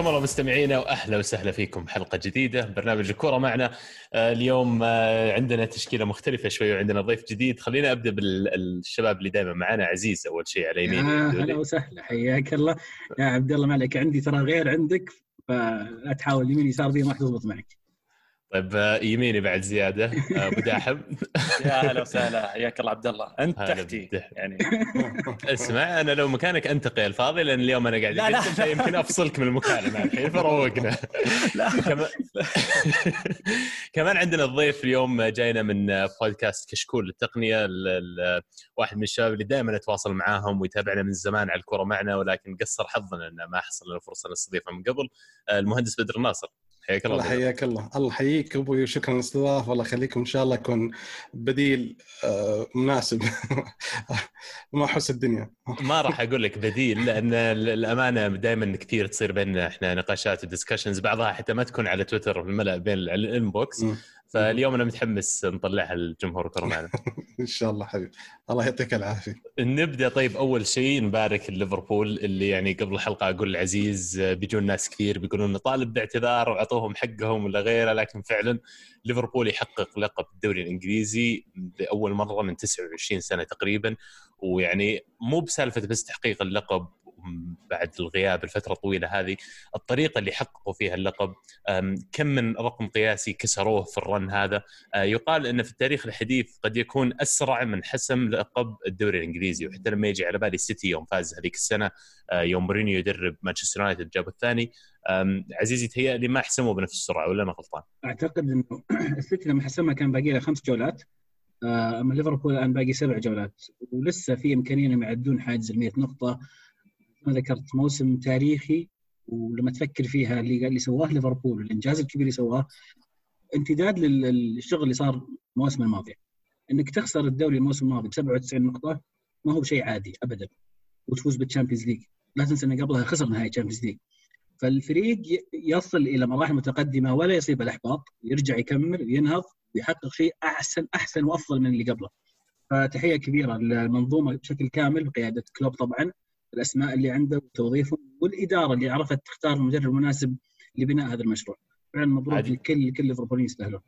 حياكم الله مستمعينا وأهلا وسهلا فيكم حلقة جديدة برنامج الكورة معنا. آه، اليوم آه، عندنا تشكيلة مختلفة شوي وعندنا ضيف جديد. خلينا أبدأ بالشباب اللي دائما معنا. عزيز أول شيء على يمين أهلا وسهلا. حياك الله. يا عبد الله ما عليك عندي ترى غير عندك فلا تحاول يمين يسار ما تضبط معك. طيب آه، يميني بعد زيادة آه، أبو داحم. يا أهلا وسهلا حياك الله عبد الله. أنت تحتي يعني. اسمع أنا لو مكانك انتقي الفاضي لأن اليوم أنا قاعد لا لا. فيمكن أفصلك من المكالمة الحين فروقنا. كمان كمان عندنا الضيف اليوم جاينا من بودكاست كشكول للتقنيه واحد من الشباب اللي دائما أتواصل معاهم ويتابعنا من زمان على الكوره معنا ولكن قصر حظنا إنه ما حصل لنا فرصة نستضيفه من قبل آه، المهندس بدر الناصر. حياك الله حياك الله. الله يحييك أبوي وشكرا للاستضافه الله يخليكم ان شاء الله يكون بديل آه، مناسب. ما احس الدنيا. ما راح أقول لك بديل لأن الأمانة دائما كثير تصير بيننا إحنا نقاشات و discussions بعضها حتى ما تكون على تويتر في الملأ بين ال inbox. فاليوم أنا متحمس نطلعها للجمهور الكورة معنا إن شاء الله حبيبي. الله يعطيك العافية. نبدأ طيب أول شيء نبارك ليفربول اللي يعني قبل الحلقة أقول العزيز بيجون ناس كثير بيقولون نطالب باعتذار وأعطوهم حقهم ولا غيره لكن فعلا ليفربول يحقق لقب الدوري الإنجليزي لأول مرة من 29 سنة تقريبا. ويعني مو بسالفة بس تحقيق اللقب بعد الغياب الفترة الطويله هذه الطريقة اللي حققوا فيها اللقب كم من رقم قياسي كسروه في ال run هذا؟ آه، يقال انه في التاريخ الحديث قد يكون أسرع من حسم لقب الدوري الإنجليزي وحتى لما يجي على بالي سيتي يوم فاز هذيك السنة آه، يوم مورينيو يدرب مانشستر يونايتد جاب الثاني. عزيزي تهيأ لي ما حسموا بنفس السرعة ولا أنا غلطان؟ أعتقد إنه السيتي لما حسمها كان باقي له خمس جولات. آه، أما ليفربول الآن باقي سبع جولات. ولسه في إمكانية إنهم يعدون حاجز ال 100 نقطة. ما ذكرت موسم تاريخي ولما تفكر فيها اللي اللي سواه ليفربول والانجاز الكبير اللي سواه امتداد للشغل اللي صار المواسم الماضيه إنك تخسر الدوري الموسم الماضي ب 97 نقطة ما هو بشيء عادي ابدا وتفوز بال Champions League لا تنسى إنه قبلها خسر نهائي ال Champions League فالفريق يصل إلى مراحل متقدمة ولا يصيب الإحباط يرجع يكمل وينهض ويحقق شيء احسن أحسن وأفضل من اللي قبله. فتحية كبيرة للمنظومة بشكل كامل بقيادة كلوب طبعا. الأسماء اللي عنده وتوظيفهم والإدارة اللي عرفت تختار المدرب المناسب لبناء هذا المشروع. فعلا مبروك لكل لكل ليفربول يستاهلون.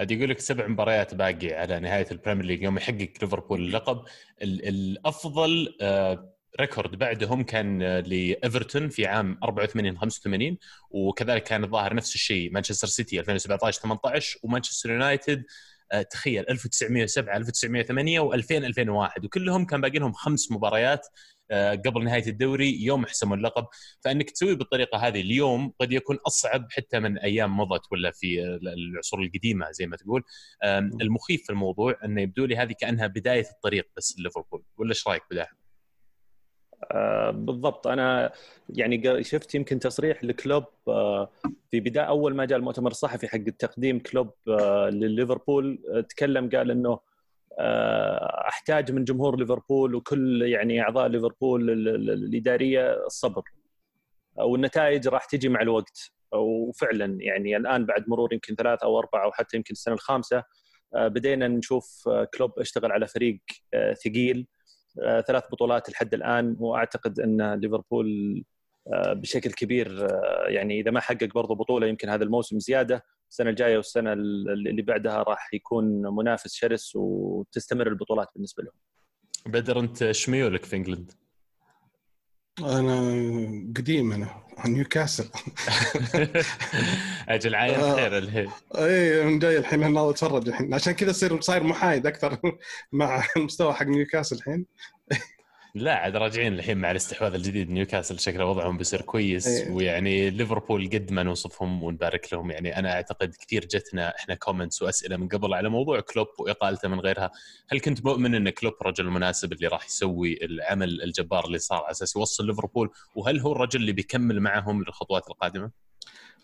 عاد يقول لك سبع مباريات باقي على نهاية ال Premier League يوم يحقق ليفربول اللقب. الأفضل آه، record بعدهم كان آه، لإيفرتون في عام 84 85 وكذلك كان الظاهر نفس الشيء مانشستر سيتي 2017 18 ومانشستر يونايتد آه، تخيل 1907 1908 و2000 2001 وكلهم كان باقي لهم خمس مباريات قبل نهاية الدوري يوم حسموا اللقب. فإنك تسوي بالطريقة هذه اليوم قد يكون أصعب حتى من أيام مضت ولا في العصور القديمة زي ما تقول. المخيف في الموضوع إنه يبدو لي هذه كأنها بداية الطريق بس ليفربول. ولا إيش رأيك بدايه؟ آه بالضبط. أنا يعني شفت يمكن تصريح لكلوب آه في بداية أول ما جاء المؤتمر الصحفي حق التقديم كلوب آه لليفربول آه، تكلم قال إنه آه، أحتاج من جمهور ليفربول وكل يعني أعضاء ليفربول الإدارية الصبر. والنتائج راح تجي مع الوقت. وفعلا يعني الآن بعد مرور يمكن ثلاث أو أربع أو حتى يمكن السنة الخامسة آه، بدينا نشوف آه، كلوب اشتغل على فريق ثقيل. ثلاث بطولات لحد الآن. وأعتقد أن ليفربول بشكل كبير يعني إذا ما حقق برضه بطولة يمكن هذا الموسم زيادة. السنة الجاية والسنة اللي بعدها راح يكون منافس شرس وتستمر البطولات بالنسبة لهم. بدر أنت شميولك في إنجلند؟ أنا قديم أنا نيوكاسل. أجل عاين آه، خير الحين. إي جاي الحين أتفرج الحين. عشان كذا صير صاير محايد أكثر مع المستوى حق نيوكاسل الحين. لا عاد راجعين الحين مع الاستحواذ الجديد. نيوكاسل شكله وضعهم بيصير كويس أيه. ويعني ليفربول قد ما نوصفهم ونبارك لهم. يعني أنا أعتقد كثير جتنا إحنا comments وأسئلة من قبل على موضوع كلوب وإقالته من غيرها، هل كنت مؤمن إن كلوب الرجل المناسب اللي راح يسوي العمل الجبار اللي صار على أساس يوصل ليفربول؟ وهل هو الرجل اللي بيكمل معهم للخطوات القادمة؟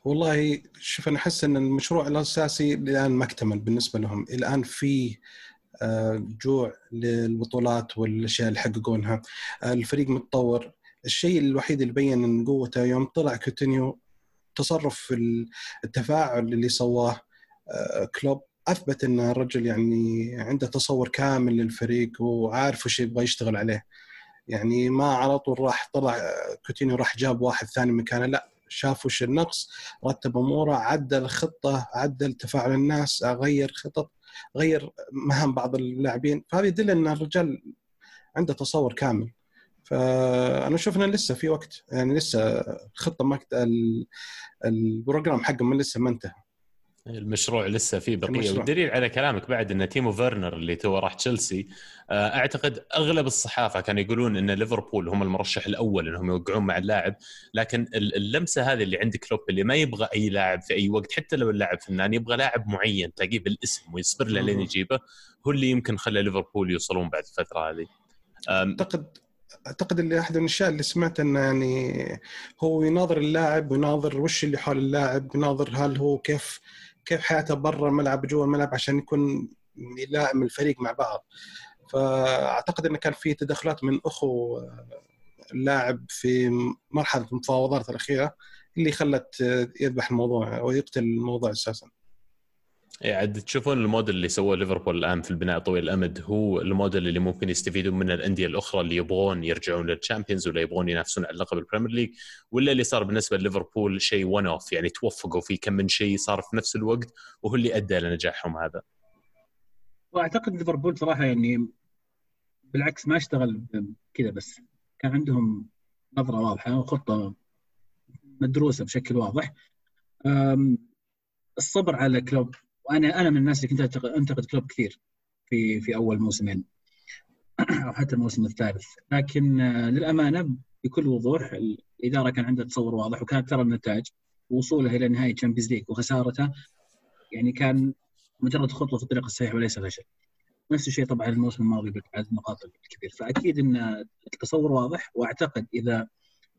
والله شوف أنا أحس إن المشروع الأساسي الآن ما اكتمل بالنسبة لهم، الآن في جوع للبطولات والأشياء اللي يحققونها. الفريق متطور. الشيء الوحيد اللي بين إن قوته يوم طلع كوتينيو تصرف في التفاعل اللي سواه آه، كلوب أثبت إن الرجل يعني عنده تصور كامل للفريق وعارف وش يبغى يشتغل عليه. يعني ما على طول راح طلع كوتينيو راح جاب واحد ثاني مكانه. لا شاف وش النقص رتب أموره عدل خطة عدل تفاعل الناس غير خطط. غير مهام بعض اللاعبين. فهذا يدل إن الرجال عنده تصور كامل. فأنا أشوف إنه لسه في وقت يعني لسه الخطه ما ال program حقهم لسه ما انتهى. المشروع لسه فيه بقية. والدليل على كلامك بعد إن تيمو فيرنر اللي تو راح تشيلسي آه، أعتقد أغلب الصحافة كانوا يقولون إن ليفربول هم المرشح الأول انهم يوقعون مع اللاعب. لكن اللمسة هذه اللي عند كلوب اللي ما يبغى أي لاعب في أي وقت حتى لو اللاعب فنان يبغى لاعب معين تلاقيه بالاسم ويصبر له لين يجيبه هو اللي يمكن خلى ليفربول يوصلون بعد الفترة هذه. اعتقد أعتقد اللي أحد الأشياء اللي سمعت إنه يعني هو يناظر اللاعب ويناظر وش اللي حول اللاعب يناظر هل هو كيف كيف حياته برا الملعب وجوا الملعب عشان يكون يلائم الفريق مع بعض فأعتقد إنه كان في تدخلات من أخو اللاعب في مرحلة المفاوضات الأخيرة اللي خلت يذبح الموضوع ويقتل الموضوع أساسا. عاد تشوفون الموديل اللي سووه ليفربول الآن في البناء طويل الأمد هو الموديل اللي ممكن يستفيدون منه الأندية الأخرى اللي يبغون يرجعون لل Champions ولا يبغون ينافسون على لقب ال Premier League ولا اللي صار بالنسبة لليفربول شيء one off يعني توفقوا في كم من شيء صار في نفس الوقت وهو اللي أدى لنجاحهم هذا. وأعتقد ليفربول صراحة يعني بالعكس ما اشتغل كذا بس كان عندهم نظرة واضحة وخطة مدروسة بشكل واضح. الصبر على كلوب وأنا أنا من الناس اللي كنت انتقد كلوب كثير في في أول موسمين. أو حتى الموسم الثالث. لكن آه، للأمانة بكل وضوح الإدارة كان عندها تصور واضح وكانت ترى النتائج وصوله إلى نهايه Champions League وخسارته يعني كان مجرد خطوة في الطريق الصحيح وليس فشل. نفس الشيء طبعا الموسم الماضي بعدد النقاط الكبير. فأكيد إن التصور واضح وأعتقد إذا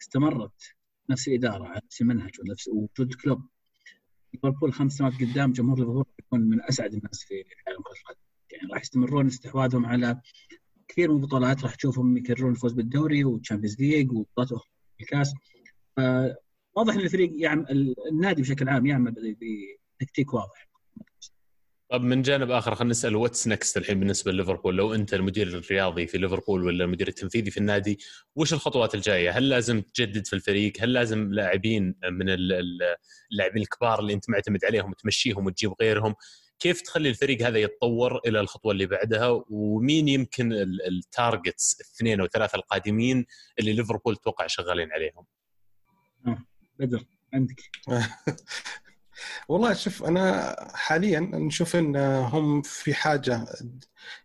استمرت نفس الإدارة على نفس المنهج ونفس وجود كلوب ليفربول خمس سنوات قدام جمهور ليفربول يكون من أسعد الناس في عالم كره القدم يعني راح يستمرون استحواذهم على كثير من البطولات راح تشوفهم يكررون الفوز بالدوري وال Champions League وبطولات الكاس. فواضح إن الفريق يعمل النادي بشكل عام يعمل بتكتيك واضح. طب من جانب آخر خلينا نسأل what's next الحين بالنسبة لليفربول لو أنت المدير الرياضي في ليفربول ولا المدير التنفيذي في النادي وش الخطوات الجاية؟ هل لازم تجدد في الفريق؟ هل لازم لاعبين من اللاعبين الكبار اللي أنت معتمد عليهم تمشيهم وتجيب غيرهم؟ كيف تخلي الفريق هذا يتطور إلى الخطوة اللي بعدها ومين يمكن ال targets الاثنين أو ثلاثة القادمين اللي ليفربول توقع شغالين عليهم؟ آه، بدر عندك والله شوف أنا حاليا نشوف إن هم في حاجة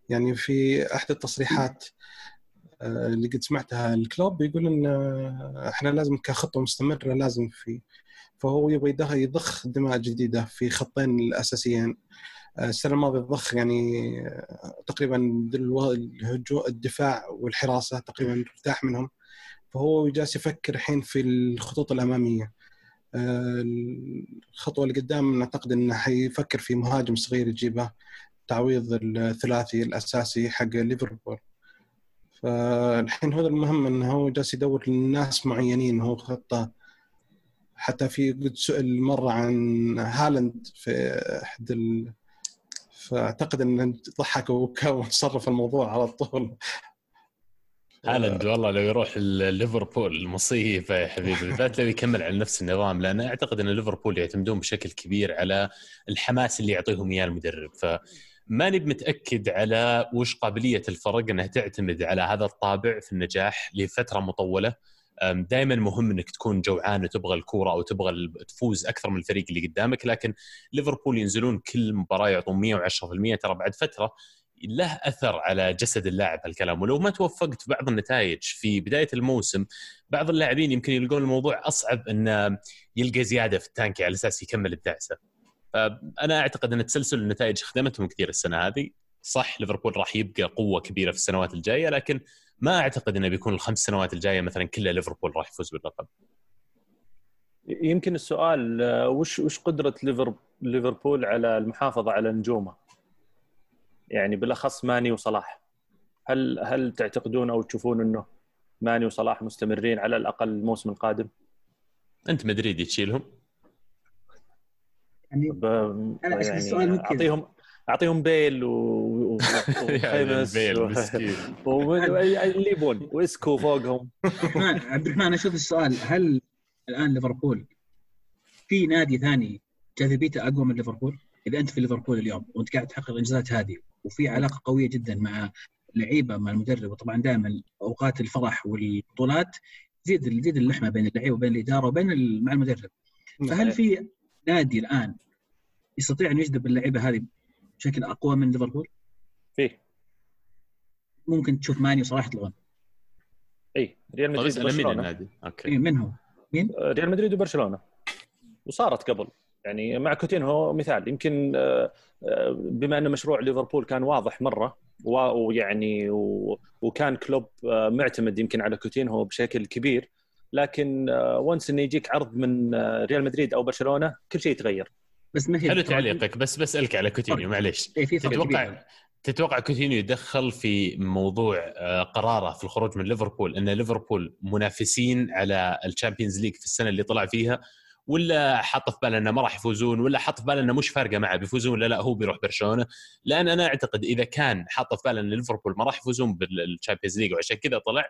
يعني في أحد التصريحات آه، اللي قد سمعتها لكلوب يقول إن إحنا لازم كخطة مستمرة لازم في فهو يبغى يضخ دماء جديدة في خطين الأساسيين. آه، السنة الماضية ضخ يعني تقريبا الهجوم الدفاع والحراسة تقريبا ارتاح منهم. فهو جالس يفكر الحين في الخطوط الأمامية. الخطوة اللي قدام نعتقد إنه حيفكر في مهاجم صغير يجيبه تعويض الثلاثي الأساسي حق ليفربول. فالحين هذا المهم إنه هو جالس يدور لناس معينين هو خطة. حتى في قد سئل مرة عن هالاند في أحد ال... فأعتقد إنه ضحك وصرف الموضوع على طول. هالاند والله لو يروح ليفربول مصيبه يا حبيبي. بالذات لو يكمل على نفس النظام لأن أعتقد إن ليفربول يعتمدون بشكل كبير على الحماس اللي يعطيهم إياه المدرب. ف ماني متأكد على وش قابلية الفرق إنها تعتمد على هذا الطابع في النجاح لفترة مطولة. دائما مهم إنك تكون جوعان وتبغى الكورة أو تبغى تفوز أكثر من الفريق اللي قدامك لكن ليفربول ينزلون كل مباراة يعطون 110% ترى بعد فترة له أثر على جسد اللاعب هالكلام. ولو ما توفقت في بعض النتائج في بداية الموسم بعض اللاعبين يمكن يلقون الموضوع أصعب انه يلقى زيادة في التانكي على أساس يكمل الدعسة. فأنا أعتقد إن تسلسل النتائج خدمتهم كثير السنة هذه. صح ليفربول راح يبقى قوة كبيرة في السنوات الجاية لكن ما أعتقد إنه بيكون الخمس سنوات الجاية مثلا كلها ليفربول راح يفوز باللقب يمكن السؤال وش وش قدرة ليفربول على المحافظة على نجومه؟ يعني بالأخص ماني وصلاح. هل هل تعتقدون أو تشوفون إنه ماني وصلاح مستمرين على الأقل الموسم القادم؟ أنت مدريدي تشيلهم؟ يعني أنا يعني السؤال ممكن اعطيهم أعطيهم بيل وخيمس بيل مسكين. اللي يبون واسكو فوقهم. عبد الرحمن أشوف السؤال. هل الآن ليفربول في نادي ثاني جاذبيته أقوى من ليفربول؟ إذا أنت في ليفربول اليوم وأنت قاعد تحقق الانجازات هذه وفي علاقة قوية جدا مع اللعيبة مع المدرب. وطبعا دائما أوقات الفرح والبطولات تزيد تزيد اللحمة بين اللعيبة وبين الإدارة وبين مع المدرب. فهل في نادي الآن يستطيع أن يجذب اللعيبة هذه بشكل أقوى من ليفربول؟ فيه. ممكن تشوف ماني صراحة يطلعون. اي ريال طيب مدريد اسال مين وبرشلونه النادي؟ أوكي. إيه من هو؟ مين؟ ريال مدريد وبرشلونة. وصارت قبل. يعني مع كوتينهو مثال. يمكن آه، آه، بما أن مشروع ليفربول كان واضح مرة ويعني وكان كلوب آه، معتمد يمكن على كوتينهو بشكل كبير لكن once إنه يجيك عرض من ريال مدريد أو برشلونة كل شيء يتغير. بس ما هي حلو تعليقك بس بسالك على كوتينيو معليش. اي في فرق كبير. تتوقع تتوقع كوتينيو يدخل في موضوع قراره في الخروج من ليفربول أن ليفربول منافسين على ال Champions League في السنة اللي طلع فيها ولا حط في باله إنه ما راح يفوزون ولا حط في باله إنه مش فارقة معه بيفوزون ولا لا هو بيروح برشلونة. لأن أنا أعتقد إذا كان حاط في باله إن ليفربول ما راح يفوزون بال Champions League وعشان كذا طلع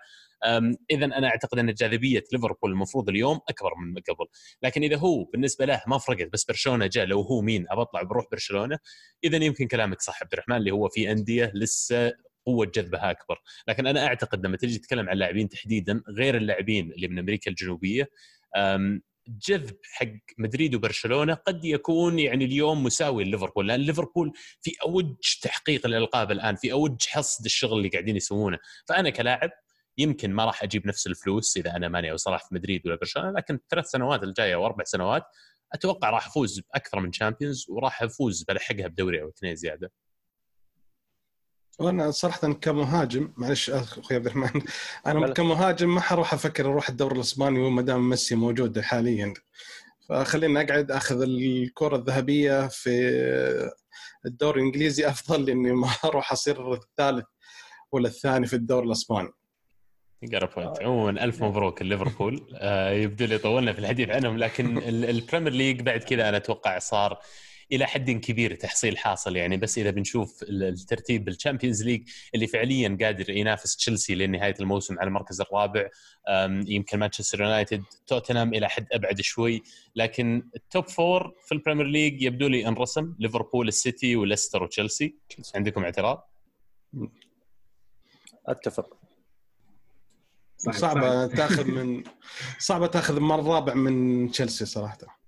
اذا أنا أعتقد إن جاذبية ليفربول المفروض اليوم أكبر من قبل. لكن إذا هو بالنسبة له ما فرقت بس برشلونة جاء لو هو مين أطلع بروح برشلونة اذا يمكن كلامك صح عبد الرحمن اللي هو في أندية لسه قوة جذبها أكبر، لكن أنا أعتقد لما تجي تتكلم عن اللاعبين تحديدا غير اللاعبين اللي من أمريكا الجنوبية جذب حق مدريد وبرشلونة قد يكون يعني اليوم مساوي لليفربول لأن ليفربول في أوج تحقيق الإلقاب الآن في أوج حصد الشغل اللي قاعدين يسوونه. فأنا كلاعب يمكن ما راح أجيب نفس الفلوس إذا أنا ماني أو صلاح في مدريد ولا برشلونة لكن الثلاث سنوات الجاية أو أربع سنوات أتوقع راح أفوز بأكثر من شامبيونز وراح أفوز بلحقها بدوري أو اثنين زيادة. وأنا صراحة كمهاجم معلش أخوي عبد الرحمن أنا. كمهاجم ما حروح أفكر أروح الدوري الأسباني ما دام ميسي موجود حاليا. فخليني أقعد أخذ الكرة الذهبية في الدوري الإنجليزي أفضل اني ما أروح أصير الثالث ولا الثاني في الدوري الأسباني. point عموما ألف مبروك ليفربول آه يبدو لي طولنا في الحديث عنهم لكن ال- ال Premier League بعد كذا أنا أتوقع صار إلى حد كبير تحصيل حاصل يعني بس إذا بنشوف ال- الترتيب بال Champions League اللي فعليا قادر ينافس تشيلسي لنهاية الموسم على المركز الرابع يمكن مانشستر يونايتد توتنهام إلى حد أبعد شوي لكن ال top four في ال Premier League يبدو لي انرسم ليفربول السيتي وليستر وتشيلسي عندكم اعتراض؟ أتفق صعب- صعبة صعب. تاخذ من صعبة تاخذ المركز الرابع من تشيلسي صراحة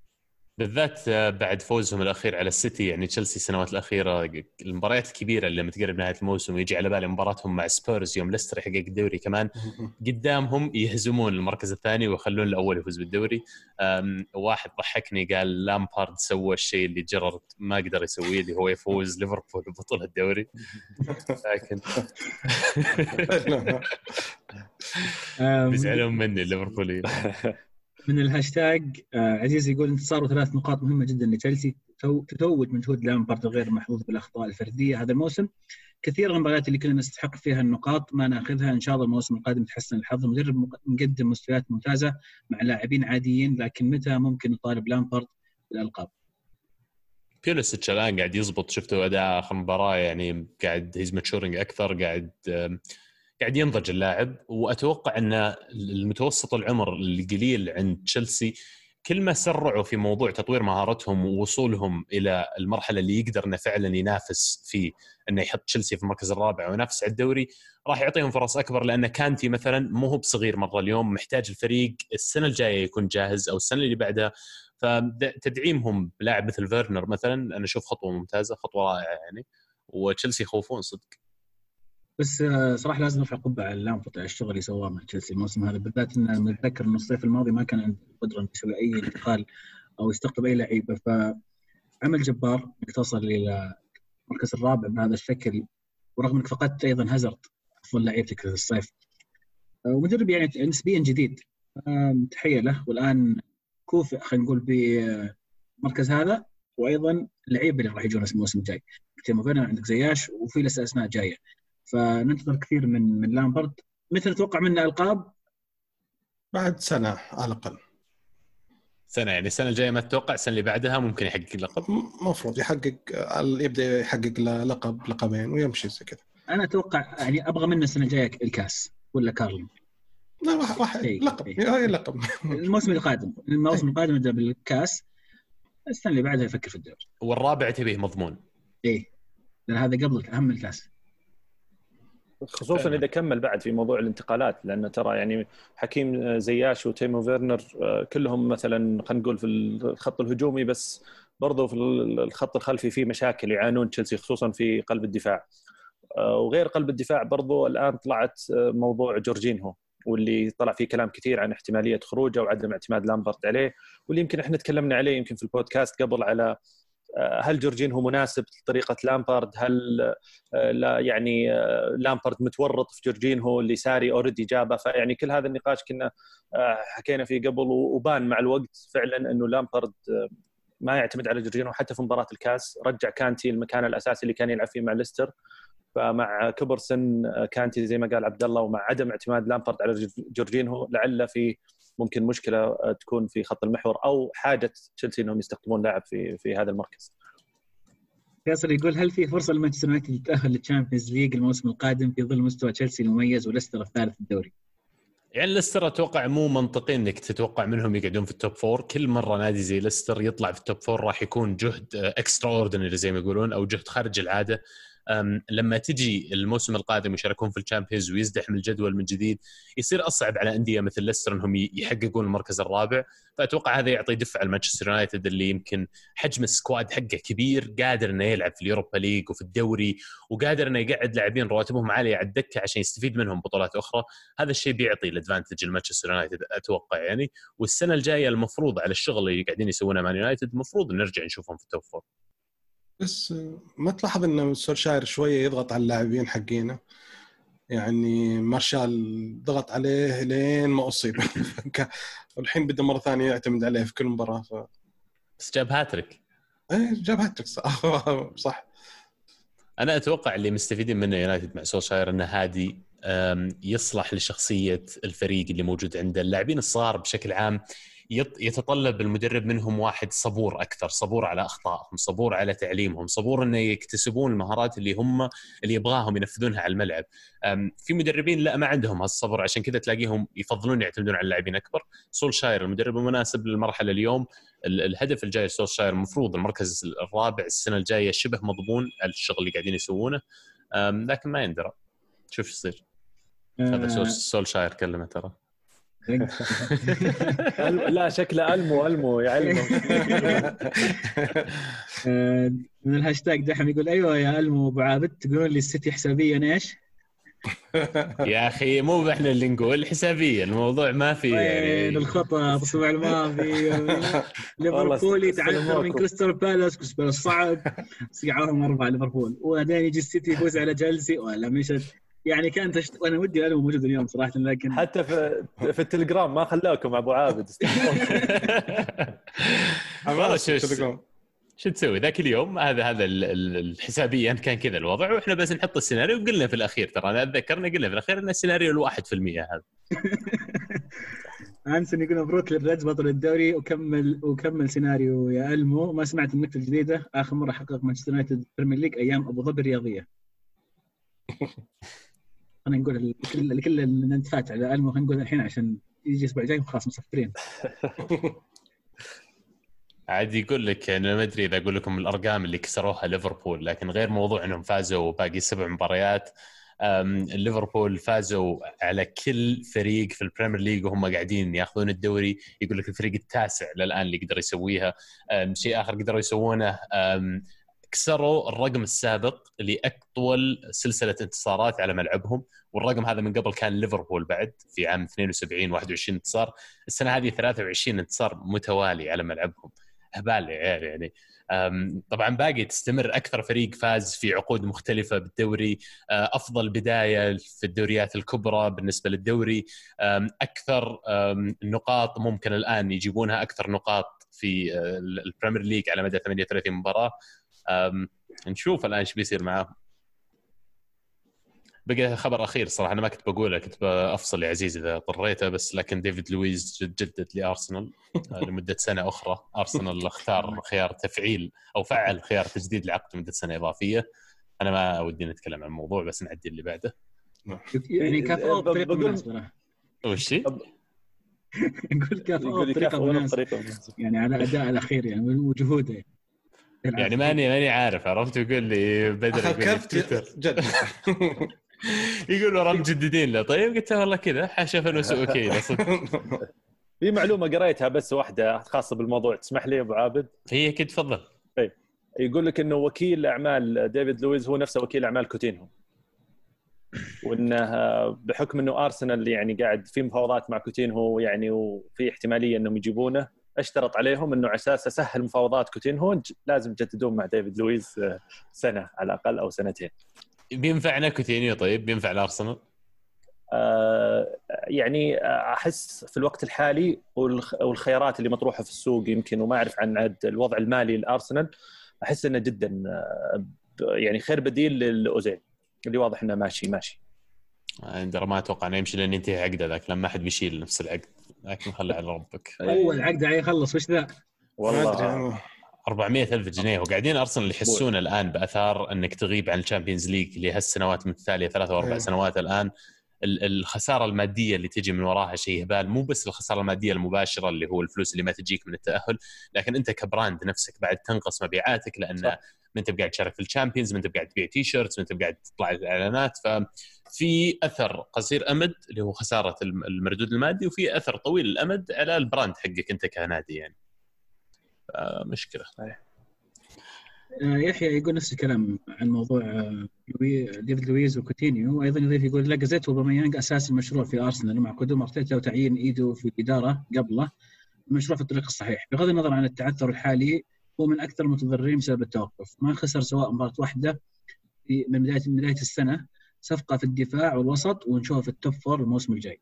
بالذات آه، بعد فوزهم الأخير على السيتي يعني تشيلسي السنوات الأخيرة المباريات الكبيره اللي لما تقرب نهاية الموسم ويجي على بالي مباراتهم مع سبيرز يوم ليستر يحقق الدوري كمان قدامهم يهزمون المركز الثاني ويخلون الأول يفوز بالدوري. واحد ضحكني قال لامبارد سوى الشيء اللي جيرارد ما قدر يسويه اللي هو يفوز ليفربول ببطوله الدوري. لكن بيزعلون مني الليفربوليين. من الهاشتاج آه، عزيز يقول انتصار ثلاث نقاط مهمة جدا لتشيلسي تو- تتوج مجهود لامبارد الغير محظوظ بالأخطاء الفردية هذا الموسم. كثير من المباريات اللي كنا نستحق فيها النقاط ما نأخذها. إن شاء الله الموسم القادم يتحسن الحظ. المدرب مق- مقدم مستويات ممتازة مع لاعبين عاديين لكن متى ممكن نطالب لامبارد بالألقاب؟ بوليسيتش الآن قاعد يزبط شفتوا أداء آخر مباراة يعني قاعد he's maturing أكثر قاعد قاعد ينضج اللاعب وأتوقع أن المتوسط العمر القليل عند تشيلسي كل ما سرعوا في موضوع تطوير مهارتهم ووصولهم إلى المرحلة اللي يقدر إنه فعلا ينافس في إنه يحط تشيلسي في المركز الرابع وينافس على الدوري راح يعطيهم فرص أكبر لأن كانتي مثلا مو هو بصغير مرة اليوم محتاج الفريق السنة الجاية يكون جاهز أو السنة اللي بعدها. فتدعيمهم بلاعب مثل فيرنر مثلا أنا أشوف خطوة ممتازة خطوة رائعة يعني وتشيلسي يخوفون صدق. بس آه، صراحة لازم نرفع قبعة على لامبارد على الشغل اللي سواه مع تشيلسي الموسم هذا. بالذات ان نتذكر ان الصيف الماضي ما كان عنده القدرة انه يسوي أي انتقال أو يستقطب أي لعيبة. فعمل جبار انك توصل إلى المركز الرابع بهذا الشكل ورغم إنك فقدت أيضا هازارد أفضل لعيبتك في الصيف. آه، ومدرب يعني نسبيا جديد. تحية له. والآن كوفئ خلينا نقول بالمركز هذا وأيضا اللعيبة اللي راح يجون الموسم الجاي. تيمو عندك زياش وفي لسه أسماء جاية. فننتظر كثير من من لامبرد. متى نتوقع منه ألقاب؟ بعد سنة على الأقل. سنة يعني السنة الجاية ما تتوقع السنة اللي بعدها ممكن يحقق اللقب المفروض يحقق يبدأ يحقق لقب لقبين ويمشي زي كذا. أنا أتوقع يعني أبغى منه السنة الجاية الكاس ولا كارلين؟ لا راح راح إيه، لقب. إيه. هاي لقب. الموسم القادم الموسم القادم يبدأ بالكاس. السنة اللي بعدها يفكر في الدوري. والرابع تبيه مضمون. إيه لأن هذا قبل أهم الكاس. خصوصا. إذا كمل بعد في موضوع الانتقالات لأن ترى يعني حكيم زياش وتيمو فيرنر آه، كلهم مثلا خلينا نقول في الخط الهجومي بس برضو في الخط الخلفي في مشاكل يعانون تشيلسي خصوصا في قلب الدفاع آه، وغير قلب الدفاع برضو الآن طلعت آه، موضوع جورجينهو واللي طلع فيه كلام كثير عن احتمالية خروجه وعدم اعتماد لامبارد عليه واللي يمكن إحنا تكلمنا عليه يمكن في البودكاست قبل على آه، هل جورجينهو مناسب لطريقة لامبارد؟ هل آه، لا يعني آه، لامبارد متورط في جورجينهو اللي ساري already جابه؟ فيعني كل هذا النقاش كنا آه، حكينا فيه قبل وبان مع الوقت فعلا إنه لامبارد آه، ما يعتمد على جورجينهو حتى في مباراة الكاس. رجع كانتي المكان الأساسي اللي كان يلعب فيه مع ليستر. فمع كبر سن آه، كانتي زي ما قال عبد الله ومع عدم اعتماد لامبارد على جورج- جورجينهو لعل في ممكن مشكلة آه، تكون في خط المحور أو حاجة تشيلسي إنهم يستخدمون لاعب في في هذا المركز. فيصل يقول هل في فرصة لمانشستر يونايتد يتأهل لل Champions League الموسم القادم في ظل مستوى تشيلسي المميز وليستر الثالث في الدوري؟ يعني ليستر أتوقع مو منطقي إنك تتوقع منهم يقعدون في ال top four، كل مرة نادي زي ليستر يطلع في ال top four راح يكون جهد extraordinary زي ما يقولون أو جهد خارج العادة. لما تجي الموسم القادم يشاركون في ال Champions ويزدحم الجدول من جديد يصير أصعب على أندية مثل ليستر إنهم يحققون المركز الرابع. فأتوقع هذا يعطي دفعة لمانشستر يونايتد اللي يمكن حجم ال squad حقه كبير قادر إنه يلعب في ال Europa League وفي الدوري وقادر إنه يقعد لاعبين رواتبهم عالية على الدكة عشان يستفيد منهم بطولات أخرى. هذا الشيء بيعطي ال advantage لمانشستر يونايتد أتوقع يعني. والسنة الجاية المفروض على الشغل اللي قاعدين يسوونه مان يونايتد المفروض نرجع نشوفهم في ال top four بس ما تلاحظ ان سولشاير شوية يضغط على اللاعبين حقينه. يعني مارشال ضغط عليه لين ما أصيب. والحين بدا مرة ثانية يعتمد عليه في كل مباراة ف... بس جاب هاتريك. إيه جاب هاتريك صح. صح. أنا أتوقع اللي مستفيدين منه يونايتد مع سولشاير إنه هادي يصلح لشخصية الفريق اللي موجود عنده. اللاعبين الصغار بشكل عام يتطلب المدرب منهم واحد صبور أكثر صبور على أخطائهم صبور على تعليمهم صبور إنه يكتسبون المهارات اللي هم اللي يبغاهم ينفذونها على الملعب. في مدربين لا ما عندهم هالصبر عشان كذا تلاقيهم يفضلون يعتمدون على اللاعبين أكبر. سولشاير المدرب المناسب للمرحلة اليوم ال- الهدف الجاي لسولشاير المفروض المركز الرابع السنة الجاية شبه مضمون الشغل اللي قاعدين يسوونه. لكن ما يندرى. شوف إيش يصير. هذا سول- سولشاير كلمة ترى. لا شكله ألمو ألمو يعلمه آه، من الهاشتاج دحم يقول أيوه يا ألمو أبو عابد تقولون لي السيتي حسابيا إيش؟ يا أخي مو إحنا اللي نقول حسابيا. الموضوع ما في وين يعني الخطا الأسبوع الماضي. ليفربول يتعثر من. كريستال بالاس كريستال بالاس صعد صقعوهم أربعة ليفربول. وبعدين يجي السيتي يفوز على تشيلسي ولا مشت. يعني كانت تشت... وأنا ودي المو موجود اليوم صراحة لكن حتى في في التليجرام ما خلاكم أبو عابد. والله شو تسوي؟ ذاك اليوم هذا هذا ال- ال- الحسابيا كان كذا الوضع وإحنا بس نحط السيناريو وقلنا في الأخير ترى أنا أتذكرنا قلنا في الأخير إن السيناريو الواحد في المية هذا. انسون يقول مبروك للريدز بطل الدوري وكمل وكمل سيناريو يا المو. ما سمعت النكتة الجديدة آخر مرة حقق مانشستر يونايتد ال Premier League أيام أبو ظبي الرياضية. خلينا نقول لكل لكل اللي نتفات على المو خلينا نقول الحين عشان يجي الأسبوع الجاي خلاص مصفرين عاد يقول لك يعني أنا ما أدري إذا أقول لكم الأرقام اللي كسروها ليفربول لكن غير موضوع إنهم فازوا باقي سبع مباريات ليفربول فازوا على كل فريق في ال Premier League وهم قاعدين ياخذون الدوري. يقول لك الفريق التاسع للآن اللي قدر يسويها. شيء آخر قدروا يسوونه كسروا الرقم السابق لأطول سلسلة انتصارات على ملعبهم. والرقم هذا من قبل كان ليفربول بعد في عام 72 21 انتصار. السنة هذه 23 انتصار متوالي على ملعبهم. هبال يا عيال يعني. طبعا باقي تستمر أكثر فريق فاز في عقود مختلفة بالدوري. أه، أفضل بداية في الدوريات الكبرى بالنسبة للدوري. أكثر نقاط ممكن الآن يجيبونها أكثر نقاط في أه، ال Premier League على مدى 38 مباراة. نشوف الآن إيش بيصير معاهم بقى خبر أخير صراحة أنا ما كنت بقوله كنت بأفصل يا عزيز إذا اضطريته بس لكن ديفيد لويز جد- جدد لأرسنال آه، لمدة سنة أخرى. أرسنال اختار خيار تفعيل أو فعل خيار تجديد العقد لمدة سنة إضافية. أنا ما ودي نتكلم عن الموضوع بس نعدي اللي بعده. يعني كافئوه بطريقه مناسبه. وش كاف يقول بطريقة مناسبه. يعني على أداء الأخير يعني وجهوده. يعني ماني ماني عارف عرفت؟ يقول لي بدر اخذ يقول لي كرت تويتر. جد. يقول ورا مجددين له. طيب؟ قلت له والله كذا. حاشا فلوس okay في معلومة قريتها بس واحدة خاصة بالموضوع. تسمح لي أبو عابد؟ هي أكيد تفضل. يقول لك إنه وكيل أعمال ديفيد لويز هو نفسه وكيل أعمال كوتينهو. وانه بحكم إنه أرسنال يعني قاعد في مفاوضات مع كوتينهو يعني وفي احتمالية إنهم يجيبونه أشترط عليهم إنه على أساس أسهل مفاوضات كوتينهو لازم يجددون مع ديفيد لويز آه، سنة على الأقل أو سنتين. بينفعنا كوتينيو طيب؟ بينفع الارسنال آه، يعني أحس في الوقت الحالي والخ- والخيارات اللي مطروحة في السوق يمكن وما أعرف عن عد الوضع المالي لأرسنال أحس إنه جدا آه، يعني خير بديل لأوزيل اللي واضح إنه ماشي ماشي. عندنا ما أتوقع انه يمشي لين ينتهي عقده ذاك لما حد بيشيل نفس العقد. لكن خلي على ربك. أول عقد يخلص وش ذا؟ والله أدري. 400 ألف جنيه. وقاعدين ارسنال يحسون الآن بأثار إنك تغيب عن ال Champions League اللي هالسنوات متتاليه ثلاث أو أربع أيوه. سنوات الآن. ال- الخسارة المادية اللي تجي من وراها شيء هبال. مو بس الخسارة المادية المباشرة اللي هو الفلوس اللي ما تجيك من التأهل لكن أنت ك brand نفسك بعد تنقص مبيعاتك لأن صح. ما انت بقاعد تشارك في ال Champions ما انت بقاعد تبيع t-shirts ما انت بقاعد تطلع الاعلانات ففي أثر قصير أمد اللي هو خسارة الم- المردود المادي وفي أثر طويل الامد على ال brand حقك أنت كنادي يعني. آه، مشكلة. آه، يحيى يقول نفس الكلام عن موضوع آه، ديفيد لويز وكوتينيو. وأيضا يضيف يقول لاكازيت أوباميانج أساس المشروع في أرسنال مع قدوم أرتيتا وتعيين إيدو في الإدارة قبله. المشروع في الطريق الصحيح. بغض النظر عن التعثر الحالي هو من أكثر المتضررين بسبب التوقف. ما خسر سواء مباراة واحدة في من بدايه من بداية السنة. صفقة في الدفاع والوسط ونشوفها في ال top four الموسم الجاي.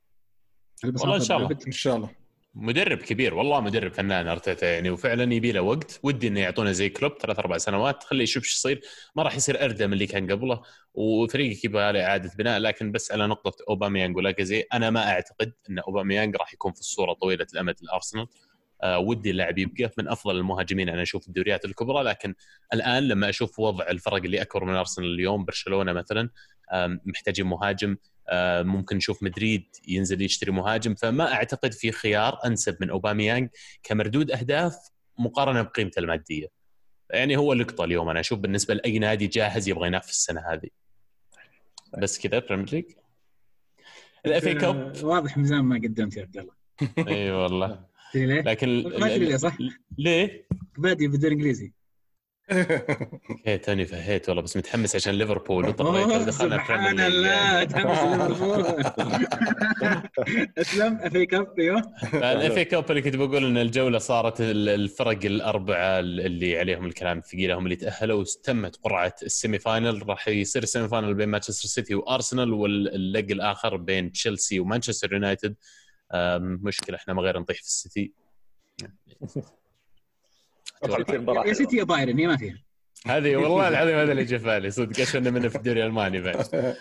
والله إن شاء الله. إن شاء الله. مدرب كبير والله مدرب فنان أرتيتا يعني وفعلا يبي له وقت. ودي إنه يعطونه زي كلوب ثلاث أربع سنوات. خليه يشوف إيش يصير. ما راح يصير اردى من اللي كان قبله وفريقك يبغى له إعادة بناء. لكن بس على نقطة أوباميانج ولاكازي أنا ما أعتقد إن أوباميانج راح يكون في الصورة طويلة الأمد لارسنال آه ودي اللاعب يبقى من أفضل المهاجمين أنا أشوف الدوريات الكبرى لكن الآن لما أشوف وضع الفرق اللي أكبر من أرسنال اليوم برشلونة مثلا محتاجين مهاجم آه، ممكن نشوف مدريد ينزل يشتري مهاجم فما أعتقد في خيار أنسب من أوباميانج كمردود أهداف مقارنة بقيمته المادية. يعني هو لقطة اليوم أنا أشوف بالنسبة لأي نادي جاهز يبغى ينافس السنة هذه. بس كذا Premier League. ال FA Cup آه، واضح من زمان ما قدمت يا عبد الله إي والله؟ لكن ما ليه صح؟ ليه؟ بادي بالدوري الانجليزي أوكي توني فهيت والله بس متحمس عشان ليفربول. ودخلنا سبحان. الله تحمس ليفربول. اسلم أفي كاب أيوه. الاف اي كاب اللي كنت بقول إن الجولة صارت ال- الفرق الأربعة اللي عليهم الكلام الثقيله هم اللي تأهلوا وتمت قرعة السيمي فاينل راح يصير السيمي فاينل بين مانشستر سيتي وأرسنال واللق الآخر بين تشيلسي ومانشستر يونايتد. مشكلة إحنا ما غير نطيح في السيتي. يا سيتي يا بايرن هي ما فيها. هذه والله العظيم هذا اللي جاء في بالي صدق. اشوفنا منه في الدوري الألماني بعد.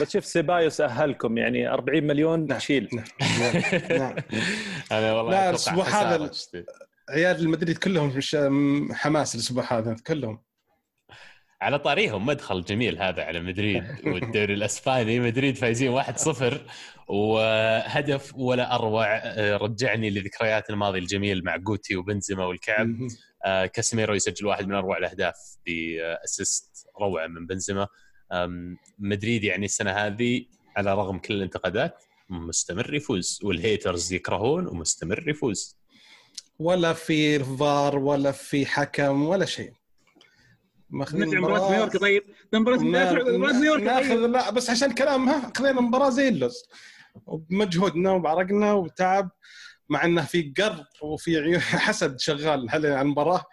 بس شوف سيبايوس أهلكم يعني 40 مليون نعم. تشيل. نعم أنا والله لا، خسارة هذا. عيال المدريد كلهم مش حماس الأسبوع هذا كلهم. على طاريهم مدخل جميل هذا على مدريد والدوري الأسباني. مدريد فايزين 1-0 وهدف ولا أروع. آه، رجعني لذكريات الماضي الجميل مع غوتي وبنزيما والكعب. آه، كاسيميرو يسجل واحد من أروع الأهداف ب assist روعة من بنزيما. مدريد يعني السنة هذه على رغم كل الانتقادات مستمر يفوز وال haters يكرهون ومستمر يفوز. ولا في فار ولا في حكم ولا شيء. ماخذين نرجع مباراة نيويورك طيب؟ مباراة مباراة نيويورك ناخذ طيب. لا بس عشان كلامها خذينا مباراة زي اللوز وبمجهودنا وبعرقنا وتعب مع إنه في قر وفي عيون حسد شغال هل على المباراة.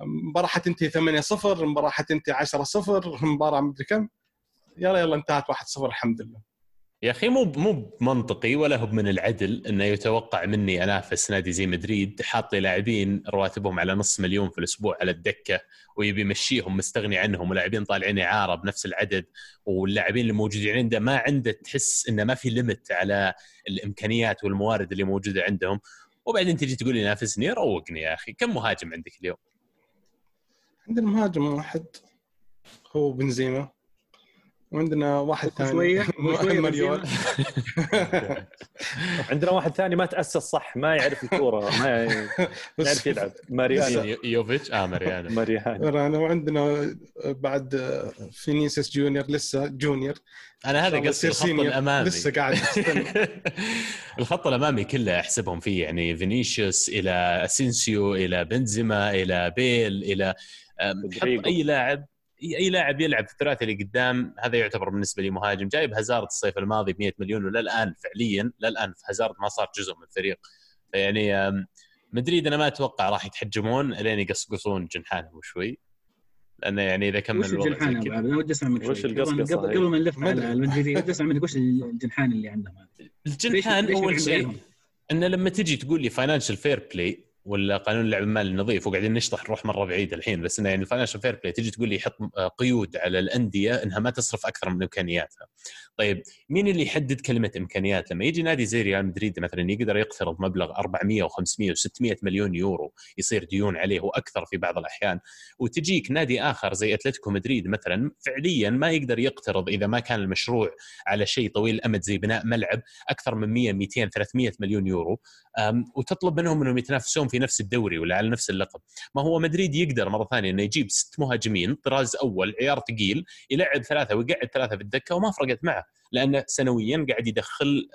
المباراه حتنتهي 8 0 المباراه حتنتهي 10 0 المباراه مدري كم. يلا يلا انتهت 1 0 الحمد لله. يا أخي مو مو منطقي ولا هو من العدل إنه يتوقع مني أنافس نادي زي مدريد حاط لي لاعبين رواتبهم على نص مليون في الأسبوع على الدكة ويبي يمشيهم مستغني عنهم ولاعبين طالعين اعاره بنفس العدد واللاعبين اللي موجودين عنده ما عنده تحس إنه ما في ليمت على الإمكانيات والموارد اللي موجودة عندهم. وبعدين تجي تقول لي نافسني روقني يا أخي. كم مهاجم عندك اليوم؟ عندنا مهاجم واحد هو بنزيما. وعندنا واحد ثاني. شوية عندنا واحد ثاني ما تأسس صح؟ ما يعرف الكورة ما يعرف يلعب. ماريانو. يوفيتش؟ آه ماريانو. ماريانو. وعندنا بعد فينيسيوس جونيور لسه جونيور. أنا هذا قصدي الخط الأمامي. لسه قاعد. الخط الأمامي كله احسبهم فيه يعني فينيسيوس إلى أسينسيو إلى بنزيما إلى بيل إلى حط أي لاعب اي لاعب يلعب في الثلاثه اللي قدام هذا يعتبر بالنسبة لي مهاجم. جايب هازارد الصيف الماضي ب 100 مليون ولا الآن فعليا للان هازارد ما صار جزء من الفريق. فيعني مدريد أنا ما أتوقع راح يتحجمون لين يقصقصون جنحانهم شوي. لأنه يعني إذا كمل وش الجنحان ابو أنا ودي اسمع منك وش القصقصه قبل, قبل ما نلف على المدريديه ودي اسمع منك وش الجنحان اللي عندهم الجنحان أول شيء انه لما تجي تقول لي financial fair play ولا قانون اللعب المالي النظيف وقاعدين نشطح نروح مرة بعيد الحين بس إنه يعني ال financial fair play تجي تقول لي يحط قيود على الأندية إنها ما تصرف أكثر من إمكانياتها. طيب مين اللي يحدد كلمة إمكانيات؟ لما يجي نادي زي ريال مدريد مثلا يقدر يقترض مبلغ 400 و500 و600 مليون يورو يصير ديون عليه وأكثر في بعض الأحيان وتجيك نادي آخر زي أتلتيكو مدريد مثلا فعليا ما يقدر يقترض إذا ما كان المشروع على شيء طويل الامد زي بناء ملعب أكثر من 100 200 300 مليون يورو وتطلب منهم إنهم يتنافسون في نفس الدوري ولا على نفس اللقب ما هو مدريد يقدر مرة ثانية إنه يجيب ست مهاجمين طراز أول عيار ثقيل يلعب ثلاثة ويقعد ثلاثة في الدكة وما فرقت معه لأنه سنويا قاعد يدخل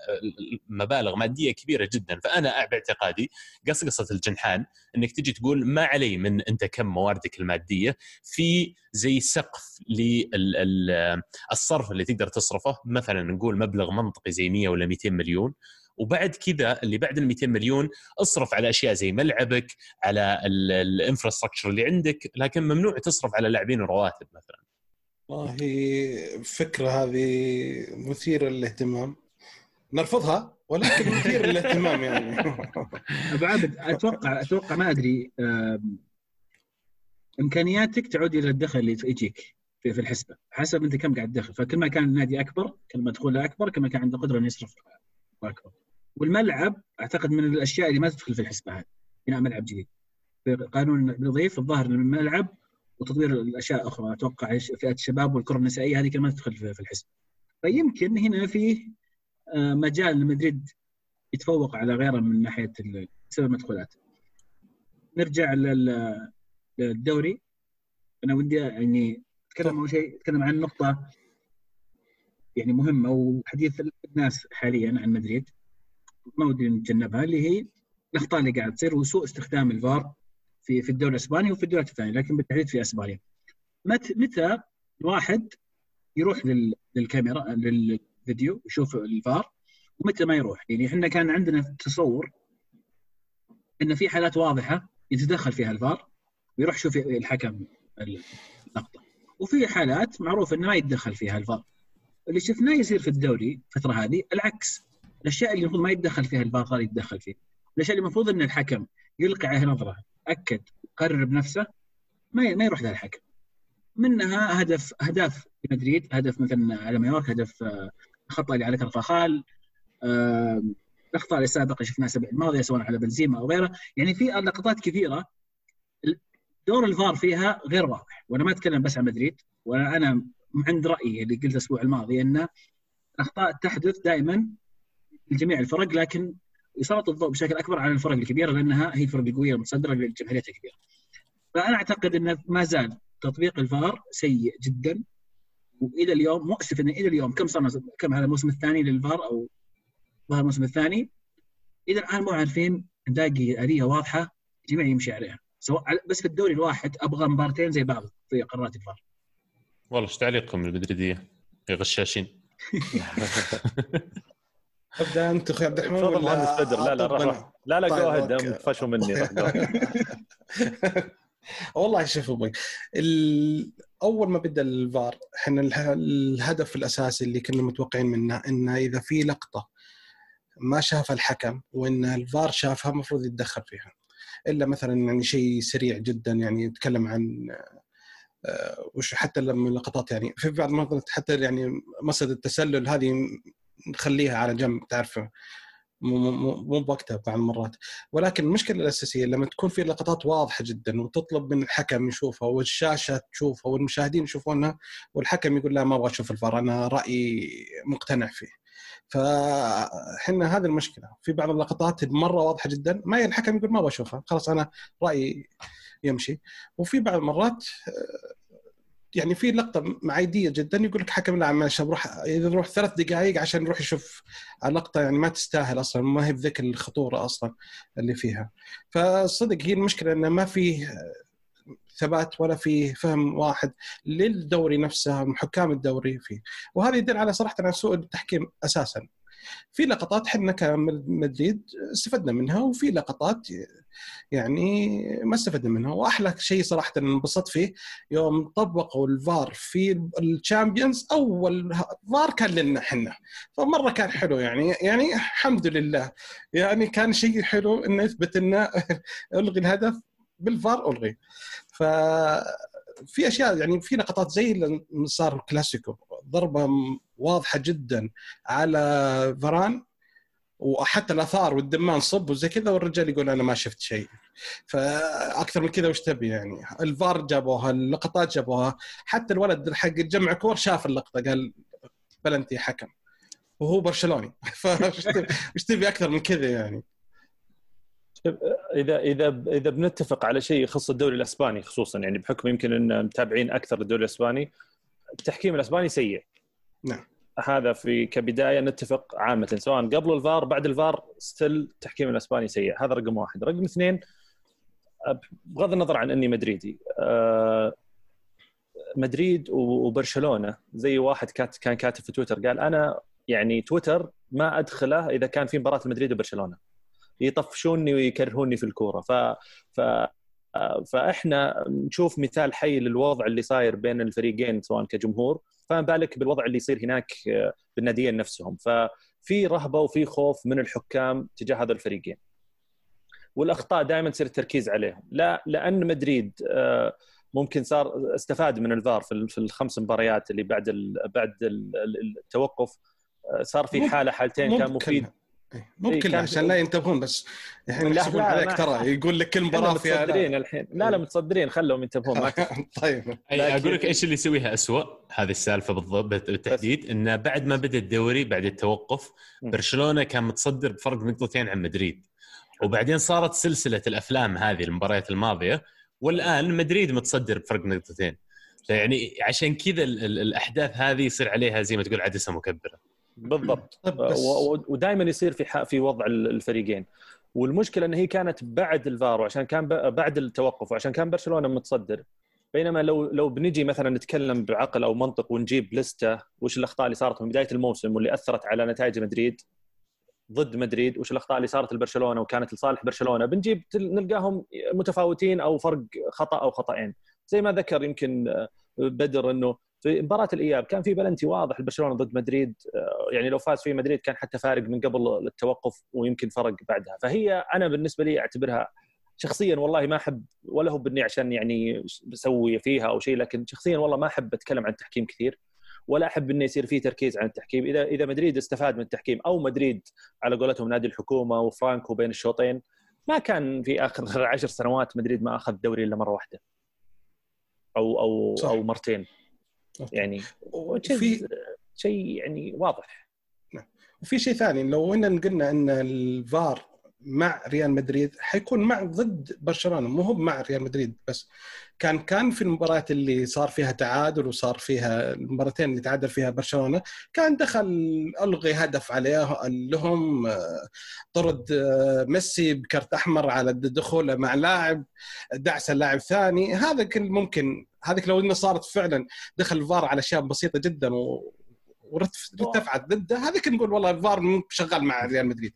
مبالغ مادية كبيرة جدا. فأنا باعتقادي قصقصه الجنحان إنك تجي تقول ما علي من أنت كم مواردك المادية. في زي سقف للصرف اللي تقدر تصرفه. مثلا نقول مبلغ منطقي زي 100 ولا 200 مليون. وبعد كذا اللي بعد ال 200 مليون اصرف على أشياء زي ملعبك على الانفراستراكشر اللي عندك. لكن ممنوع تصرف على لاعبين ورواتب مثلا. والله فكرة هذه مثيرة للاهتمام. نرفضها ولكن مثيرة للاهتمام يعني. أبو عابد أتوقع أتوقع ما أدري إمكانياتك تعود إلى الدخل اللي يجيك في, في الحسبة حسب أنت كم قاعد تدخل. فكل ما كان النادي أكبر كل ما دخوله أكبر كل ما كان عنده قدرة إنه يصرف اكبر والملعب أعتقد من الأشياء اللي ما تدخل في الحسبة هذه بناء ملعب جديد. في قانون نظيف الظاهر الملعب وتطوير الأشياء أخرى أتوقع فئة الشباب والكرة النسائية هذه كمان تدخل في الحسبة. فيمكن هنا في آه، مجال لمدريد يتفوق على غيره من ناحية سبب المدخولات. نرجع للدوري. أنا ودي يعني أتكلم أول شيء أتكلم عن نقطة يعني مهمة وحديث الناس حاليا عن مدريد. ما ودي نتجنبها اللي هي الأخطاء اللي قاعد تصير وسوء استخدام الفار. في في الدوري الاسباني وفي الدوري الثانية لكن بالتحديد في إسبانيا. متى الواحد يروح للكاميرا للفيديو يشوف الفار ومتى ما يروح؟ يعني إحنا كان عندنا تصور إن في حالات واضحة يتدخل فيها الفار ويروح يشوف الحكم اللقطه وفي حالات معروف إنه ما يتدخل فيها الفار. اللي شفناه يصير في الدوري الفترة هذه العكس. الأشياء اللي المفروض ما يتدخل فيها الفار يتدخل فيها. الأشياء اللي المفروض إن الحكم يلقي عليها نظرة اكد قرر بنفسه ما ما يروح ذا الحكم. منها هدف اهداف مدريد هدف مثلا على مايوركا هدف آه، الخطا اللي على كارفخال الاخطاء السابقه شفناها الأسابيع الماضيه سواء على بنزيما أو غيره. يعني في لقطات كثيرة دور الفار فيها غير واضح. وأنا ما أتكلم بس عن مدريد وأنا أنا عند رأيي اللي قلته الأسبوع الماضي ان الاخطاء تحدث دائما لجميع الفرق لكن يسلط الضوء بشكل أكبر على الفرق الكبيرة لأنها هي الفرق القوية المتصدرة اللي جماهيريتها كبيره. فأنا أعتقد انه ما زال تطبيق الفار سيء جدا وإلى اليوم مؤسف إنه إلى اليوم كم صار كم هذا الموسم الثاني للفار أو ظهر الموسم الثاني إلى الآن مو عارفين نلاقي اليه واضحة الجميع يمشي عليها سواء بس في الدوري الواحد أبغى مبارتين زي بعض في قرارات الفار. والله إيش تعليقكم المدريدية يا غشاشين؟ ابدا أنت أخوي عبد الرحمن تفضل مهندس بدر لا لا لا لا جو أهيد فشوا مني والله شوف أبوي أول ما بدأ الفار إحنا الهدف الأساسي اللي كنا متوقعين منه إنه إذا في لقطة ما شافها الحكم وإن الفار شافها المفروض يتدخل فيها. إلا مثلا يعني شيء سريع جدا يعني يتكلم عن آه، وش حتى لما لقطات يعني في بعض المرات حتى يعني مصيدة التسلل هذه نخليها على جنب تعرف مو مو مو بوقتها بعض المرات. ولكن المشكلة الأساسية لما تكون في لقطات واضحة جدا وتطلب من الحكم يشوفها والشاشة تشوفها والمشاهدين يشوفونها والحكم يقول لا ما أبغى أشوف الفار أنا رأيي مقتنع فيه. فحنا هذه المشكلة. في بعض اللقطات مرة واضحة جدا ما الحكم يقول ما أبغى أشوفها خلاص أنا رأيي يمشي. وفي بعض المرات يعني في لقطة معيدية جدا يقول لك حكم لا معلش بروح إذا بروح ثلاث دقائق عشان يروح يشوف لقطة يعني ما تستاهل أصلا ما هي بذيك الخطورة أصلا اللي فيها. فصدق هي المشكلة إنه ما في ثبات ولا في فهم واحد للدوري نفسه حكام الدوري فيه. وهذا يدل على صراحة على سوء التحكيم أساسا. في لقطات إحنا كمدريد استفدنا منها وفي لقطات يعني ما استفدنا منها. وأحلى شيء صراحة انبسطت فيه يوم طبقوا الفار في ال Champions أول فار كان لنا إحنا فمرة كان حلو يعني يعني الحمد لله. يعني كان شيء حلو إنه يثبت إنه ألغي الهدف بالفار ألغي. ف في أشياء يعني في لقطات زي اللي صار كلاسيكو. ضربة واضحة جدا على فران وحتى الآثار والدمان صب وزي كذا والرجال يقول أنا ما شفت شيء. فأكثر من كذا وش تبي يعني؟ الفار جابوها اللقطات جابوها. حتى الولد حق جمع كور شاف اللقطة قال بلنتي حكم. وهو برشلوني. فايش تبي أكثر من كذا يعني؟ اذا إذا إذا بنتفق على شيء يخص الدوري الإسباني خصوصا يعني بحكم يمكن إن متابعين أكثر الدوري الإسباني التحكيم الأسباني سيء. نعم. هذا في كبداية نتفق عامة سواء قبل الفار بعد ال VAR still التحكيم الأسباني سيء. هذا رقم واحد. رقم اثنين بغض النظر عن إني مدريدي أه، مدريد وبرشلونة زي واحد كان كاتب في تويتر قال أنا يعني تويتر ما أدخله إذا كان في مباراة مدريد وبرشلونة. يطفشوني ويكرهوني في الكورة. ف ف فإحنا نشوف مثال حي للوضع اللي صاير بين الفريقين سواء كجمهور فما بالك بالوضع اللي يصير هناك بالناديين نفسهم. ففي رهبة وفي خوف من الحكام تجاه هذا الفريقين. والأخطاء دائما تصير التركيز عليهم. لا لأن مدريد آه، ممكن صار استفاد من الفار في الخمس مباريات اللي بعد بعد التوقف. آه، صار في حالة حالتين كان مفيد. إيه، ممكن إيه عشان لا ينتبهون بس الحين يحسبون عليك ترى يقول لك كل مباراة فيها متصدرين الحين. لا لا إيه. متصدرين خلهم ينتبهون ما طيب. أي أقول لك إيش اللي يسويها اسوء هذه السالفة بالضبط بالتحديد انه بعد ما بدأ الدوري بعد التوقف برشلونة كان متصدر بفرق نقطتين عن مدريد. وبعدين صارت سلسلة الأفلام هذه المباريات الماضية والآن مدريد متصدر بفرق نقطتين. فيعني عشان كذا الأحداث هذه يصير عليها زي ما تقول عدسة مكبرة. بالضبط. طيب، ودائما يصير في في وضع الفريقين. والمشكلة إن هي كانت بعد الفار وعشان كان بعد التوقف وعشان كان برشلونة متصدر. بينما لو لو بنجي مثلا نتكلم بعقل أو منطق ونجيب لستة وش الأخطاء اللي صارت من بداية الموسم واللي أثرت على نتائج مدريد ضد مدريد وش الأخطاء اللي صارت لبرشلونة وكانت لصالح برشلونة بنجيب نلقاهم متفاوتين أو فرق خطأ أو خطأين. زي ما ذكر يمكن بدر إنه في مباراة الإياب كان في بلنتي واضح لبرشلونة ضد مدريد آه، يعني لو فاز فيه مدريد كان حتى فارق من قبل التوقف ويمكن فرق بعدها. فهي أنا بالنسبة لي أعتبرها شخصيا والله ما أحب ولا هو بني عشان يعني بسوي فيها أو شيء لكن شخصيا والله ما أحب أتكلم عن التحكيم كثير ولا أحب إنه يصير فيه تركيز عن التحكيم. إذا إذا مدريد استفاد من التحكيم أو مدريد على قولتهم نادي الحكومة وفرانكو بين الشوطين ما كان في آخر عشر سنوات مدريد ما أخذ دوري إلا مرة واحدة أو أو صح. أو مرتين. يعني في شيء يعني واضح نعم. وفي شيء ثاني لو إن قلنا إن الفار مع ريال مدريد حيكون مع ضد برشلونة. مو هو مع ريال مدريد بس. كان كان في المباريات اللي صار فيها تعادل وصار فيها المباراتين اللي تعادل فيها برشلونة. كان دخل ألغي هدف عليه لهم طرد ميسي بكرت أحمر على دخوله مع لاعب دعس اللاعب ثاني. هذا كل ممكن. هذيك لو إنه صارت فعلا دخل الفار على أشياء بسيطة جدا و ورتفعت ضده هذيك نقول والله الفار شغال مع ريال مدريد.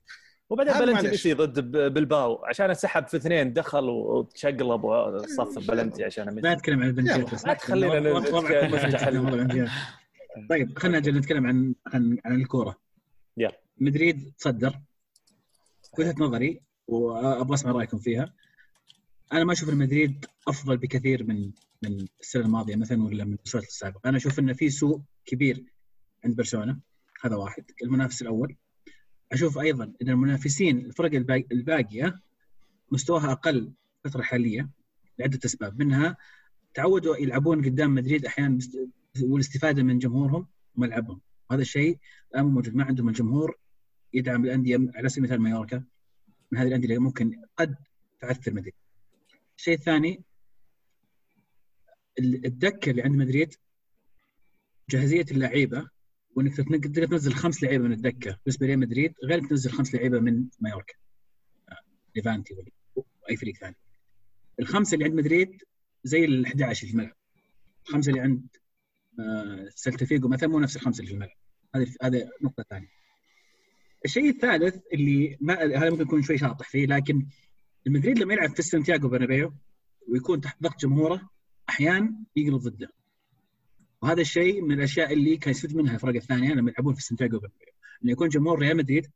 وبعدين بلنتي ضد بلباو. عشان أنسحب في اثنين دخل وتشقلب وصف بلنتي عشان ما أتكلم عن البنتي لا تخلينا طيب خلينا نجي نتكلم عن عن عن الكورة. يلا. مدريد تصدر. وجهة نظري وأبغى أسمع رأيكم فيها. أنا ما أشوف إن مدريد أفضل بكثير من من السنة الماضية مثلا ولا من السنة السابقة. أنا أشوف انه في سوء كبير عند برشلونة. هذا واحد. المنافس الأول. أشوف أيضا إن المنافسين الفرق الباقي- الباقية مستواها أقل الفترة الحاليه لعدة أسباب منها تعودوا يلعبون قدام مدريد أحيانا والاستفادة من جمهورهم وملعبهم. هذا الشيء الآن مو موجود. ما عندهم الجمهور يدعم الأندية على سبيل المثال مايوركا. من هذه الأندية اللي ممكن قد تعثر مدريد. الشيء الثاني ال- الدكة اللي عند مدريد جاهزية اللعيبة وإنك تقدر تنزل خمس لعيبة من الدكة بالنسبة لريال مدريد غير تنزل خمس لعيبة من مايوركا آه، ليفانتي ولا أي فريق ثاني. الخمسة اللي عند مدريد زي ال 11 اللي في الملعب. الخمسة اللي عند آه، سلتا فيجو مثلا مو نفس الخمسة اللي في الملعب. هذه هذه نقطة ثانية. الشيء الثالث اللي ما هذا ممكن يكون شوي شاطح فيه لكن المدريد لما يلعب في سانتياغو برنابيو ويكون تحت ضغط جمهوره أحيانا يقلب ضده. وهذا الشيء من الأشياء اللي كان يستفيد منها الفرق الثانية لما يلعبون في سانتياغو. انه يكون جمهور ريال مدريد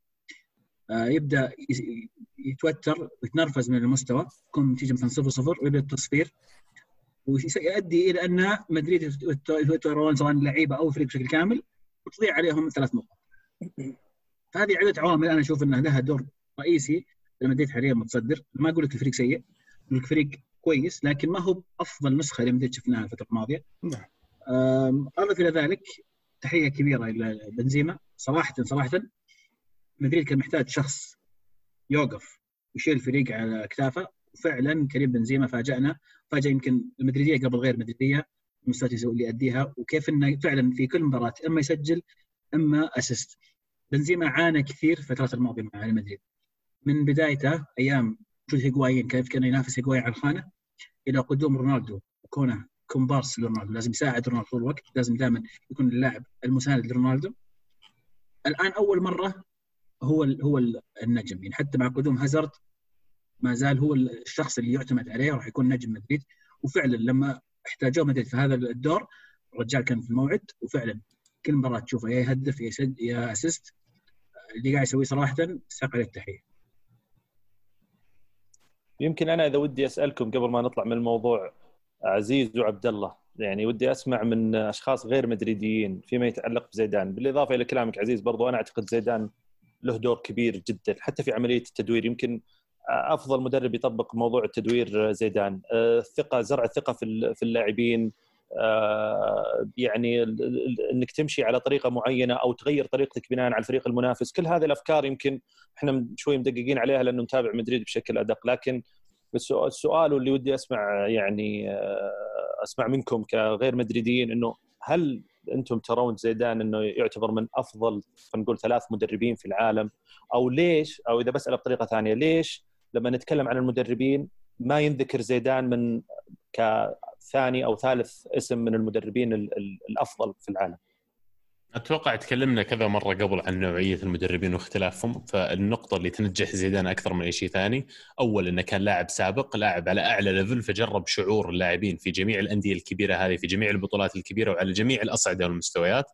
آه، يبدأ يتوتر ويتنرفز من المستوى يكون النتيجه مثلا 0 0 ويبدأ التصفير ويؤدي إلى أن مدريد يتوترون سواء لعيبة أو فريق بشكل كامل وتضيع عليهم ثلاث نقاط. فهذه عدة عوامل أنا أشوف انها لها دور رئيسي لما مدريد حاليا متصدر ما أقول لك الفريق سيء أقول لك فريق كويس لكن ما هو أفضل نسخة لمدريد شفناها الفترة الماضية نعم اضف إلى ذلك تحية كبيرة إلى بنزيما. صراحة صراحة مدريد كان محتاج شخص يوقف ويشيل الفريق على اكتافه وفعلا كريم بنزيما فاجأنا. فاجأ يمكن المدريدية قبل غير مدريديه المستويات اللي يؤديها وكيف إنه فعلا في كل مباراة إما يسجل إما أسيست. بنزيما عانى كثير في الفترات الماضية مع ريال مدريد. من بدايته أيام وجود هيغوايين كيف كان ينافس هيغوايين على الخانة إلى قدوم رونالدو وكونه كومبارس لرونالدو. لازم يساعد رونالدو طول الوقت. لازم دائما يكون اللاعب المساند لرونالدو. الآن أول مرة هو ال هو ال- النجم. يعني حتى مع قدوم هازارد ما زال هو الشخص اللي يعتمد عليه. راح يكون نجم مدريد. وفعلا لما احتاجوه مدريد في هذا الدور الرجال كان في الموعد. وفعلا كل مباراة تشوفه يا يهدف يا يسد يا اسيست اللي قاعد يسويه صراحة يستحق عليه التحيه يمكن أنا إذا ودي أسألكم قبل ما نطلع من الموضوع عزيز وعبد الله. يعني ودي أسمع من أشخاص غير مدريديين فيما يتعلق بزيدان. بالإضافة إلى كلامك عزيز برضو أنا أعتقد زيدان له دور كبير جدا حتى في عملية التدوير. يمكن أفضل مدرب يطبق موضوع التدوير زيدان. الثقة زرع الثقة في اللاعبين. آه، يعني إنك تمشي على طريقة معينة أو تغير طريقتك بناء على الفريق المنافس. كل هذه الأفكار يمكن إحنا شوي مدققين عليها لأنه نتابع مدريد بشكل أدق. لكن السؤال السؤال اللي ودي أسمع يعني آه، أسمع منكم كغير مدريديين إنه هل أنتم ترون زيدان إنه يعتبر من أفضل خلينا نقول ثلاث مدربين في العالم؟ أو ليش؟ أو إذا بسأله بطريقة ثانية ليش لما نتكلم عن المدربين ما ينذكر زيدان من كثاني أو ثالث اسم من المدربين ال- ال- الأفضل في العالم؟ أتوقع تكلمنا كذا مرة قبل عن نوعية المدربين واختلافهم فالنقطة اللي تنجح زيدان أكثر من أي شيء ثاني اول إنه كان لاعب سابق لاعب على أعلى ليفل فجرب شعور اللاعبين في جميع الأندية الكبيرة هذه في جميع البطولات الكبيرة وعلى جميع الأصعدة والمستويات.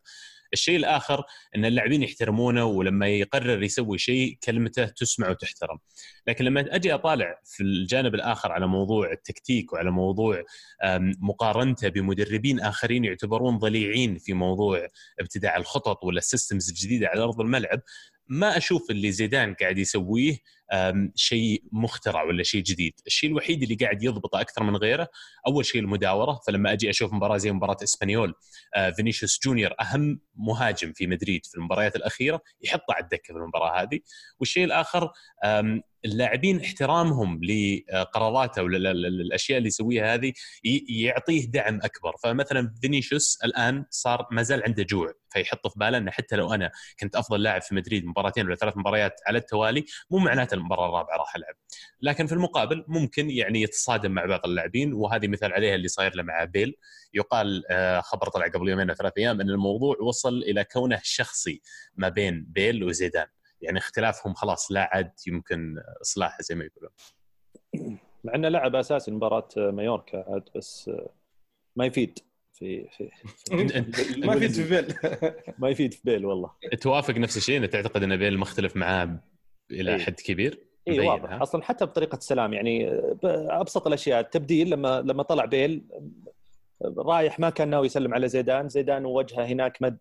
الشيء الآخر إن اللاعبين يحترمونه ولما يقرر يسوي شيء كلمته تسمع وتحترم. لكن لما أجي أطالع في الجانب الآخر على موضوع التكتيك وعلى موضوع مقارنته بمدربين آخرين يعتبرون ضليعين في موضوع ابتداع الخطط ولا ال systems الجديده على أرض الملعب ما أشوف اللي زيدان قاعد يسويه شيء مخترع ولا شيء جديد، الشيء الوحيد اللي قاعد يضبطه أكثر من غيره أول شيء المداورة، فلما أجي أشوف مباراة زي مباراة إسبانيول آه، فينيسيوس جونيور أهم مهاجم في مدريد في المباريات الأخيرة يحطه على الدكة في المباراة هذه، والشيء الآخر اللاعبين احترامهم لقراراته والاشياء اللي يسويها هذه يعطيه دعم أكبر. فمثلا فينيسيوس الآن صار ما زال عنده جوع فيحط في باله إنه حتى لو أنا كنت أفضل لاعب في مدريد مباراتين ولا ثلاث مباريات على التوالي مو معناته المباراة الرابعة راح ألعب. لكن في المقابل ممكن يعني يتصادم مع بعض اللاعبين وهذه مثال عليها اللي صاير له مع بيل. يقال آه، خبر طلع قبل يومين أو ثلاث أيام إن الموضوع وصل إلى كونه شخصي ما بين بيل وزيدان. يعني اختلافهم خلاص لا عاد يمكن اصلاحه زي ما يقولون. مع إنه لعب أساسي مباراة مايوركا عاد بس ما يفيد في, في, في ما في تفل ما يفيد في بيل والله. توافق نفس الشيء انك تعتقد إن بيل مختلف معاه إلى إيه. حد كبير؟ اي واضح. ها؟ أصلا حتى بطريقة السلام يعني أبسط الأشياء التبديل لما لما طلع بيل رايح ما كان ناوي يسلم على زيدان زيدان وجهه هناك مد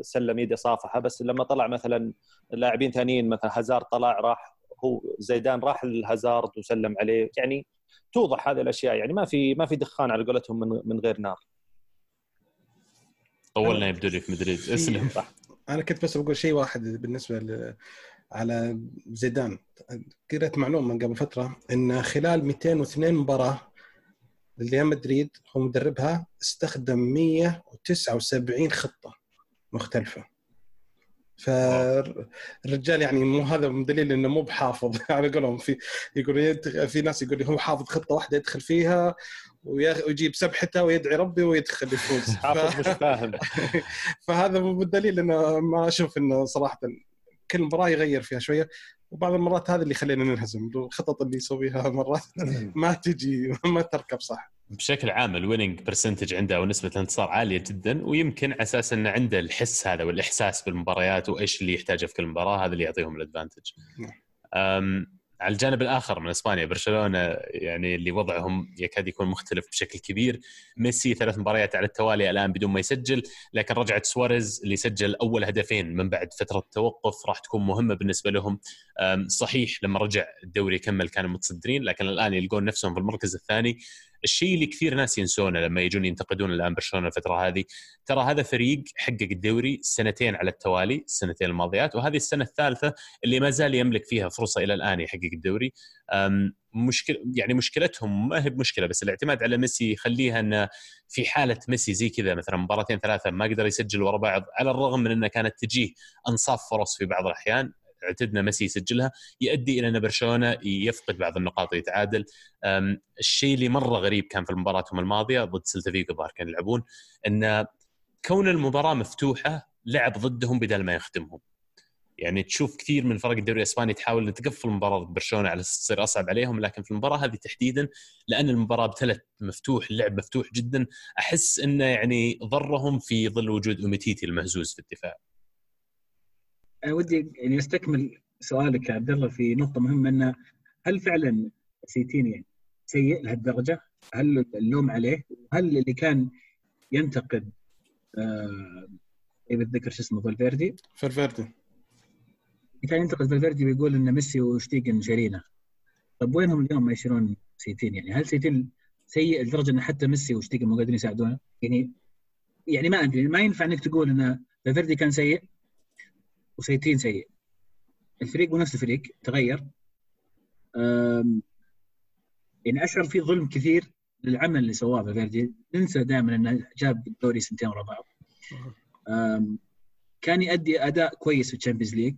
سلم يده صافحه بس لما طلع مثلا لاعبين ثانيين مثلا هازارد طلع راح هو زيدان راح لهازارد وسلم عليه يعني توضح هذه الأشياء يعني ما في ما في دخان على قولتهم من, من غير نار. طولنا يبدو لي في مدريد اسلم أنا كنت بس بقول شيء واحد بالنسبة ل... على زيدان. قريت معلومة من قبل فترة إن خلال 202 مباراة لريال مدريد هو مدربها استخدم 179 خطة مختلفة. فالرجال يعني مو هذا دليل إنه مو بحافظ. على قولهم في يقول في ناس يقول هو حافظ خطة واحدة يدخل فيها ويجيب سبحته ويدعي ربي ويدخل يفوز. حافظ مش فاهم. فهذا بالدليل إنه ما أشوف إنه صراحة كل مباراة يغير فيها شوية. وبعض المرات هذا اللي يخلينا ننهزم الخطط اللي يسويها مرات ما تجي ما تركب صح. بشكل عام ال winning percentage عنده ونسبة الانتصار عالية جدا ويمكن على أساس إنه عنده الحس هذا والإحساس بالمباريات وإيش اللي يحتاجه في كل مباراة هذا اللي يعطيهم ال advantage. على الجانب الآخر من إسبانيا برشلونة يعني اللي وضعهم يكاد يكون مختلف بشكل كبير. ميسي ثلاث مباريات على التوالي الآن بدون ما يسجل لكن رجعت سواريز اللي سجل أول هدفين من بعد فترة توقف راح تكون مهمة بالنسبة لهم. صحيح لما رجع الدوري كمل كانوا متصدرين لكن الآن يلقون نفسهم في المركز الثاني. الشيء اللي كثير ناس ينسونه لما يجون ينتقدون الآن برشلونة الفترة هذه ترى هذا فريق حقق الدوري سنتين على التوالي السنتين الماضيات وهذه السنة الثالثة اللي ما زال يملك فيها فرصة إلى الآن يحقق الدوري. مشكله يعني مشكلتهم ما هي بمشكلة بس الاعتماد على ميسي يخليها انه في حالة ميسي زي كذا مثلا مباراتين ثلاثة ما قدر يسجل ورا بعض على الرغم من انها كانت تجيه أنصاف فرص في بعض الأحيان اعتدنا ميسي يسجلها يؤدي إلى إن برشلونة يفقد بعض النقاط ويتعادل الشيء اللي مرة غريب كان في مباراتهم الماضية ضد سلتا فيجو الظاهر كانوا يلعبون إن كون المباراة مفتوحة لعب ضدهم بدل ما يخدمهم يعني تشوف كثير من فرق الدوري الإسباني تحاول تقفل مباراه برشلونة على تصير أصعب عليهم لكن في المباراة هذه تحديدا لأن المباراة ابتلت مفتوح اللعب مفتوح جدا أحس إنه يعني ضرهم في ظل وجود أوميتيتي المهزوز في الدفاع. أنا ودي يعني أستكمل سؤالك يا عبد الله في نقطة مهمة إنه هل فعلا سيتيني يعني سيء لهالدرجة؟ هل اللوم عليه؟ هل اللي كان ينتقد آه بتذكر شو اسمه فالفيردي؟ فالفيردي كان ينتقد فالفيردي بيقول ان ميسي وشتيجن شايلينه طيب وينهم اليوم ما يشيلون سيتين يعني هل سيتين سيء لدرجة إن حتى ميسي وشتيجن مو قادرين يساعدونه؟ يعني يعني ما أدري ما ينفع إنك تقول إن فالفيردي كان سيء وسيتين سيء. الفريق هو نفس الفريق تغير. يعني أشعر في ظلم كثير للعمل اللي سواه فالفيردي ننسى دائما إنه جاب الدوري سنتين ورا بعض. كان يؤدي أداء كويس في الشامبيونز ليج.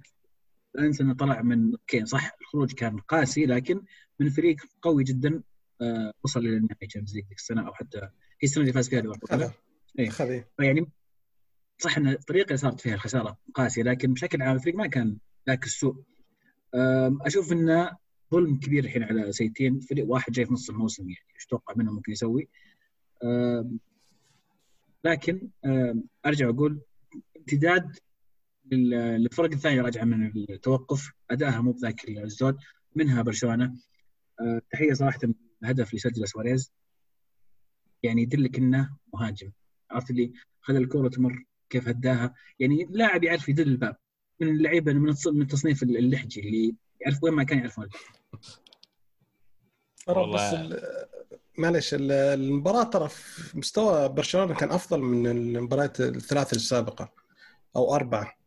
لا ننسى إنه طلع من okay صح الخروج كان قاسي لكن من فريق قوي جدا آه، وصل إلى النهائي ال Champions League السنة أو حتى هي السنة اللي فاز فيها ليفربول إيه. فيعني صح إن الطريقة صارت فيها الخسارة قاسية لكن بشكل عام الفريق ما كان ذاك السوء. أشوف إنه ظلم كبير الحين على سيتين. فريق واحد جاي في نص الموسم يعني إيش توقع منه ممكن يسوي؟ لكن أرجع أقول امتداد للفرق الثانية راجعه من التوقف. أدائها مو بذاك الزود. منها برشلونة. تحية صراحة الهدف اللي سجله سواريز. يعني يدلك إنه مهاجم. عرفت اللي خذ الكره تمر. كيف هداها. يعني لاعب يعرف يدل الباب. من اللعيبة من من التصنيف اللحجي اللي يعرف وين ما كان يعرفون. ترى بس معلش المباراة ترى في مستوى برشلونة كان أفضل من المباريات الثلاث السابقة أو أربعة.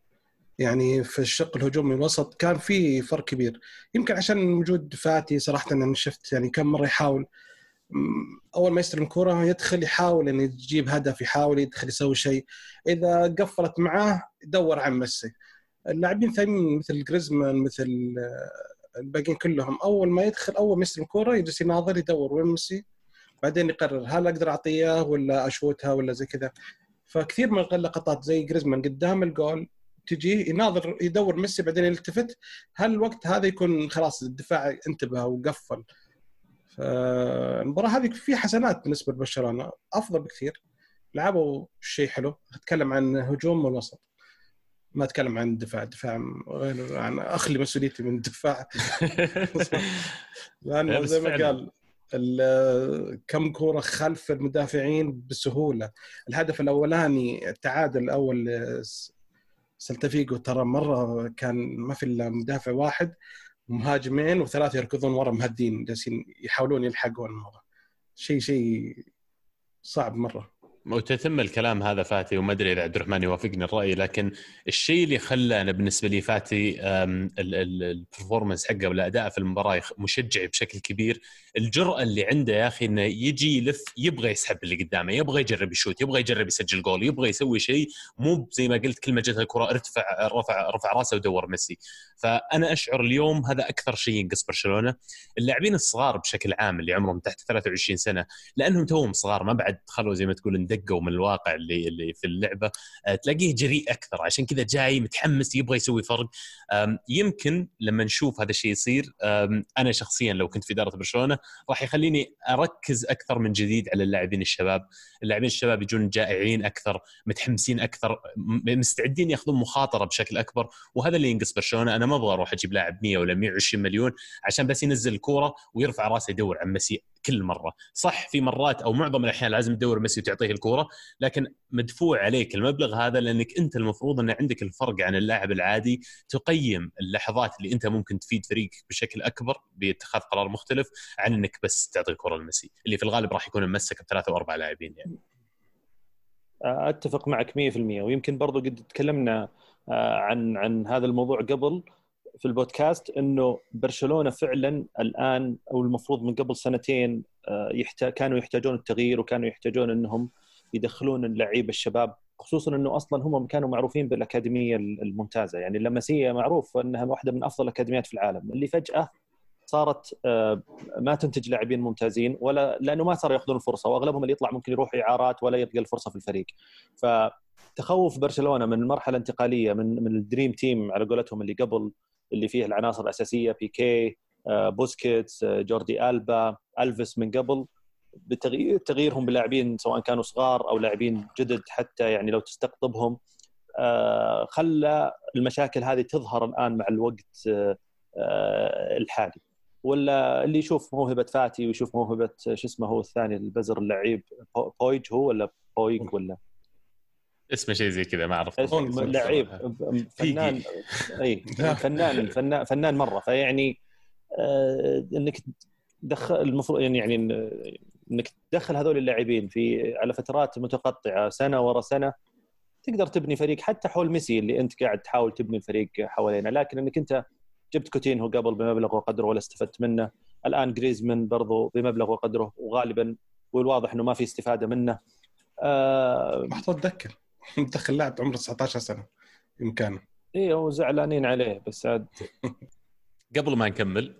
يعني في الشق الهجومي الوسط كان في فرق كبير. يمكن عشان وجود فاتي صراحة أنا شفت يعني كم مرة يحاول. أول ما يستلم كوره يدخل يحاول إنه يجيب هدف يحاول يدخل يسوي شيء. إذا قفلت معاه يدور عن ميسي. اللاعبين الثانيين مثل جريزمان مثل آه، الباقيين كلهم أول ما يدخل أول ما يستلم كوره يجلس يناظر يدور وين ميسي بعدين يقرر هل أقدر أعطيه ولا أشوتها ولا زي كذا. فكثير من اللقطات زي جريزمان قدام الجول تجي يناظر يدور ميسي بعدين يلتفت. هل الوقت هذا يكون خلاص الدفاع انتبه وقفل؟ فالمباراة هذه في حسنات بالنسبة لبرشلونة أفضل بكثير. لعبوا شيء حلو. أتكلم عن هجوم والوسط ما أتكلم عن الدفاع الدفاع غير عن أخلي مسؤوليتي من الدفاع لأنه زي ما قال ال- كم كورة خلف المدافعين بسهولة. الهدف الأولاني التعادل الأول سلتفيجو ترى مرة كان ما في إلا مدافع واحد. مهاجمين وثلاثة يركضون ورا مهدين جالسين يحاولون يلحقون الموضوع. شيء شيء صعب مرة. وتتم الكلام هذا فاتي وما أدري إذا عبد الرحمن يوافقني الرأي لكن الشيء اللي خلى أنا بالنسبة لي فاتي ال performance حقه والاداء في المباراة مشجع بشكل كبير الجرأة اللي عنده يا أخي إنه يجي يلف يبغى يسحب اللي قدامه يبغى يجرب يشوت يبغى يجرب يسجل جول يبغى يسوي شيء مو زي ما قلت كل ما جت الكرة ارتفع رفع رفع راسه ودور ميسي. فأنا أشعر اليوم هذا أكثر شيء ينقص برشلونة. اللاعبين الصغار بشكل عام اللي عمرهم تحت 23 سنة لأنهم توهم صغار ما بعد دخلوا زي ما تقول اندقوا من الواقع اللي اللي في اللعبة آه، تلاقيه جريء أكثر. عشان كذا جاي متحمس يبغى يسوي فرق. يمكن لما نشوف هذا الشيء يصير أنا شخصيا لو كنت في إدارة برشلونة راح يخليني أركز أكثر من جديد على اللاعبين الشباب. اللاعبين الشباب يجون جائعين أكثر متحمسين أكثر مستعدين يأخذون مخاطرة بشكل أكبر. وهذا اللي ينقص برشلونة. أنا ما أبغى أروح أجيب لاعب 100 ولا 120 مليون عشان بس ينزل الكورة ويرفع راسه يدور عن ميسي. كل مرة. صح في مرات أو معظم الأحيان لازم تدور ميسي وتعطيه الكورة لكن مدفوع عليك المبلغ هذا لأنك أنت المفروض أن عندك الفرق عن اللاعب العادي تقيم اللحظات اللي أنت ممكن تفيد فريقك بشكل أكبر باتخاذ قرار مختلف عن إنك بس تعطي الكره لميسي اللي في الغالب راح يكون ممسك بثلاثة واربع لاعبين يعني. أتفق معك 100% ويمكن برضو قد تكلمنا عن عن هذا الموضوع قبل. في البودكاست إنه برشلونة فعلا الآن أو المفروض من قبل سنتين آه، يحتاج كانوا يحتاجون التغيير وكانوا يحتاجون إنهم يدخلون اللعيبة الشباب خصوصا إنه أصلا هم كانوا معروفين بالأكاديمية الممتازة. يعني اللمسيه معروف إنها واحدة من أفضل الأكاديميات في العالم. اللي فجأة صارت آه، ما تنتج لاعبين ممتازين ولا لأنه ما صاروا يأخذون الفرصة وأغلبهم اللي يطلع ممكن يروح إعارات ولا يلقى الفرصة في الفريق. فتخوف برشلونة من مرحلة انتقالية من من ال dream team على قولتهم اللي قبل اللي فيه العناصر الأساسية بيكي آه، بوسكيتس آه، جوردي ألبا ألفيس من قبل. بتغيير تغييرهم بلاعبين سواء كانوا صغار أو لاعبين جدد حتى يعني لو تستقطبهم آه، خلى المشاكل هذه تظهر الآن مع الوقت الحالي. ولا اللي يشوف موهبة فاتي ويشوف موهبة شو اسمه هو الثاني البزر اللعيب بو- بويج هو ولا بويج ولا؟ اسمه شيء زي كذا ما أعرف لعيب فنان إي. فنان فنان فنان مرة. فيعني آه، إنك تدخل المفروض يعني يعني إنك تدخل هذول اللاعبين في على فترات متقطعة سنة ورا سنة تقدر تبني فريق. حتى حول ميسي اللي أنت قاعد تحاول تبني الفريق حوالينه لكن إنك أنت جبت كوتينهو قبل بمبلغ وقدره ولا استفدت منه. الآن جريزمان برضو بمبلغ وقدره وغالبا والواضح إنه ما في استفادة منه. آه محطوط دكه مدخل لاعب عمره 19 سنة بإمكانه. إيه وزعلانين عليه بس عاد. قبل ما نكمل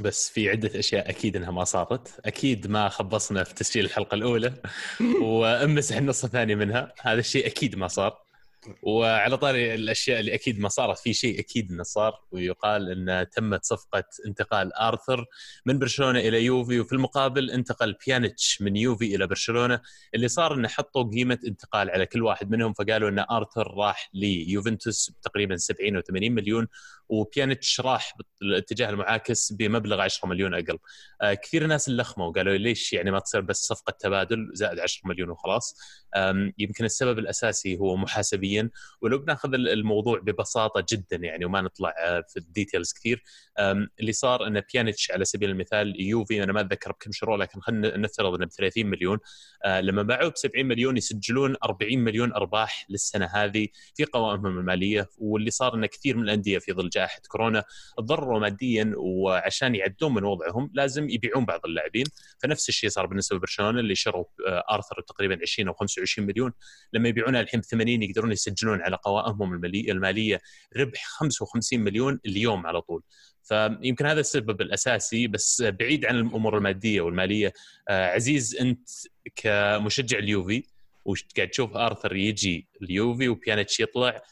بس في عدة أشياء أكيد أنها ما صارت. أكيد ما خبصنا في تسجيل الحلقة الأولى وامسح النص الثاني منها. هذا الشيء أكيد ما صار. وعلى طاري الأشياء اللي أكيد ما صارت في شيء أكيد إنه صار ويقال إن تمت صفقة انتقال آرثر من برشلونة إلى يوفي وفي المقابل انتقل بيانيتش من يوفي إلى برشلونة. اللي صار إنه حطوا قيمة انتقال على كل واحد منهم فقالوا إن آرثر راح ليوفنتوس بتقريبا 70 أو 80 مليون وبيانيتش راح بالاتجاه المعاكس بمبلغ 10 مليون أقل. آه كثير ناس اللخموا وقالوا ليش يعني ما تصير بس صفقة تبادل زائد 10 مليون وخلاص؟ يمكن السبب الأساسي هو محاسبيا ولو بناخذ الموضوع ببساطة جدا يعني وما نطلع في ال details كثير. اللي صار إن بيانيتش على سبيل المثال يوفي أنا ما أتذكر بكم شروه لكن خلينا نفترض إنه ب 30 مليون لما باعوه ب 70 مليون يسجلون 40 مليون أرباح للسنة هذه في قوائمهم المالية. واللي صار ان كثير من الأندية في ظل جائحة كورونا تضرروا ماديا وعشان يعدون من وضعهم لازم يبيعون بعض اللاعبين. فنفس الشيء صار بالنسبة لبرشلونة اللي شروا أرثر تقريبا 20 أو 25 مليون. لما يبيعونها الحين ب 80 يقدرون يسجلون على قوائمهم المالية ربح 55 مليون اليوم على طول. فيمكن هذا السبب الأساسي بس بعيد عن الأمور المادية والمالية عزيز أنت كمشجع اليوفي وقاعد تشوف آرثر يجي اليوفي وبيانيتش يطلع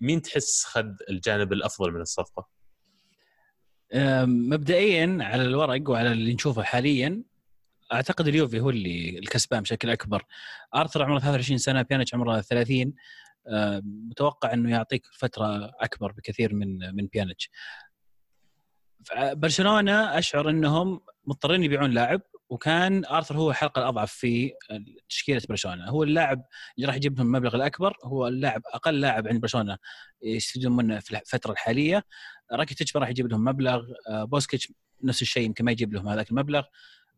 مين تحس خذ الجانب الأفضل من الصفقة؟ مبدئيا على الورق وعلى اللي نشوفه حاليا أعتقد اليوفي هو اللي الكسبان بشكل أكبر. آرثر عمره 23 سنة بيانيتش عمره 30 متوقع إنه يعطيك فترة أكبر بكثير من من بيانيتش. برشلونة أشعر إنهم مضطرين يبيعون لاعب وكان آرثر هو الحلقة الأضعف في تشكيلة برشلونة. هو اللاعب اللي راح يجيب لهم المبلغ الأكبر هو اللاعب أقل لاعب عند برشلونة يستفيدون منه في الفترة الحالية. راكيتيتش راح يجيب لهم مبلغ آه، بوسكيتس نفس الشيء يمكن ما يجيب لهم هذاك المبلغ.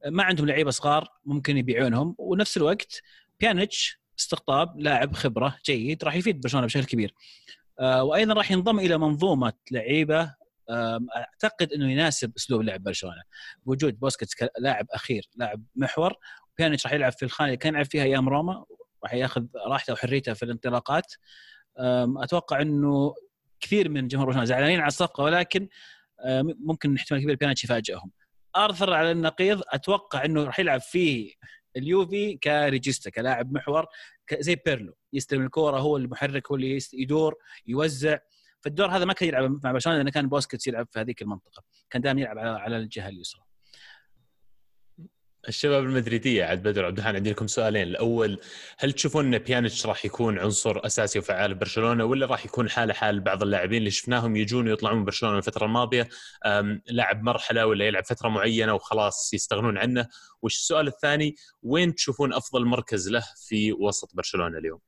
آه، ما عندهم لعيبة صغار ممكن يبيعونهم. ونفس الوقت بيانيتش استقطاب لاعب خبرة جيد راح يفيد برشلونة بشكل كبير. آه، وأيضا راح ينضم إلى منظومة لعيبة أعتقد إنه يناسب أسلوب لعب برشلونة. وجود بوسكيتس كلاعب أخير لاعب محور بيانيتش راح يلعب في الخانة اللي كان يلعب فيها أيام روما راح يأخذ راحته وحريته في الانطلاقات. أتوقع إنه كثير من جمهور برشلونة زعلانين على الصفقة ولكن ممكن احتمال كبير بيانيتش يفاجئهم. آرثر على النقيض أتوقع إنه راح يلعب فيه اليوفي ريجيستا كلاعب محور زي بيرلو يستلم الكورة هو المحرك هو اللي يدور يوزع. فالدور هذا ما كان يلعب مع برشلونة لأنه كان بوسكيتس يلعب في هذيك المنطقة. كان دائما يلعب على الجهة اليسرى. الشباب المدريدية عاد بدر عبد الرحمن عندي لكم سؤالين. الأول هل تشوفون إن بيانيتش راح يكون عنصر أساسي وفعال برشلونة ولا راح يكون حالة حال بعض اللاعبين اللي شفناهم يجون ويطلعون من برشلونة الفترة الماضية لاعب مرحلة ولا يلعب فترة معينة وخلاص يستغنون عنه؟ والسؤال السؤال الثاني وين تشوفون أفضل مركز له في وسط برشلونة اليوم؟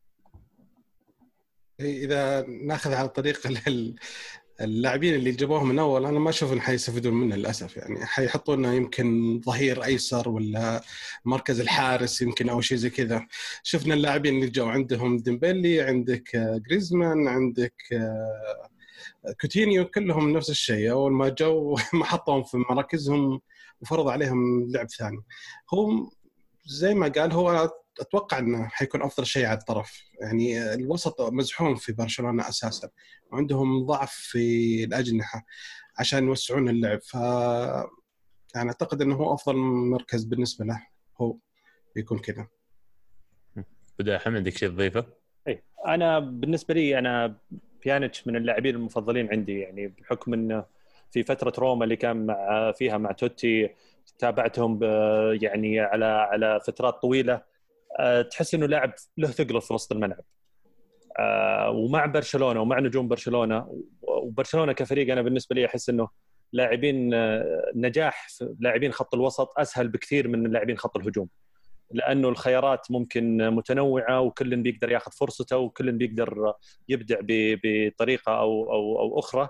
إذا ناخذ على طريق اللاعبين اللي جابوهم من أول أنا ما أشوف ان حيستفيدون منه للأسف يعني. حيحطونه يمكن ظهير أيسر ولا مركز الحارس يمكن أو شيء زي كذا. شفنا اللاعبين اللي جو عندهم ديمبلي عندك جريزمان عندك آه، كوتينيو كلهم نفس الشيء. أول ما جو ما حطهم في مراكزهم وفرض عليهم لعب ثاني. هو زي ما قال هو أتوقع إنه حيكون أفضل شيء على الطرف. يعني الوسط مزحوم في برشلونة أساسا وعندهم ضعف في الأجنحة عشان يوسعون اللعب. ف يعني أعتقد إنه هو أفضل مركز بالنسبة له هو يكون كذا. بدأ حمد عندك شيء تضيفه؟ اي أنا بالنسبة لي أنا بيانيتش من اللاعبين المفضلين عندي. يعني بحكم إنه في فترة روما اللي كان مع فيها مع توتي تابعتهم يعني على على فترات طويلة. آه، تحس إنه لاعب له ثقل في وسط الملعب. آه، ومع برشلونة ومع نجوم برشلونة وبرشلونة كفريق أنا بالنسبة لي أحس إنه لاعبين آه، نجاح لاعبين خط الوسط أسهل بكثير من لاعبين خط الهجوم. لأنه الخيارات ممكن متنوعة وكل بيقدر ياخذ فرصته وكل بيقدر يبدع بطريقة أو أو أو أخرى.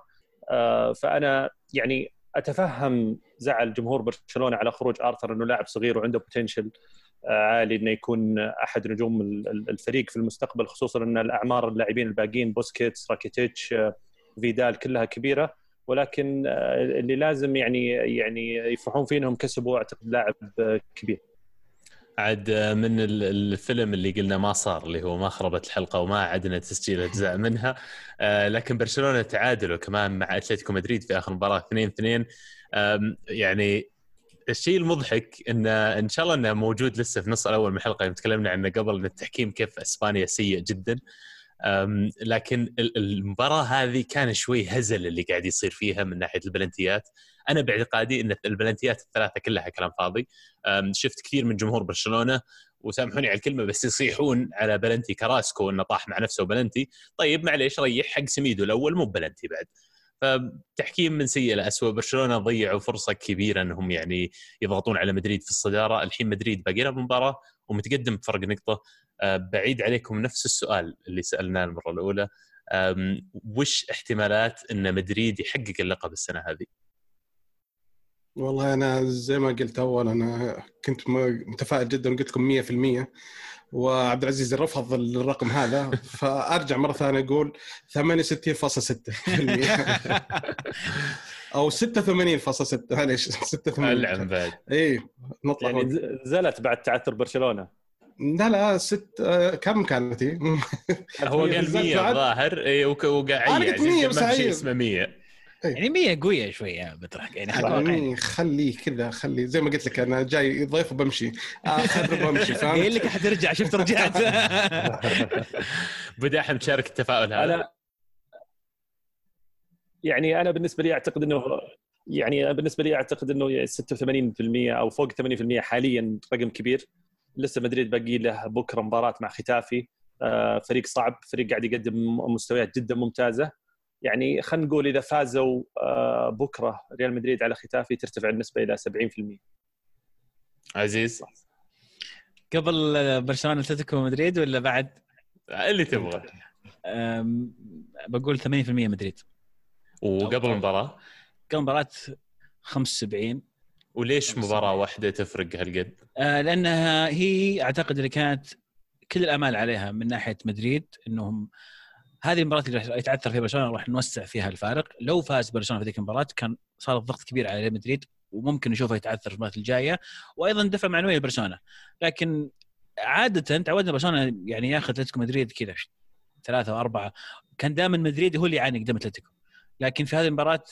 فأنا يعني أتفهم زعل جمهور برشلونة على خروج آرثر إنه لاعب صغير وعنده potential عالي إنه يكون أحد نجوم الفريق في المستقبل خصوصا إن الأعمار اللاعبين الباقيين بوسكيتس راكيتيتش فيدال كلها كبيرة ولكن اللي لازم يعني يعني يفرحون فيه إنهم كسبوا أعتقد لاعب كبير. عاد من الفيلم اللي قلنا ما صار اللي هو ما خربت الحلقة وما عدنا تسجيل أجزاء منها. لكن برشلونة تعادلوا كمان مع أتلتيكو مدريد في آخر مباراة 2 2 يعني الشيء المضحك إن إن شاء الله إنه موجود لسه في نص الأول من الحلقة يوم تكلمنا عنه قبل إن التحكيم كيف إسبانيا سيء جدا. لكن المباراة هذه كان شوي هزل اللي قاعد يصير فيها من ناحية البلنتيات. أنا باعتقادي إن البلنتيات الثلاثة كلها كلام فاضي. شفت كثير من جمهور برشلونة وسامحوني على الكلمة بس يصيحون على بلنتي كراسكو إنه طاح مع نفسه بلنتي. طيب معليش ريح حق سميدو الأول مو بلنتي بعد. فتحكيم من سيء لاسوء برشلونة ضيعوا فرصة كبيرة إنهم يعني يضغطون على مدريد في الصدارة. الحين مدريد باقي له مباراة ومتقدم بفرق نقطة. آه، بعيد عليكم نفس السؤال اللي سألناه المرة الأولى. وش احتمالات إن مدريد يحقق اللقب السنة هذه؟ والله أنا زي ما قلت أول أنا كنت متفائل جدا وقلت لكم 100% وعبد العزيز رفض الرقم هذا. فأرجع مرة ثانية أقول 68.6% أو 86.6 معليش 86 العن بعد. اي نطلع يعني زلت بعد تعثر برشلونة. لا لا ست كم كانت هي؟ هو قال 100 الظاهر. اي وقاعد أنا قلت 100 بس اسمه 100 إيه. يعني 100 قوية شوية بطرح يعني يعني خليه كذا خليه زي ما قلت لك أنا جاي ضيف وبمشي. اخذ وبمشي فاهم قايل لك حترجع شفت رجعت. بدأ احمد تشارك التفاؤل هذا. أنا يعني أنا بالنسبة لي أعتقد إنه يعني بالنسبة لي أعتقد إنه 86% أو فوق 80% حاليا رقم كبير. لسه مدريد باقي له بكرة مباراة مع ختافي. آه، فريق صعب فريق قاعد يقدم مستويات جدا ممتازة. يعني خلينا نقول إذا فازوا آه، بكرة ريال مدريد على ختافي ترتفع النسبة إلى 70% عزيز. قبل برشلونة اتلتيكو مدريد ولا بعد؟ اللي تبغى. بقول 80% مدريد. وقبل المباراة؟ قبل مباراه 75 وليش مباراة واحدة تفرق هالقد؟ آه، لأنها هي أعتقد اللي كانت كل الأمال عليها من ناحية مدريد إنهم هذه المباراة اللي راح يتعثر فيها برشلونة راح نوسع فيها الفارق. لو فاز برشلونة في ذيك المباراة كان صار الضغط كبير على ريال مدريد وممكن نشوفه يتعثر في المباراة الجاية وأيضا دفع معنوي لبرشلونة. لكن عاده تعودنا برشلونة يعني ياخذ أتلتيكو مدريد كذا ثلاثة واربعه كان دائما مدريد هو اللي يعاني قدام أتلتيكو. لكن في هذه المباراة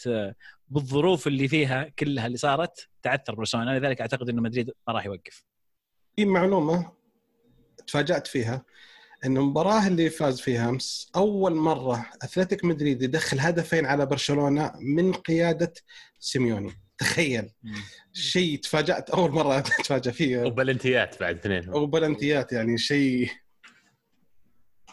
بالظروف اللي فيها كلها اللي صارت تعثر برشلونة. لذلك أعتقد انه مدريد ما راح يوقف. في معلومة تفاجأت فيها. إن المباراه اللي فاز فيها أمس أول مرة اثلتيك مدريد يدخل هدفين على برشلونة من قيادة سيميوني. تخيل. شيء تفاجأت أول مرة اتفاجئ فيه. وبلنتيات بعد اثنين. وبلنتيات يعني شيء.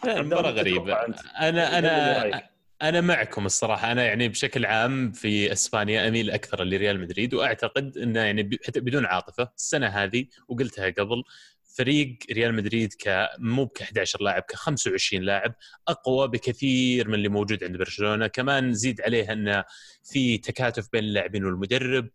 مباراه غريبه أنا أنا أنا معكم الصراحة. أنا يعني بشكل عام في إسبانيا أميل أكثر لريال مدريد وأعتقد إنه يعني ب- حتى بدون عاطفة. السنة هذه وقلتها قبل فريق ريال مدريد ك مو ك 11 لاعب ك 25 لاعب أقوى بكثير من اللي موجود عند برشلونة. كمان زيد عليه انه في تكاتف بين اللاعبين والمدرب.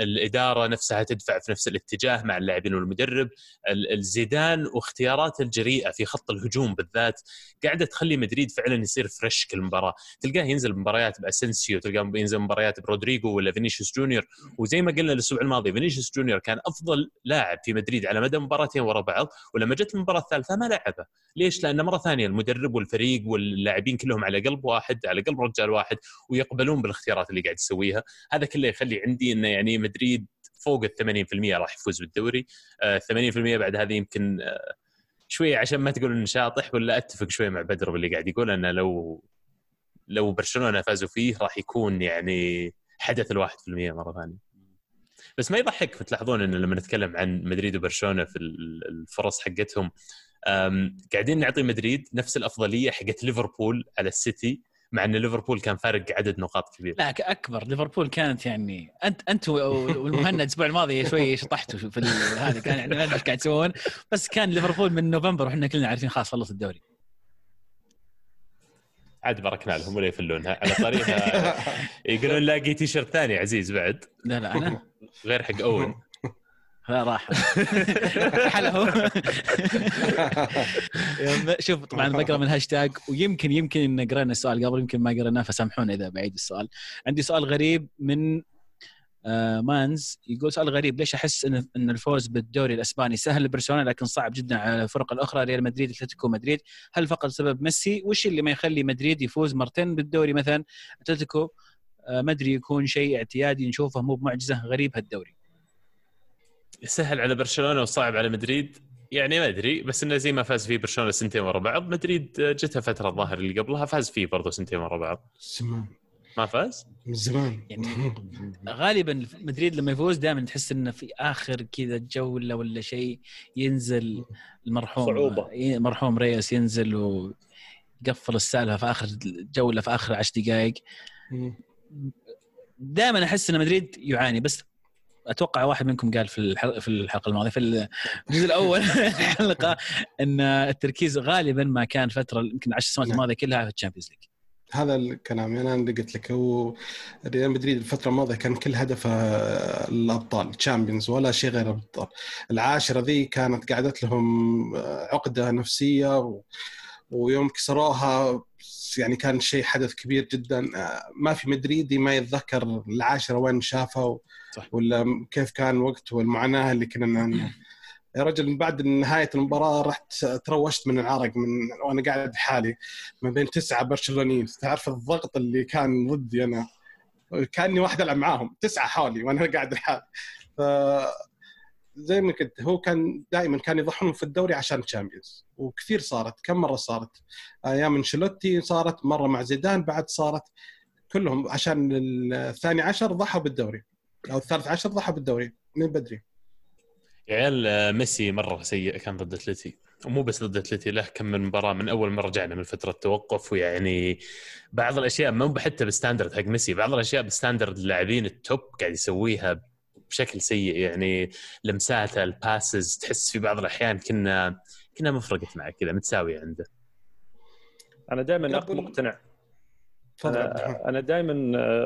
الإدارة نفسها تدفع في نفس الاتجاه مع اللاعبين والمدرب. ال- الزيدان واختياراته الجريئة في خط الهجوم بالذات قاعدة تخلي مدريد فعلا يصير fresh كل مباراة. تلقاه ينزل مباريات باسينسيو تلقاه ينزل مباريات برودريجو ولا فينيسيوس جونيور. وزي ما قلنا الأسبوع الماضي فينيسيوس جونيور كان أفضل لاعب في مدريد على مدى مباراتين ورا بعض ولما جت المباراة الثالثة ما لعبه. ليش؟ لأن مرة ثانية المدرب والفريق واللاعبين كلهم على قلب واحد على قلب رجال واحد ويقبلون بالاختيارات اللي قاعد يسويها. هذا كله يخلي عندي إنه يعني مدريد فوق ال 80% راح يفوز بالدوري. آه، 80% بعد هذه يمكن آه، شوية عشان ما تقول إنه شاطح ولا أتفق شوية مع بدر باللي قاعد يقول إنه لو لو برشلونة فازوا فيه راح يكون يعني حدث في المية مرة ثانية. بس ما يضحك تلاحظون إنه لما نتكلم عن مدريد وبرشلونة في ال- الفرص حقتهم قاعدين نعطي مدريد نفس الأفضلية حقت ليفربول على السيتي. مع إن ليفربول كان فارق عدد نقاط كبير. لا أكبر. ليفربول كانت يعني أنت أنت والمهند الأسبوع الماضي شوي شطحتوا في هذا كان يعني ما أدري إيش قاعد تسوون بس كان ليفربول من نوفمبر وإحنا كلنا عارفين خلاص خلص الدوري. عاد باركنا لهم ولا يفلونها على طريقها يقولون لاقي تي شيرت ثاني عزيز بعد. لا لا أنا غير حق اون لا راح. حلو شوف طبعا بقرا من الهاشتاج ويمكن يمكن إن قرينا السؤال قبل يمكن ما قريناه فسامحونا إذا بعيد السؤال. عندي سؤال غريب من آه، مانز يقول سؤال غريب ليش أحس ان إن الفوز بالدوري الأسباني سهل لبرشلونة لكن صعب جدا على الفرق الأخرى ريال مدريد أتلتيكو مدريد؟ هل فقط سبب ميسي؟ وش اللي ما يخلي مدريد يفوز مرتين بالدوري مثلا؟ أتلتيكو آه، ما أدري يكون شيء اعتيادي نشوفه مو بمعجزة غريب هالدوري. سهل على برشلونة وصعب على مدريد. يعني ما أدري بس إنه زي ما فاز فيه برشلونة سنتين ورا بعض مدريد جتها فترة الظاهر اللي قبلها فاز فيه برضه سنتين ورا بعض. زمان. ما فاز؟ من زمان. يعني غالبا مدريد لما يفوز دائما تحس إنه في آخر كذا جولة ولا شيء ينزل المرحوم صعوبة. ي- مرحوم ريس ينزل ويقفل السالفة في آخر جولة في آخر عشر دقائق دائما أحس إن مدريد يعاني بس أتوقع واحد منكم قال في الحلقة في الحلقة الماضية في الجزء الأول الحلقة إن التركيز غالبا ما كان فترة يمكن 10 سنوات نعم. الماضية كلها في ال Champions League. هذا الكلام أنا اللي قلت لك هو ريال مدريد الفترة الماضية كان كل هدفه الأبطال Champions ولا شيء غير الأبطال. العاشرة ذي كانت قعدت لهم عقدة نفسية و... ويوم كسروها يعني كان شيء حدث كبير جدا. ما في مدريدي ما يتذكر العاشرة وين شافها و... صح. ولا كيف كان وقت والمعاناة اللي كنا يا رجل من بعد نهاية المباراة رحت تروشت من العرق من وأنا قاعد حالي ما بين تسعة برشلونيين. تعرف الضغط اللي كان ضدي أنا؟ كأني واحد ألعب معاهم تسعة حولي وأنا قاعد لحالي. ف زي ما كنت هو كان دائما كان يضحون في الدوري عشان الشامبيونز وكثير صارت كم مرة صارت؟ أيام أنشيلوتي صارت مرة مع زيدان بعد صارت كلهم عشان الثاني عشر ضحوا بالدوري. أو الثالث عشر ضحوا بالدوري من بدري. يا عيال آه، ميسي مرة سيء كان ضد أتلتي. ومو بس ضد أتلتي له كم من مباراة من أول ما رجعنا من فترة توقف ويعني بعض الأشياء مو حتى بال standard حق ميسي بعض الأشياء بال standard اللاعبين ال top قاعد يسويها بشكل سيء. يعني لمساته ال passes تحس في بعض الأحيان كنا كنا ما فرقت معه كذا متساوية عنده. أنا دائما قبل- مقتنع. أنا, أنا دائما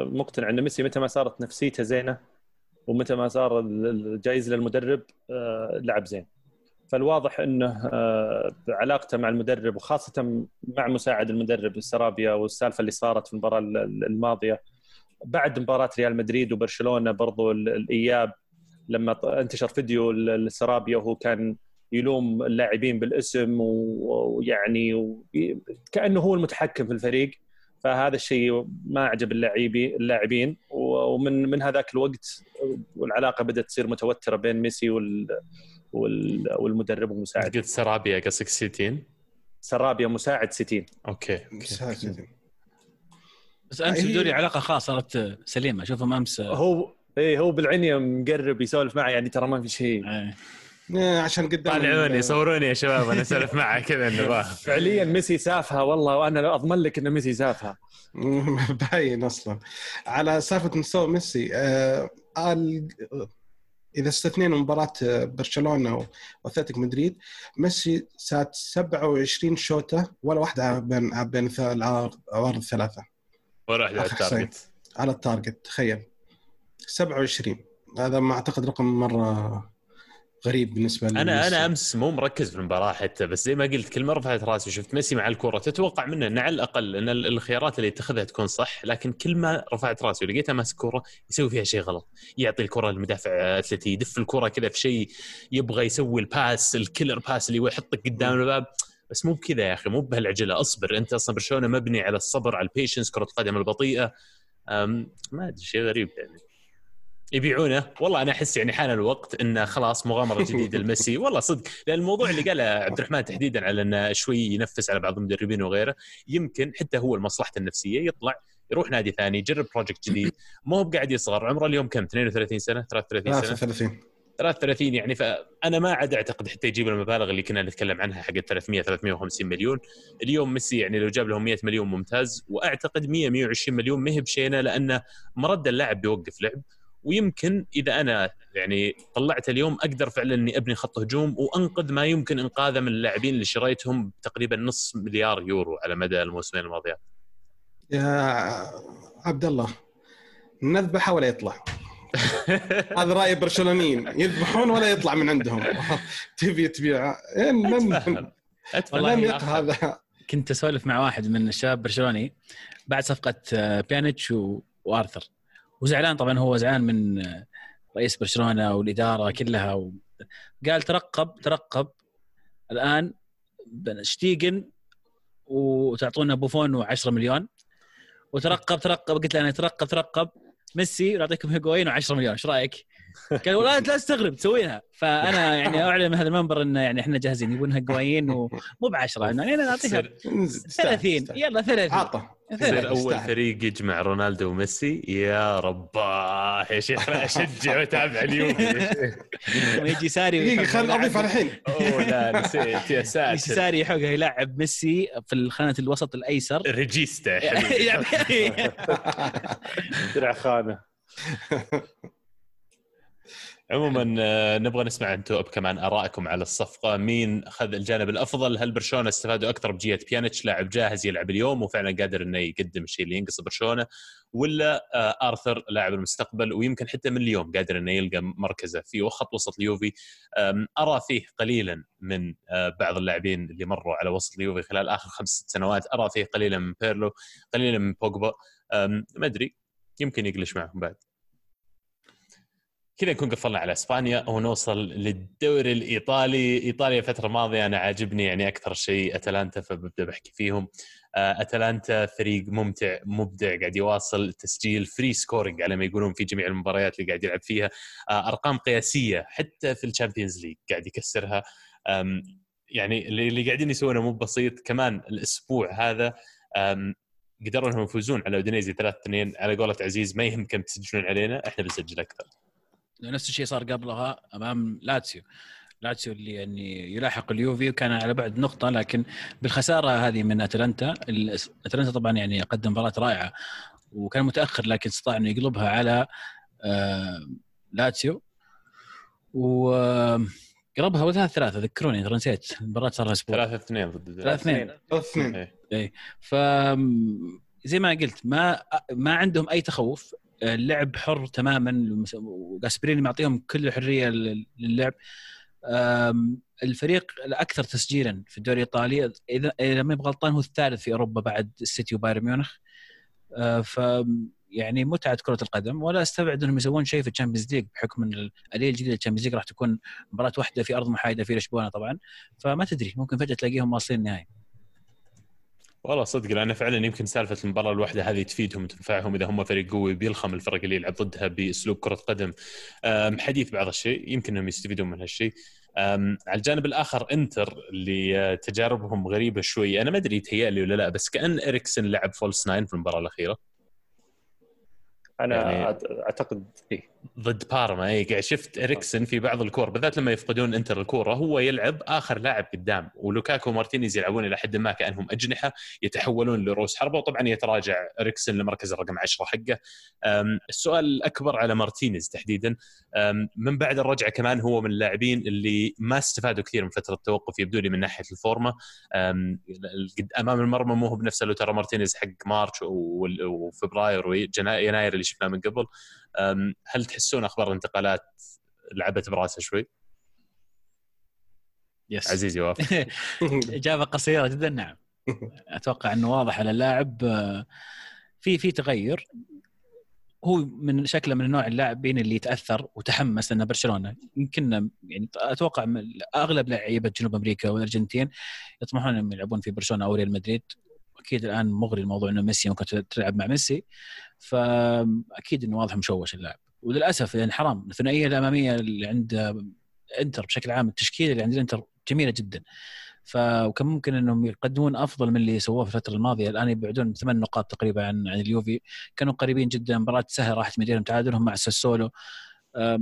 مقتنع إن ميسي متى ما صارت نفسيته زينة ومتى ما صار الجايزه للمدرب آه، لعب زين. فالواضح إنه آه، علاقته مع المدرب وخاصة مع مساعد المدرب السرابيا والسالفة اللي صارت في المباراة ال- ال- الماضية. بعد مباراة ريال مدريد وبرشلونة برضو ال- الإياب لما انتشر فيديو ال- السرابيا وهو كان يلوم اللاعبين بالاسم ويعني كأنه هو المتحكم في الفريق. فهذا الشيء ما عجب اللاعبين. اللاعبين ومن من هذاك الوقت والعلاقة بدأت تصير متوترة بين ميسي وال وال- والمدرب والمساعد قلت سرابيا قصدك سيتين؟ سرابيا مساعد سيتين. أوكي. بس أوكي. هذا- بس امس بدوري علاقة خاصة صارت سليمة أشوفهم أمس. هو إيه هو بالعنية مقرب يسولف معي يعني ترى ما في شيء. إيه، عشان قدام طالعوني صوروني يا شباب أنا أسولف معه كذا نبغاه فعليا ميسي سافها والله وأنا أضمن لك ان ميسي سافها. باين أصلا. على سالفة مستوى ميسي آه ال- إذا استثنينا مباراة برشلونة واتلتيك مدريد ميسي شات 27 شوطه ولا واحدة بين بين العوارض الثلاثة. ولا واحد على. التارجت. على التارجت تخيل. 27 هذا ما أعتقد رقم مرة غريب بالنسبة أنا لميسي. أنا أمس مو مركز في المباراة حتى بس زي ما قلت كل ما رفعت راسي وشفت ميسي مع الكره تتوقع منه انه على الأقل إن ال- الخيارات اللي يتخذها تكون صح لكن كل ما رفعت راسي ولقيته ماسك كورة يسوي فيها شيء غلط يعطي الكره للمدافع أتلتي يدف الكره كذا في شيء يبغى يسوي ال pass ال killer pass اللي يحطك قدام الباب. بس مو بكذا يا أخي مو بهالعجلة أصبر. أنت أصلا برشلونة مبني على الصبر على ال patience كرة القدم البطيئة. ما أدري شيء غريب يعني. يبيعونه. والله أنا أحس يعني حان الوقت انه خلاص مغامرة جديدة لميسي. والله صدق. لأن الموضوع اللي قاله عبد الرحمن تحديدا على إنه شوي ينفس على بعض المدربين وغيره يمكن حتى هو لمصلحته النفسية يطلع يروح نادي ثاني يجرب project جديد. ما هو بقاعد يصغر. عمره اليوم كم؟ 32 سنة؟ 33 سنة؟ 33 33 يعني. فأنا ما عاد أعتقد حتى يجيب المبالغ اللي كنا نتكلم عنها حق 300 350 مليون. اليوم ميسي يعني لو جاب لهم 100 مليون ممتاز. وأعتقد 100 120 مليون ما هي بشينة لأنه مرد اللاعب بيوقف لعب. ويمكن إذا أنا يعني طلعت اليوم أقدر فعلا إني أبني خط هجوم وأنقذ ما يمكن إنقاذه من اللاعبين اللي شريتهم تقريبا نص مليار يورو على مدى الموسمين الماضيات يا عبد الله نذبحه ولا يطلع؟ هذا رأي برشلونيين يذبحون ولا يطلع من عندهم. تبي تبيع؟ إيه، لم. هذا كنت أسولف مع واحد من الشباب برشلوني بعد صفقة آه، بيانيتش وآرثر. وزعلان طبعا هو زعلان من رئيس برشلونة والإدارة كلها و... قال ترقب ترقب. الآن شتيجن وتعطونا بوفون و10 مليون. وترقب ترقب. قلت له أنا ترقب ترقب. ميسي ونعطيكم هيجوين و10 مليون. إيش رأيك؟ قال والله انت لا تستغرب تسوينها فأنا يعني اعلن من هذا المنبر انه يعني إحنا جاهزين يبون هيجوين ومو ب 10 يعني أنا نعطيها يصير 30 يلا 30 عطى يصير أول. فريق يجمع رونالدو وميسي يا رباه يا شيخ لا أشجع وأتابع. لما يجي ساري دقيقة خلينا اضيف على الحين. أوه لا نسيت يا يجي ساتر ساري يحقها يلعب ميسي في الخانة الوسط الأيسر. regista يا حبيبي. يعني درع خانة. عموما آه، نبغى نسمع أنتم كمان آرائكم على الصفقة. مين اخذ الجانب الأفضل؟ هل برشلونة استفادوا أكثر بجيه بيانيتش لاعب جاهز يلعب اليوم وفعلا قادر إنه يقدم الشيء اللي ينقص برشلونة ولا آه، آرثر لاعب المستقبل ويمكن حتى من اليوم قادر إنه يلقى مركزه في خط وسط اليوفي؟ أرى فيه قليلا من آه، بعض اللاعبين اللي مروا على وسط اليوفي خلال آخر خمس ست سنوات. أرى فيه قليلا من بيرلو قليلا من بوجبا. ما أدري يمكن يقلش معهم بعد. كذا نكون قفلنا على إسبانيا ونوصل للدوري الإيطالي. إيطاليا الفترة الماضية أنا عاجبني يعني أكثر شيء أتلانتا فببدأ بحكي فيهم. آه، أتلانتا فريق ممتع مبدع قاعد يواصل تسجيل free scoring على ما يقولون في جميع المباريات اللي قاعد يلعب فيها. آه، أرقام قياسية حتى في ال Champions League قاعد يكسرها. يعني اللي قاعدين يسوونه مو بسيط. كمان الأسبوع هذا قدروا إنهم يفوزون على أودينيزي 3 2 على قولة عزيز ما يهم كم تسجلون علينا إحنا بنسجل أكثر. نفس الشيء صار قبلها أمام لاتسيو. لاتسيو اللي يعني يلاحق اليوفي وكان على بعد نقطة لكن بالخسارة هذه من أتلانتا أتلانتا طبعا يعني قدم مباراة رائعة وكان متأخر لكن استطاع انه يقلبها على آه، لاتسيو. و قربها ولا ثلاث ثلاثة؟ ذكروني ترى نسيت المباراة صار لها أسبوع 3 2 ضد ثلاث اثنين. اثنين. إيه. ف زي ما قلت ما ما عندهم أي تخوف. اللعب حر تماما وجاسبريني معطيهم كل الحريه لل- للعب. الفريق الأكثر تسجيلا في الدوري الإيطالي إذا إذا ما غلطان هو الثالث في أوروبا بعد السيتي وبايرن ميونخ. أه، ف يعني متعة كرة القدم ولا أستبعد إنهم يسوون شيء في ال Champions League بحكم إن الألية الجديدة لل Champions League راح تكون مباراة واحدة في أرض محايدة في لشبونه طبعا. فما تدري ممكن فجأة تلاقيهم واصلين النهائي. والله صدق لأن فعلا يمكن سالفة المباراة الواحدة هذه تفيدهم وتنفعهم إذا هم فريق قوي بيلخم الفرق اللي يلعب ضدها بأسلوب كرة قدم. حديث بعض الشيء يمكن إنهم يستفيدون من هالشيء. على الجانب الآخر إنتر اللي آه، تجاربهم غريبة شوي. أنا ما أدري يتهيألي ولا لا بس كأن إريكسن لعب false nine في المباراة الأخيرة. أنا يعني- أعتقد إيه. ضد بارما اي قاعد شفت إريكسن في بعض الكور بالذات لما يفقدون إنتر الكورة هو يلعب آخر لاعب قدام. ولوكاكو ومارتينيز يلعبون إلى حد ما كأنهم أجنحة يتحولون لرؤوس حربة. وطبعا يتراجع إريكسن لمركز الرقم 10 حقه. السؤال الأكبر على مارتينيز تحديدا. من بعد الرجعة كمان هو من اللاعبين اللي ما استفادوا كثير من فترة التوقف يبدو لي من ناحية الفورمة. أمام المرمى مو هو بنفسه لو ترى مارتينيز حق March وفبراير ويناير اللي شفناه من قبل. هل تحسون أخبار الانتقالات لعبت براسه شوي؟ yes عزيز يوافق إجابة قصيرة جدا نعم. أتوقع إنه واضح على اللاعب. آه، في في تغير. هو من شكله من نوع اللاعبين اللي يتأثر وتحمس لأن برشلونة. يمكن يعني أتوقع من أغلب لعيبة جنوب أمريكا والأرجنتين يطمحون إنهم يلعبون في برشلونة أو ريال مدريد. أكيد الآن مغري الموضوع إنه ميسي ممكن تلعب مع ميسي فأكيد إنه واضح مشوش اللاعب. وللأسف يعني حرام الثنائية الأمامية اللي عند إنتر بشكل عام التشكيلة اللي عند الانتر جميلة جدا. فكان ممكن إنهم يقدمون أفضل من اللي سووه في الفترة الماضية؟ الآن يبعدون ثمان نقاط تقريبا عن عن اليوفي. كانوا قريبين جدا مباراة سهلة راحت مدينهم تعادلهم مع ساسولو.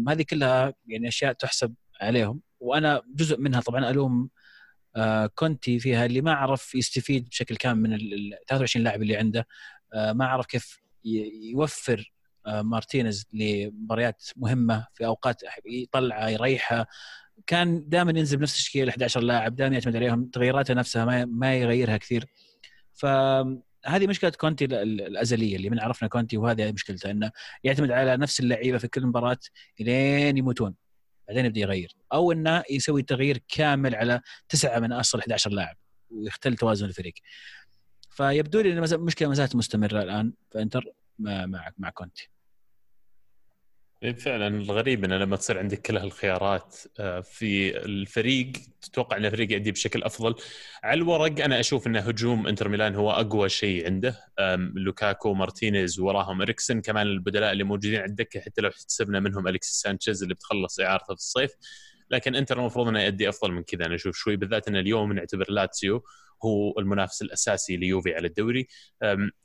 هذه كلها يعني أشياء تحسب عليهم. وأنا جزء منها طبعا ألوم كونتي فيها اللي ما عرف يستفيد بشكل كامل من ال ال 23 لاعب اللي عنده. آه، ما عرف كيف يوفر آه، مارتينيز لمباريات مهمة في أوقات يطلعه يريحه كان دائما ينزل بنفس التشكيله 11 لاعب دائما يعتمد عليهم تغييراته نفسها ما ما يغيرها كثير. فهذه مشكلة كونتي ال- ال- الأزلية اللي من عرفنا كونتي وهذه مشكلته إنه يعتمد على نفس اللعيبة في كل مباراة لين يموتون. بعدين يبدأ يغير. أو إنه يسوي تغيير كامل على تسعة من أصل 11 لاعب ويختل توازن الفريق. فيبدو لي إن مز- مشكلة ما زالت مستمرة الآن. فإنتر مع مع, كونتي. فعلا الغريب انه لما تصير عندك كل هالخيارات آه، في الفريق تتوقع إن الفريق يؤدي بشكل أفضل. على الورق أنا أشوف إن هجوم إنتر ميلان هو أقوى شيء عنده. لوكاكو مارتينيز وراهم إريكسن كمان البدلاء اللي موجودين على الدكة حتى لو حسبنا منهم الكسيس سانشيز اللي بتخلص إعارته في الصيف. لكن إنتر المفروض إنه يؤدي أفضل من كذا. أنا أشوف شوي بالذات إن اليوم نعتبر لاتسيو هو المنافس الأساسي ليوفي على الدوري.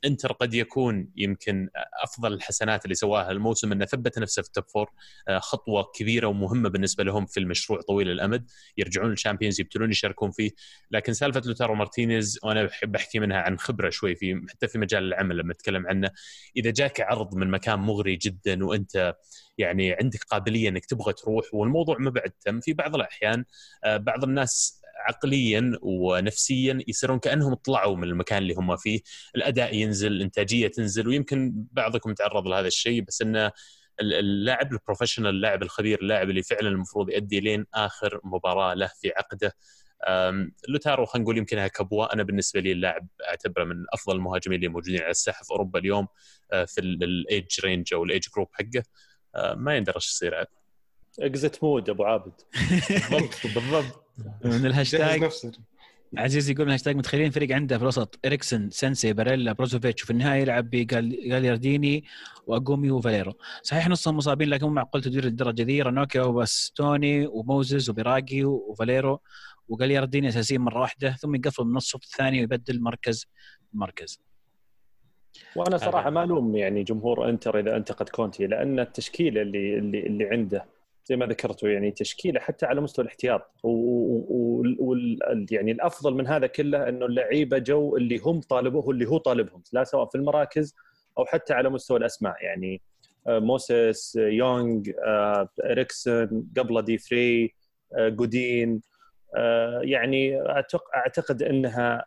إنتر قد يكون يمكن أفضل الحسنات اللي سواها الموسم إنه ثبت نفسه في ال top four. آه، خطوة كبيرة ومهمة بالنسبة لهم في المشروع طويل الأمد. يرجعون لل Champions يبتلون يشاركون فيه. لكن سالفة لوتارو مارتينيز وأنا بحب أحكي منها عن خبرة شوي في حتى في مجال العمل لما أتكلم عنه. إذا جاك عرض من مكان مغري جدا وأنت يعني عندك قابلية إنك تبغى تروح والموضوع ما بعد تم في بعض الأحيان. آه، بعض الناس عقليا ونفسيا يصيرون كأنهم طلعوا من المكان اللي هم فيه، الأداء ينزل، الإنتاجية تنزل ويمكن بعضكم تعرض لهذا الشيء بس انه ال- اللاعب ال professional اللاعب الخبير اللاعب اللي فعلا المفروض يؤدي لين آخر مباراة له في عقده. لوتارو خلينا نقول يمكنها كبوه أنا بالنسبة لي اللاعب أعتبره من أفضل المهاجمين اللي موجودين على الساحه في أوروبا اليوم آه، في ال age range أو ال age group حقه. آه، ما يندرى إيش يصير عاد. exit mode أبو عابد. بالضبط بالضبط. من الهاشتاج. عزيز يقول من الهاشتاج متخيلين فريق عنده في الوسط اريكسن سensei باريلا بروزوفيتش وفي النهاية يلعب بجاليارديني وأجومي وفاليرو. صحيح نصهم مصابين لكن مو معقول تدوير الدرجة ذي رانوكيا وباستوني وموزز وبيراجي وفاليرو وجاليارديني أساسيين مرة واحدة. ثم يقفل من الشوط الثاني ويبدل مركز مركز. وأنا صراحة ما ألوم يعني جمهور إنتر إذا أنتقد كونتي لأن التشكيلة اللي اللي, اللي عنده زي ما ذكرتوا يعني تشكيلة حتى على مستوى الاحتياط. وال يعني الأفضل من هذا كله إنه اللعيبة جو اللي هم طالبوه اللي هو طالبهم لا سواء في المراكز أو حتى على مستوى الأسماء. يعني آه، موسيس آه، يونغ آه، إريكسون قبل دي فري جودين يعني أعتقد إنها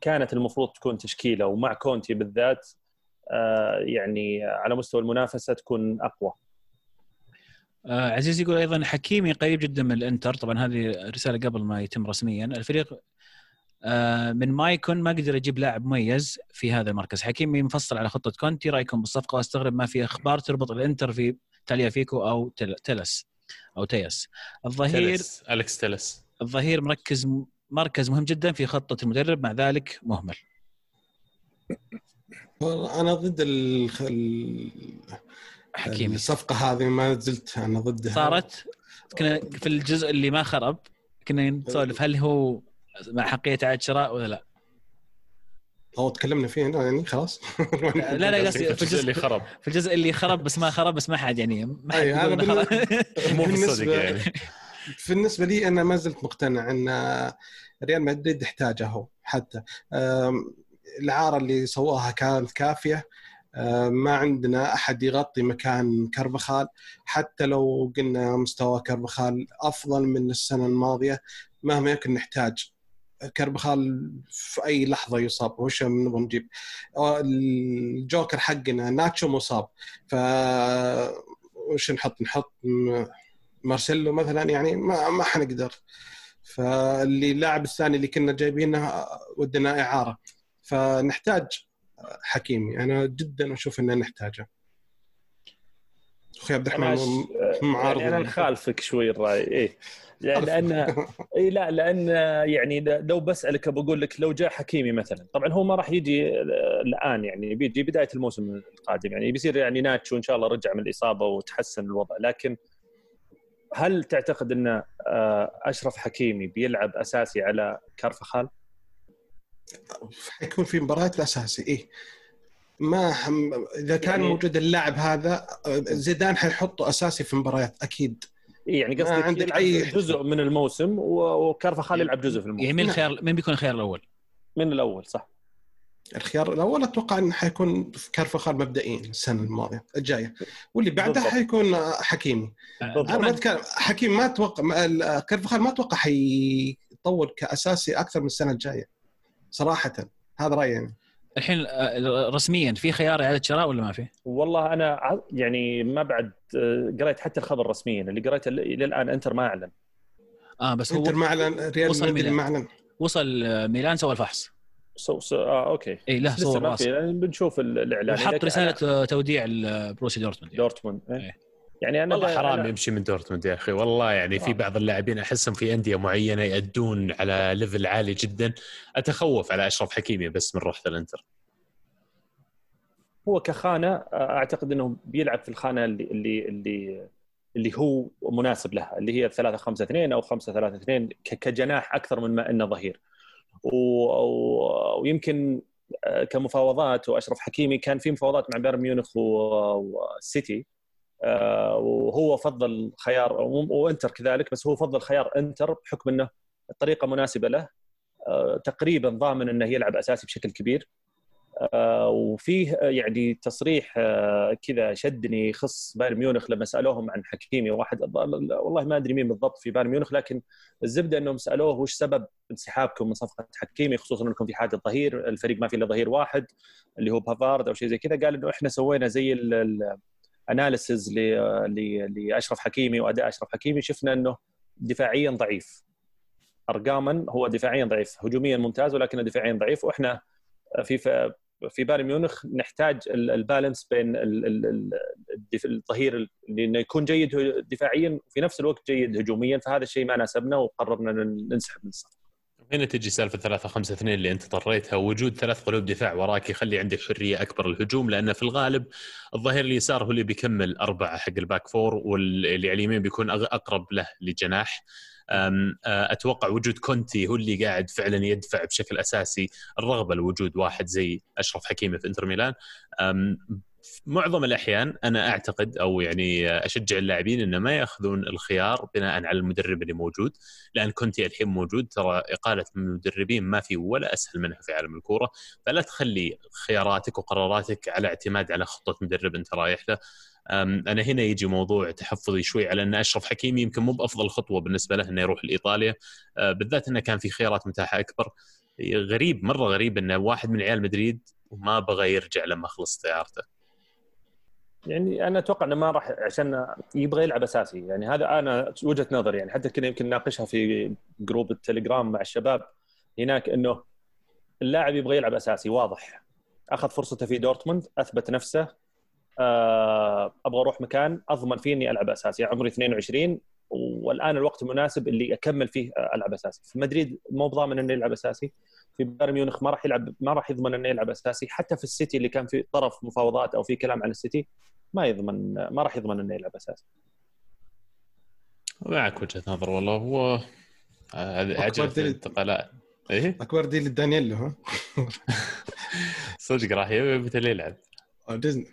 كانت المفروض تكون تشكيلة ومع كونتي بالذات يعني على مستوى المنافسة تكون أقوى. آه عزيز يقول أيضا حكيمي قريب جدا من الإنتر. طبعا هذه رسالة قبل ما يتم رسميا. الفريق آه من مايكون ما قدر يجيب لاعب مميز في هذا المركز. حكيمي مفصل على خطة كونتي. رأيكم بالصفقة؟ وأستغرب ما في أخبار تربط الإنتر في تاليا فيكو أو تل- تلس أو تيس الظهير تلس الكس تلس الظهير مركز مركز مهم جدا في خطة المدرب. مع ذلك مهمل. أنا ضد ال... حكيمي الصفقة هذه ما زلت أنا ضدها. صارت كنا في الجزء اللي ما خرب كنا نسولف هل هو مع حقية اعاده شراء ولا لا؟ أو تكلمنا فيه هنا يعني خلاص. لا لا قصدي في الجزء اللي خرب. في الجزء اللي خرب بس ما خرب بس ما حد يعني ما حد يقول أنا. مو في بالنسبة- الصدق يعني. بالنسبة لي أنا ما زلت مقتنع إن ريال مدريد يحتاجه هو حتى. أم، العاره اللي سواها كانت كافية. ما عندنا أحد يغطي مكان كربخال. حتى لو قلنا مستوى كربخال أفضل من السنة الماضية مهما يكن نحتاج كربخال في أي لحظة يصاب. وش نبغى نجيب؟ الجوكر حقنا ناتشو مصاب. ف وش نحط؟ نحط مارسيلو مثلا يعني ما ما حنقدر. فاللي اللاعب الثاني اللي كنا جايبينه ودنا إعارة. فنحتاج حكيمي أنا جدا أشوف ان نحتاجه. أخوي عبد الرحمن معارض يعني أنا نخالفك شوي الرأي لأن لأن اي لا لأن يعني لو بسألك بقول لك لو جاء حكيمي مثلا طبعا هو ما راح يجي الآن يعني بيجي بداية الموسم القادم يعني بيصير يعني ناتشو إن شاء الله رجع من الإصابة وتحسن الوضع. لكن هل تعتقد إن آه، أشرف حكيمي بيلعب أساسي على كارفخال؟ حيكون في مباريات الاساسي إيه. ما هم إذا كان يعني- موجود اللاعب هذا زيدان حيحطه أساسي في مباريات أكيد. إيه يعني ما قصدي عندك أي جزء من الموسم و- وكارفخال يلعب جزء في يعني الموسم مين الخيار مين بيكون الخيار الأول؟ من الأول صح. الخيار الأول أتوقع إنه حيكون كارفخال مبدئيا السنة الماضية الجاية. واللي بعدها. حيكون حكيمي. بالضبط. أنا ما أتكلم حكيم ما أتوقع كارفخال ما أتوقع حيطول كأساسي أكثر من السنة الجاية. صراحة هذا رأيي يعني. الحين آه، رسميا في خيار اعاده شراء ولا ما في؟ والله أنا يعني ما بعد آه، قريت حتى الخبر رسميا اللي قريته إلى الآن إنتر ما أعلن آه بس هو إنتر ما أعلن ريال وصل مدريد ميلان. ما أعلن وصل آه، ميلان سوى الفحص سو سو آه أوكي اي له صور ما راسه في يعني بنشوف ال- الإعلان وحط لكن رسالة أنا- آه، توديع البروسي دورتموند يعني. دورتموند إيه. إيه. يعني أنا والله حرام أنا- يمشي من دورتموند يا أخي. والله يعني في آه. بعض اللاعبين أحسهم في أندية معينة يأدون على ليفل عالي جدا. أتخوف على أشرف حكيمي بس من رحت الإنتر. هو كخانة آه، أعتقد إنه بيلعب في الخانة اللي اللي اللي اللي هو مناسب لها اللي هي 3 5 2 أو 5 3 2 ك- كجناح أكثر من ما إنه ظهير. و- و- ويمكن آه، كمفاوضات وأشرف حكيمي كان في مفاوضات مع بايرن ميونخ والسيتي وهو فضل خيار وانتر كذلك بس هو فضل خيار انتر بحكم إنه الطريقة مناسبة له. آه، تقريبا ضامن إنه يلعب أساسي بشكل كبير. آه، وفيه آه، يعني تصريح آه، كذا شدني يخص بايرن ميونخ لما سألوهم عن حكيمي واحد. والله ما أدري مين بالضبط في بايرن ميونخ لكن الزبدة إنهم سألوه وش سبب انسحابكم من صفقة حكيمي خصوصا إنكم في حاجة ظهير الفريق ما في إلا ظهير واحد اللي هو بافارد أو شيء زي كذا. قال إنه إحنا سوينا زي ال analysis لاشرف حكيمي وأداء أشرف حكيمي. شفنا إنه دفاعيا ضعيف. ارقاما هو دفاعيا ضعيف. هجوميا ممتاز ولكنه دفاعيا ضعيف. وإحنا في في بايرن ميونخ نحتاج ال- البالانس بين الظهير انه يكون جيد دفاعيا وفي نفس الوقت جيد هجوميا. فهذا الشيء ما ناسبنا وقررنا ننسحب من الصفقه. هنا تجي سالفة 3 5 2 اللي انت طريتها وجود ثلاث قلوب دفاع وراك يخلي عندك حرية أكبر الهجوم لأن في الغالب الظهير اليسار هو اللي بيكمل أربعة حق ال back four واللي على اليمين بيكون أقرب له لجناح. أتوقع وجود كونتي هو اللي قاعد فعلا يدفع بشكل أساسي الرغبة لوجود واحد زي أشرف حكيمي في إنتر ميلان. معظم الأحيان أنا أعتقد أو يعني أشجع اللاعبين إنه ما يأخذون الخيار بناء على المدرب اللي موجود لأن كونتي الحين موجود ترى إقالة المدربين ما في ولا أسهل منها في عالم الكورة فلا تخلي خياراتك وقراراتك على اعتماد على خطة مدرب أنت رايح له. أنا هنا يجي موضوع تحفظي شوي على إن أشرف حكيمي يمكن مو بأفضل خطوة بالنسبة له إنه يروح لإيطاليا. أه، بالذات إنه كان في خيارات متاحة أكبر. غريب مرة غريب انه واحد من عيال مدريد وما بغى يرجع لما خلص اعارته يعني أنا أتوقع إنه ما راح عشان يبغى يلعب أساسي. يعني هذا أنا وجهة نظري. يعني حتى كنا يمكن نناقشها في جروب التليجرام مع الشباب. هناك إنه اللاعب يبغى يلعب أساسي واضح. أخذ فرصته في دورتموند أثبت نفسه. آه، أبغى أروح مكان أضمن فيه إني ألعب أساسي. عمري 22 والآن الوقت المناسب اللي أكمل فيه ألعب أساسي. في مدريد مو بضامن انه يلعب أساسي. في بايرن ميونخ ما راح يلعب ما راح يضمن إنه يلعب أساسي. حتى في السيتي اللي كان في طرف مفاوضات أو في كلام عن السيتي ما يضمن ما راح يضمن إنه يلعب أساسي. معك وجهة نظر والله. هو عجله دليل. الانتقالات. إيه؟ اكبر ديل لدانييلو ها؟ صدق راح يبي يلعب ديزني.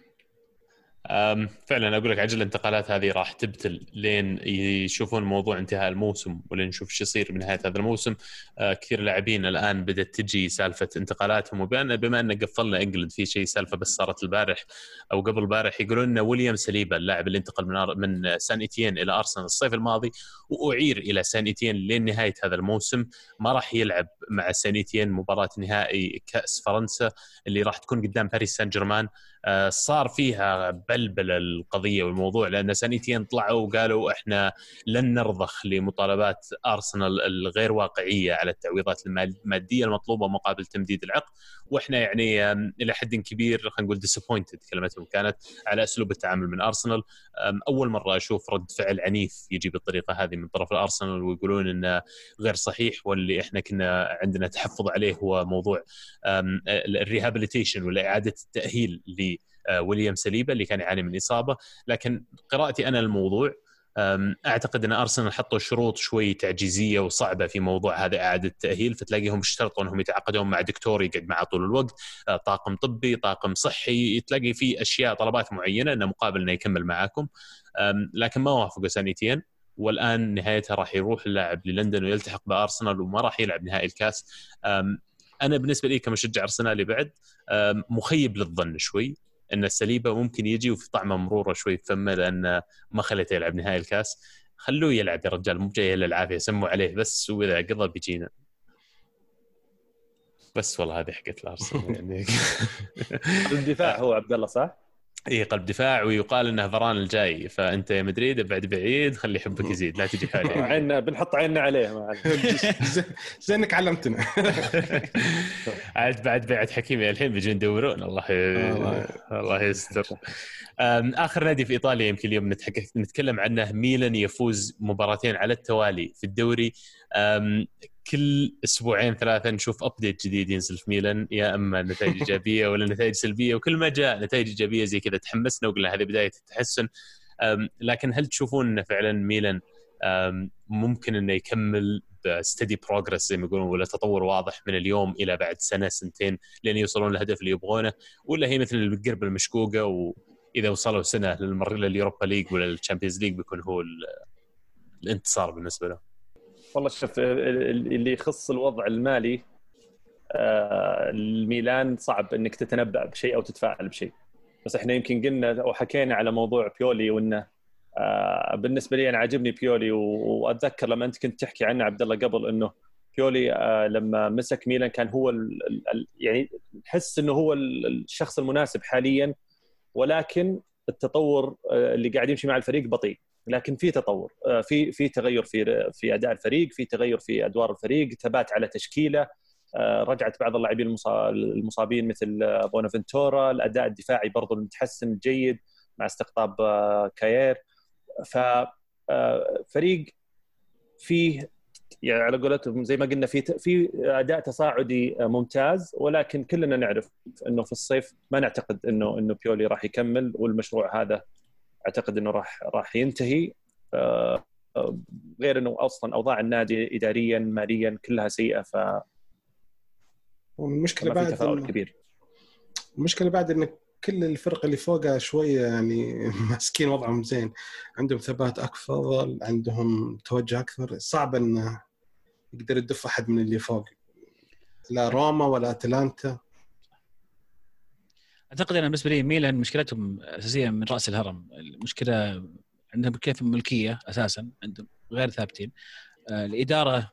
فعلا أقول لك عجل الانتقالات هذه راح تبتل لين يشوفون موضوع انتهاء الموسم ولين نشوف إيش يصير بنهاية هذا الموسم. أه، كثير لاعبين الآن بدأت تجي سالفة انتقالاتهم وبما بما أن قفلنا إنجلند في شيء سالفة بس صارت البارح أو قبل البارح يقولون إن ويليام سليبا اللاعب اللي انتقل من من سان إيتيين إلى أرسنال الصيف الماضي وأعير إلى سان إيتيين لين نهاية هذا الموسم. ما راح يلعب مع سان إيتيين مباراة نهائي كأس فرنسا اللي راح تكون قدام باريس سان جيرمان. صار فيها بلبل القضية والموضوع لأن سانيتين طلعوا وقالوا إحنا لن نرضخ لمطالبات أرسنال الغير واقعية على التعويضات المادية المطلوبة مقابل تمديد العقد. وإحنا يعني إلى حد كبير خلينا نقول disappointed كلمتهم كانت على أسلوب التعامل من أرسنال. أول مرة أشوف رد فعل عنيف يجي بالطريقة هذه من طرف الأرسنال ويقولون إنه غير صحيح واللي إحنا كنا عندنا تحفظ عليه هو موضوع ال rehabilitation ولا إعادة التأهيل لويليام سليبا اللي كان يعاني من إصابة. لكن قراءتي أنا الموضوع أعتقد أن أرسنال حطوا شروط شوي تعجيزية وصعبة في موضوع هذا إعادة التأهيل. فتلاقيهم اشترطوا أنهم يتعاقدون مع دكتور يقعد معه طول الوقت آه، طاقم طبي طاقم صحي. تلاقي في أشياء طلبات معينة أنه مقابل أنه يكمل معاكم. لكن ما وافقوا سانيتين والآن نهايتها راح يروح اللاعب للندن ويلتحق بأرسنال وما راح يلعب نهائي الكاس. أنا بالنسبة لي كمشجع أرسنالي بعد مخيب للظن شوي. إن السليبة ممكن يجي وفي طعمه مرورة شوي فمه لأن ما خليته يلعب نهائي الكاس. خلوه يلعب يا رجال مو جاي إلا العافية سموا عليه بس وإذا قضى بيجينا. بس والله هذه حقت الأرسنال يعني. الدفاع هو عبد الله صح؟ اي قلب دفاع ويقال إنه فران الجاي فأنت يا مدريد ابعد بعيد خلي حبك يزيد لا تجي حالي عيننا بنحط عيننا عليه. زين- انك علمتنا عاد بعد بيعه حكيمي الحين بيجون يدورون الله. الله. يستر آخر نادي في إيطاليا يمكن اليوم. نتكلم عنه ميلان يفوز مباراتين على التوالي في الدوري كل أسبوعين ثلاثة نشوف update جديد ينزل في ميلان يا أما نتائج إيجابية ولا نتائج سلبية وكل ما جاء نتائج إيجابية زي كذا تحمسنا وقلنا هذه بداية التحسن. لكن هل تشوفون إن فعلا ميلان ممكن إنه يكمل ب steady progress زي ما يقولون ولا تطور واضح من اليوم إلى بعد سنة سنتين لين يوصلون للهدف اللي يبغونه؟ ولا هي مثل القرب المشقوقة وإذا وصلوا سنة للمر لليوروبا ليج ولا الشامبيونز ليج بيكون هو ال- الانتصار بالنسبة له؟ والله شوف ال- اللي يخص الوضع المالي آه، الميلان صعب إنك تتنبأ بشيء أو تتفاعل بشيء. بس إحنا يمكن قلنا أو حكينا على موضوع بيولي وإنه آه، بالنسبة لي أنا عاجبني بيولي وأتذكر لما أنت كنت تحكي عنه عبد الله قبل إنه بيولي آه، لما مسك ميلان كان هو ال ال ال- يعني تحس إنه هو ال- الشخص المناسب حاليا ولكن التطور آه، اللي قاعد يمشي مع الفريق بطيء. لكن في تطور. آه، في في تغير في في أداء الفريق في تغير في أدوار الفريق ثبات على تشكيلة. آه، رجعت بعض اللاعبين المصا- المصابين مثل آه، بونافنتورا. الأداء الدفاعي برضو المتحسن جيد مع استقطاب كاير ففريق فيه يعني على قولتهم زي ما قلنا في في أداء تصاعدي ممتاز. ولكن كلنا نعرف إنه في الصيف ما نعتقد إنه إنه بيولي راح يكمل والمشروع هذا أعتقد إنه راح راح ينتهي. آه، آه، غير إنه أصلا أوضاع النادي اداريا ماليا كلها سيئة فما والمشكلة بعد تفاؤل كبير. المشكلة بعد إن كل الفرق اللي فوقها شوية يعني ماسكين وضعهم زين. عندهم ثبات افضل عندهم توجه أكثر. صعب إنه يقدر يدف أحد من اللي فوق. لا روما ولا أتلانتا. أعتقد أنا بالنسبة لي ميلان مشكلتهم أساسية من رأس الهرم. المشكلة عندهم كيف الملكيه أساسا عندهم غير ثابتين. آه، الإدارة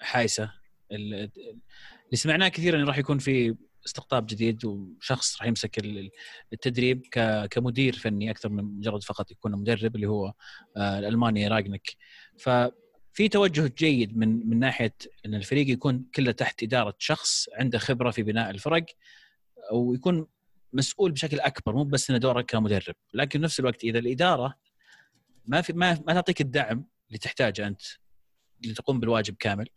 حايسة. ال- اللي سمعناه كثير إنه راح يكون في استقطاب جديد وشخص راح يمسك ال- التدريب كمدير فني أكثر من مجرد فقط يكون مدرب اللي هو آه، الألماني راجنك ففي توجه جيد من من ناحية إن الفريق يكون كله تحت إدارة شخص عنده خبرة في بناء الفرق. أو يكون مسؤول بشكل أكبر مو بس إنه دوره كمدرب. لكن بنفس الوقت إذا الإدارة ما في ما ما تعطيك الدعم اللي تحتاجه أنت لتقوم بالواجب كامل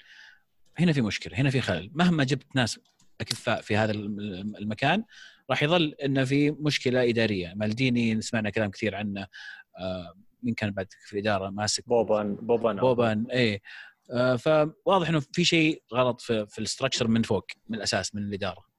هنا في مشكلة هنا في خلل. مهما جبت ناس اكفاء في هذا الم- المكان راح يظل انه في مشكلة إدارية. مالديني سمعنا كلام كثير عنه آه، مين كان بعد في الإدارة؟ ماسارا بوبان بوبان. بوبان إيه. آه، فواضح إنه في شيء غلط في, في ال structure من فوق من الأساس من الإدارة.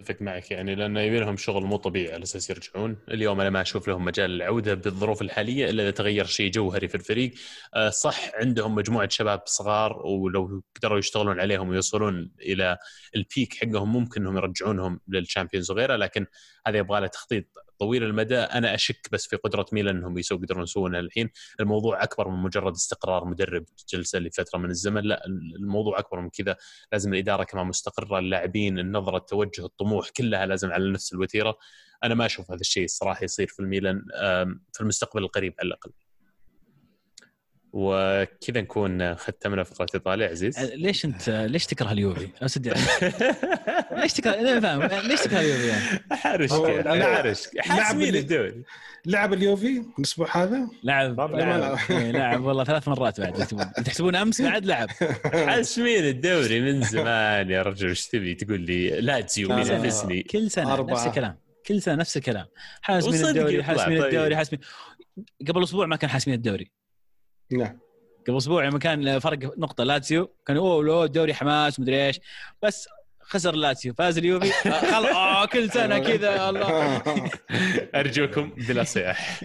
أتفق معك يعني لأنه يبي لهم شغل مو طبيعي على أساس يرجعون، اليوم أنا ما أشوف لهم مجال للعوده بالظروف الحالية إلا إذا تغير شيء جوهري في الفريق، آه، صح عندهم مجموعة شباب صغار ولو قدروا يشتغلون عليهم ويوصلون إلى ال peak حقهم ممكن إنهم يرجعونهم للشامبيونز وغيره لكن هذا يبغى له تخطيط طويل المدى أنا أشك بس في قدرة ميلان إنهم يقدرون يسوونها الحين. الموضوع أكبر من مجرد استقرار مدرب جلسة لفترة من الزمن لا الموضوع أكبر من كذا. لازم الإدارة كمان مستقرة اللاعبين النظرة التوجه الطموح كلها لازم على نفس الوتيرة. أنا ما أشوف هذا الشيء الصراحه يصير في الميلان في المستقبل القريب على الأقل. وكذا نكون ختمنا فقرة ايطاليا عزيز. ليش أنت ليش تكره اليوفي؟ ليش تكره أنا فاهم. ليش تكره اليوفي يعني؟ حارش هو أنا لعب حاسمين الدوري؟ لعب اليوفي الأسبوع هذا؟ لعب لعب. إيه، لعب. والله ثلاث مرات بعد. تحسبون أمس بعد لعب. حاسمين الدوري من زمان يا رجل؟ إيش تبي؟ تقول لي لاتسيو بينافسني كل سنة أربعة. نفس الكلام. كل سنة نفس الكلام. حاسمين وصدق الدوري حاسمين طيب. الدوري حاسمين قبل أسبوع ما كان حاسمين الدوري. نعم قبل أسبوع لما كان فرق نقطة. لاتسيو كان أوه لو الدوري حماس مدري إيش. بس خسر لاتسيو فاز اليوفي. آه، خل آه كل سنة كذا الله. أرجوكم بلا صياح.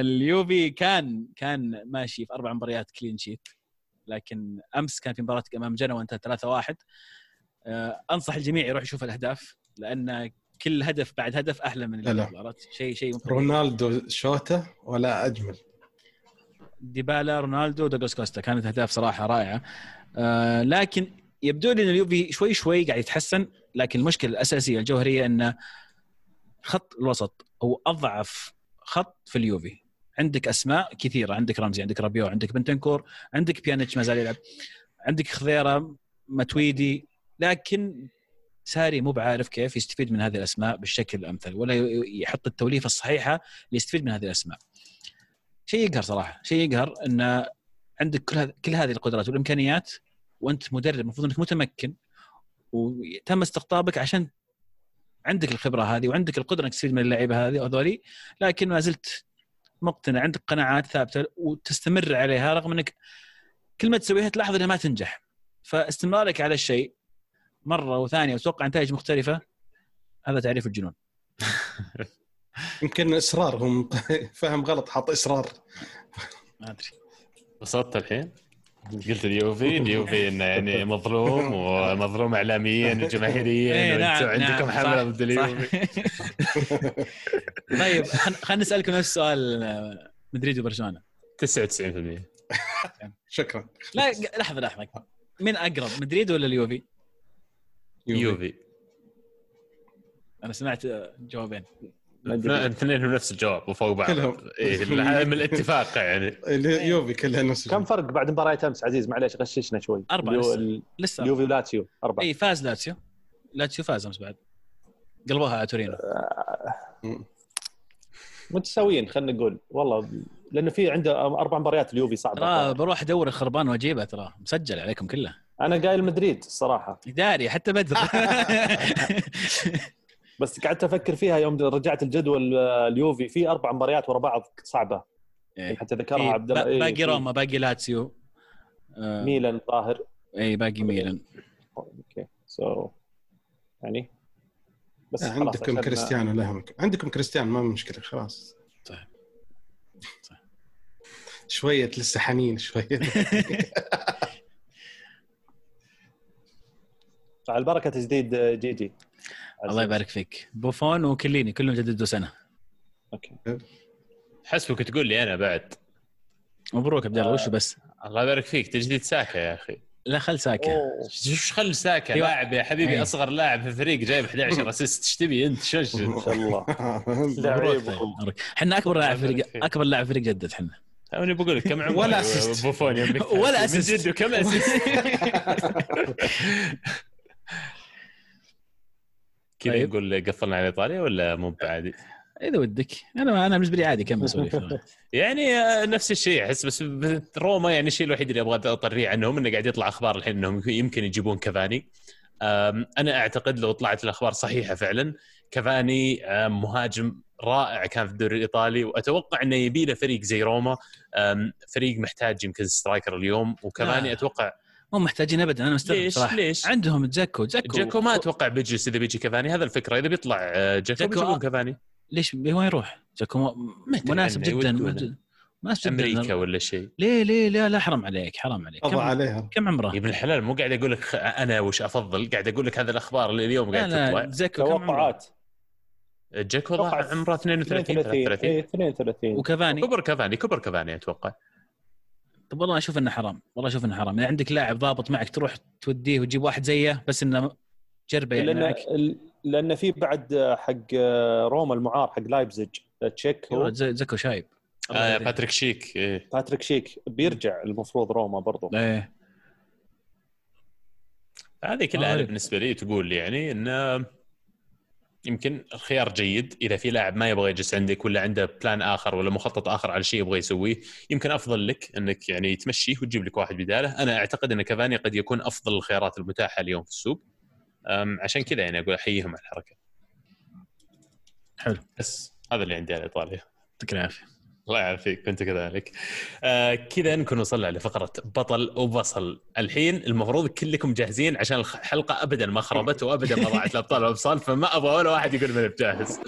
اليوفي كان كان ماشي في أربع مباريات clean sheet لكن أمس كان في مباراة أمام جنوة انتهت 3-1 آه، أنصح الجميع يروح يشوف الأهداف لأن كل هدف بعد هدف أحلى من. اللي عرفت شيء شيء طبيعي. رونالدو شوته ولا أجمل؟ ديبالا رونالدو دوغلاس كوستا. كانت أهداف صراحة رائعة. آه لكن يبدو لي إن اليوفي شوي شوي قاعد يتحسن لكن المشكلة الأساسية الجوهرية إن خط الوسط هو أضعف خط في اليوفي. عندك أسماء كثيرة عندك رمزي عندك رابيو عندك بنتنكور عندك بيانيتش ما زال يلعب عندك خضيرة ماتويدي لكن ساري مو بعارف كيف يستفيد من هذه الأسماء بالشكل الأمثل ولا يحط التوليفة الصحيحة ليستفيد من هذه الأسماء. شيء يقهر صراحة شيء يقهر إن عندك كل هذ- كل هذه القدرات والإمكانيات وأنت مدرب المفروض إنك متمكن وتم استقطابك عشان عندك الخبرة هذه وعندك القدرة إنك تستفيد من اللعيبة هذه هذولي لكن ما زلت مقتنع عندك قناعات ثابتة وتستمر عليها رغم إنك كل ما تسويها تلاحظ إنها ما تنجح. فاستمرارك على الشيء مرة وثانية وتوقع نتائج مختلفة هذا تعريف الجنون. يمكن اصرار هم فهم غلط حط إصرار. ما أدري. وصلت الحين؟ قلت اليوفي اليوفي إنه يعني مظلوم ومظلوم اعلاميا وجماهيريا إيه، نعم، وأنتم عندكم نعم، حملة صح، ضد اليوفي. طيب خلينا نسالكم نفس السؤال مدريد وبرشلونة. 99% شكرا. لا لحظة لحظة. مين أقرب مدريد ولا اليوفي؟ يوفي. أنا سمعت جوابين. الاثنين هم نفس الجواب وفوق بعض. كلهم. إيه من الاتفاق يعني. اليوفي كلها نفس كم فرق بعد مباراه أمس؟ عزيز معليش غششنا شوي. أربعة اليو- لسه. لسه. اليوفي ولاتسيو أربعة. اي فاز لاتسيو. لاتسيو فاز أمس بعد. قلبوها على تورينو. متساويين خلينا نقول. والله لأنه في عنده أربع مباريات اليوفي ترى صعبه بروح أدور الخربان وأجيبه ترى. مسجل عليكم كله. أنا قايل مدريد الصراحة. داري حتى بدر. بس قعدت أفكر فيها يوم رجعت الجدول آه، اليوفي. في أربع مباريات ورا بعض صعبة. إيه. حتى ذكرها إيه، عبد الله. إيه، باقي روما باقي لاتسيو. آه، ميلان طاهر اي باقي ميلان. okay. so يعني بس خلاص عندكم كريستيانو لا يهمك عندكم كريستيانو ما مشكلة خلاص. صح. صح. شوية لسه حنين شوية. على البركة تجديد جي جي. الله يبارك فيك. بوفون وكيليني كلهم جددوا سنة. أوكي. حسبك تقول لي أنا بعد. مبروك عبد الله وش بس؟ الله يبارك فيك. تجديد ساكا يا أخي. لا خل ساكا. وش خل ساكا أيوة. لاعب يا حبيبي أيوة. أصغر لاعب في الفريق جايب 11 assist. إيش تبي أنت؟ شوش ما شاء الله. طيب. إحنا أكبر لاعب فريق. أكبر لاعب فريق جدد إحنا. أنا بقول لك كم عمره؟ ولا assist. بوفون ولا. جد وكم أسيست؟ كذا. يقول قفلنا على إيطاليا ولا مو عادي؟ إذا ودك أنا أنا بالنسبة لي عادي كمل سواليف يعني آه، نفس الشيء أحس بس روما يعني الشيء الوحيد اللي أبغى اطريه عنهم إنه قاعد يطلع أخبار الحين إنهم يمكن يجيبون كافاني أم، أنا أعتقد لو طلعت الأخبار صحيحة فعلا كافاني أم، مهاجم رائع كان في الدوري الإيطالي وأتوقع إنه يبي له فريق زي روما فريق محتاج يمكن striker اليوم وكافاني لا. أتوقع مو محتاجين ابدا أنا مستغرب ليش؟ صراحة. ليش؟ عندهم جاكو جاكو. جاكو ما أتوقع بيجلس إذا بيجي كافاني. هذا الفكرة إذا بيطلع آه، جاكو جاكو- بيجيبون كافاني. ليش؟ وين يروح؟ جاكو م- مناسب جدا مناسب جدا. أمريكا ولا شيء. ليه ليه؟ لا لا حرام عليك حرام عليك. قضى كم, عليها كم عمره؟ يا ابن الحلال مو قاعد أقول لك خ- أنا وش أفضل؟ قاعد أقول لك هذه الأخبار اللي اليوم قاعد تطلع. جاكو كم عمره؟ توقعات. جاكو عمره 32 33 اي 32 وكافاني؟ كبر كافاني كبر كافاني أتوقع. طب والله أشوف إنه حرام والله أشوف إنه حرام. يعني عندك لاعب ضابط معك تروح توديه وتجيب واحد زيه بس إنه جربة يعني لأن معك لأن في بعد حق روما المعار حق لايبزيج تشيك هو؟ جيكو شايب. آه باتريك شيك إيه. باتريك شيك بيرجع المفروض روما برضو. إيه. هذه كلها آه. بالنسبة لي تقول يعني إنه يمكن الخيار جيد. إذا في لاعب ما يبغى يجلس عندك ولا عنده plan آخر ولا مخطط آخر على شيء يبغى يسويه يمكن أفضل لك إنك يعني تمشيه وتجيب لك واحد بداله. أنا أعتقد إن كافاني قد يكون أفضل الخيارات المتاحة اليوم في السوق. عشان كذا يعني أقول أحييهم على الحركة. حلو. بس هذا اللي عندي على إيطاليا. يعطيك العافية. الله يعافيك كنت كذلك. آه كذا نكون وصلنا لفقرة بطل وبصل. الحين المفروض كلكم جاهزين عشان الحلقة ابدا ما خربت وابدا ما ضاعت الأبطال والأبصال فما أبغى ولا واحد يقول من بجاهز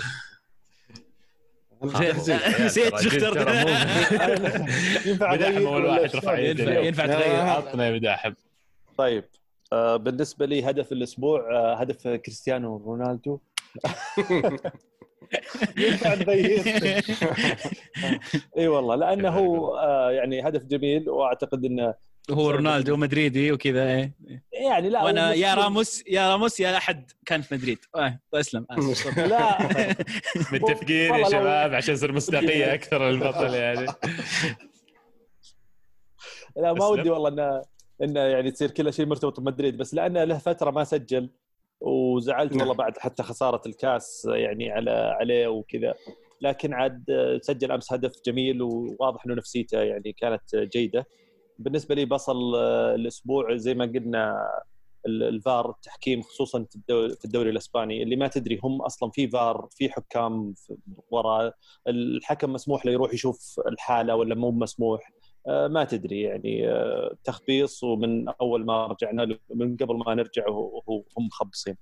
نسيت شو اخترت ينفع أول واحد رفع؟ يده ينفع تغير. عطنا يا بداحم. طيب آه، بالنسبة لي هدف الأسبوع آه، هدف كريستيانو رونالدو. ينفع نغير إي والله لأنه هو آه، يعني هدف جميل وأعتقد إنه هو رونالدو مدريدي وكذا إيه. يعني لا وأنا يا. راموس يا راموس يا أحد كان في مدريد. آه، اسلم آسف. لا. متفقين يا شباب عشان يصير مصداقية أكثر للبطل يعني. لا ما. ودي والله إنه إنه يعني تصير كل شيء مرتبط بمدريد بس لأنه له فترة ما سجل. وزعلت نعم. والله بعد حتى خسارة الكاس يعني على عليه وكذا. لكن عاد سجل أمس هدف جميل وواضح إنه نفسيته يعني كانت جيدة. بالنسبة لي بصل آه، الأسبوع زي ما قلنا ال- الفار التحكيم خصوصا في الدو- في الدوري الإسباني. اللي ما تدري هم أصلا في فار في حكام في- ورا. الحكم مسموح له يروح يشوف الحالة ولا مو مسموح. ما تدري يعني آه، تخبيص ومن أول ما رجعنا من قبل ما نرجع وهو- هم مخبصين.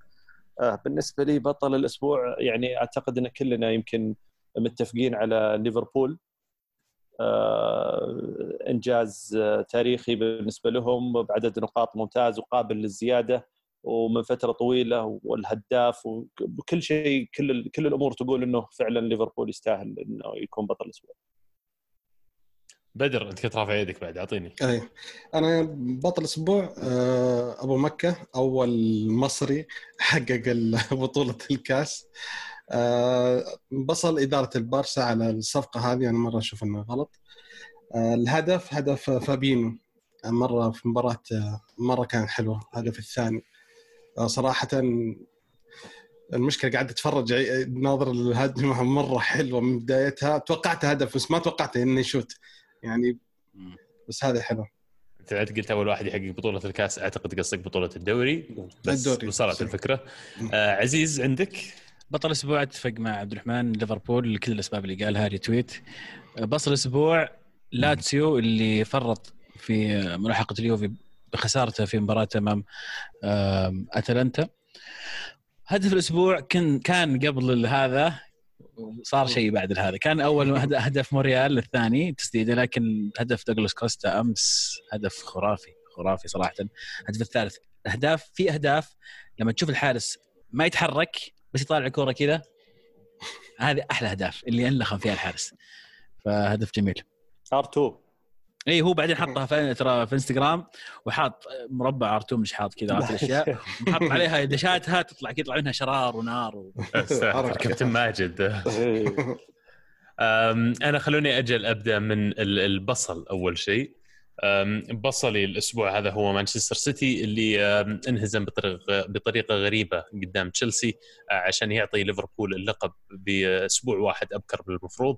آه، بالنسبة لي بطل الأسبوع يعني أعتقد إن كلنا يمكن متفقين على ليفربول. آه، إنجاز آه، تاريخي بالنسبة لهم بعدد نقاط ممتاز وقابل للزيادة ومن فترة طويلة والهداف وكل شيء كل كل الأمور تقول إنه فعلا ليفربول يستاهل إنه يكون بطل الأسبوع. بدر انت كنت رافع يدك بعد أعطيني. أي. أنا بطل أسبوع آه، أبو مكة أول مصري حقق بطولة الكأس. آه، بصل إدارة البارسا على الصفقة هذه أنا مرة أشوف إنه غلط. آه، الهدف هدف فابينو. مرة في مباراة آه، مرة كان حلو الهدف الثاني. آه، صراحة المشكلة قاعد أتفرج ناظر الهجمه مرة حلوة من بدايتها. توقعت هدف بس ما توقعت انه يشوت يعني بس هذا حلو. انت بعد قلت أول واحد يحقق بطولة الكأس أعتقد قصدك بطولة الدوري بس الدوري. وصلت. الفكرة. آه عزيز عندك؟ بطل الأسبوع اتفق مع عبد الرحمن ليفربول لكل الأسباب اللي قالها retweet بصل الأسبوع لاتسيو اللي فرط في ملاحقة اليوفي بخسارته في مباراة أمام أتلانتا. هدف الأسبوع كان كان قبل هذا صار شيء بعد هذا كان أول هد- هدف موريال الثاني تسديدة لكن هدف دوغلاس كوستا أمس هدف خرافي خرافي صراحة. الهدف الثالث أهداف في أهداف لما تشوف الحارس ما يتحرك بس يطالع الكوره كذا هذه أحلى أهداف اللي أنلخم فيها الحارس. فهدف جميل. آر 2 إي هو بعدين حطها في ترى في إنستغرام وحاط مربع أرتوم مش حاط كذا عرفت الأشياء؟ وحط عليها دشاتها تطلع كذا يطلع منها شرار ونار و... كابتن ماجد. أنا خلوني أجل أبدأ من ال- البصل أول شيء. بصلي الأسبوع هذا هو مانشستر سيتي اللي انهزم بطريقه بطريقة غريبة قدام تشيلسي عشان يعطي ليفربول اللقب بأسبوع واحد أبكر من المفروض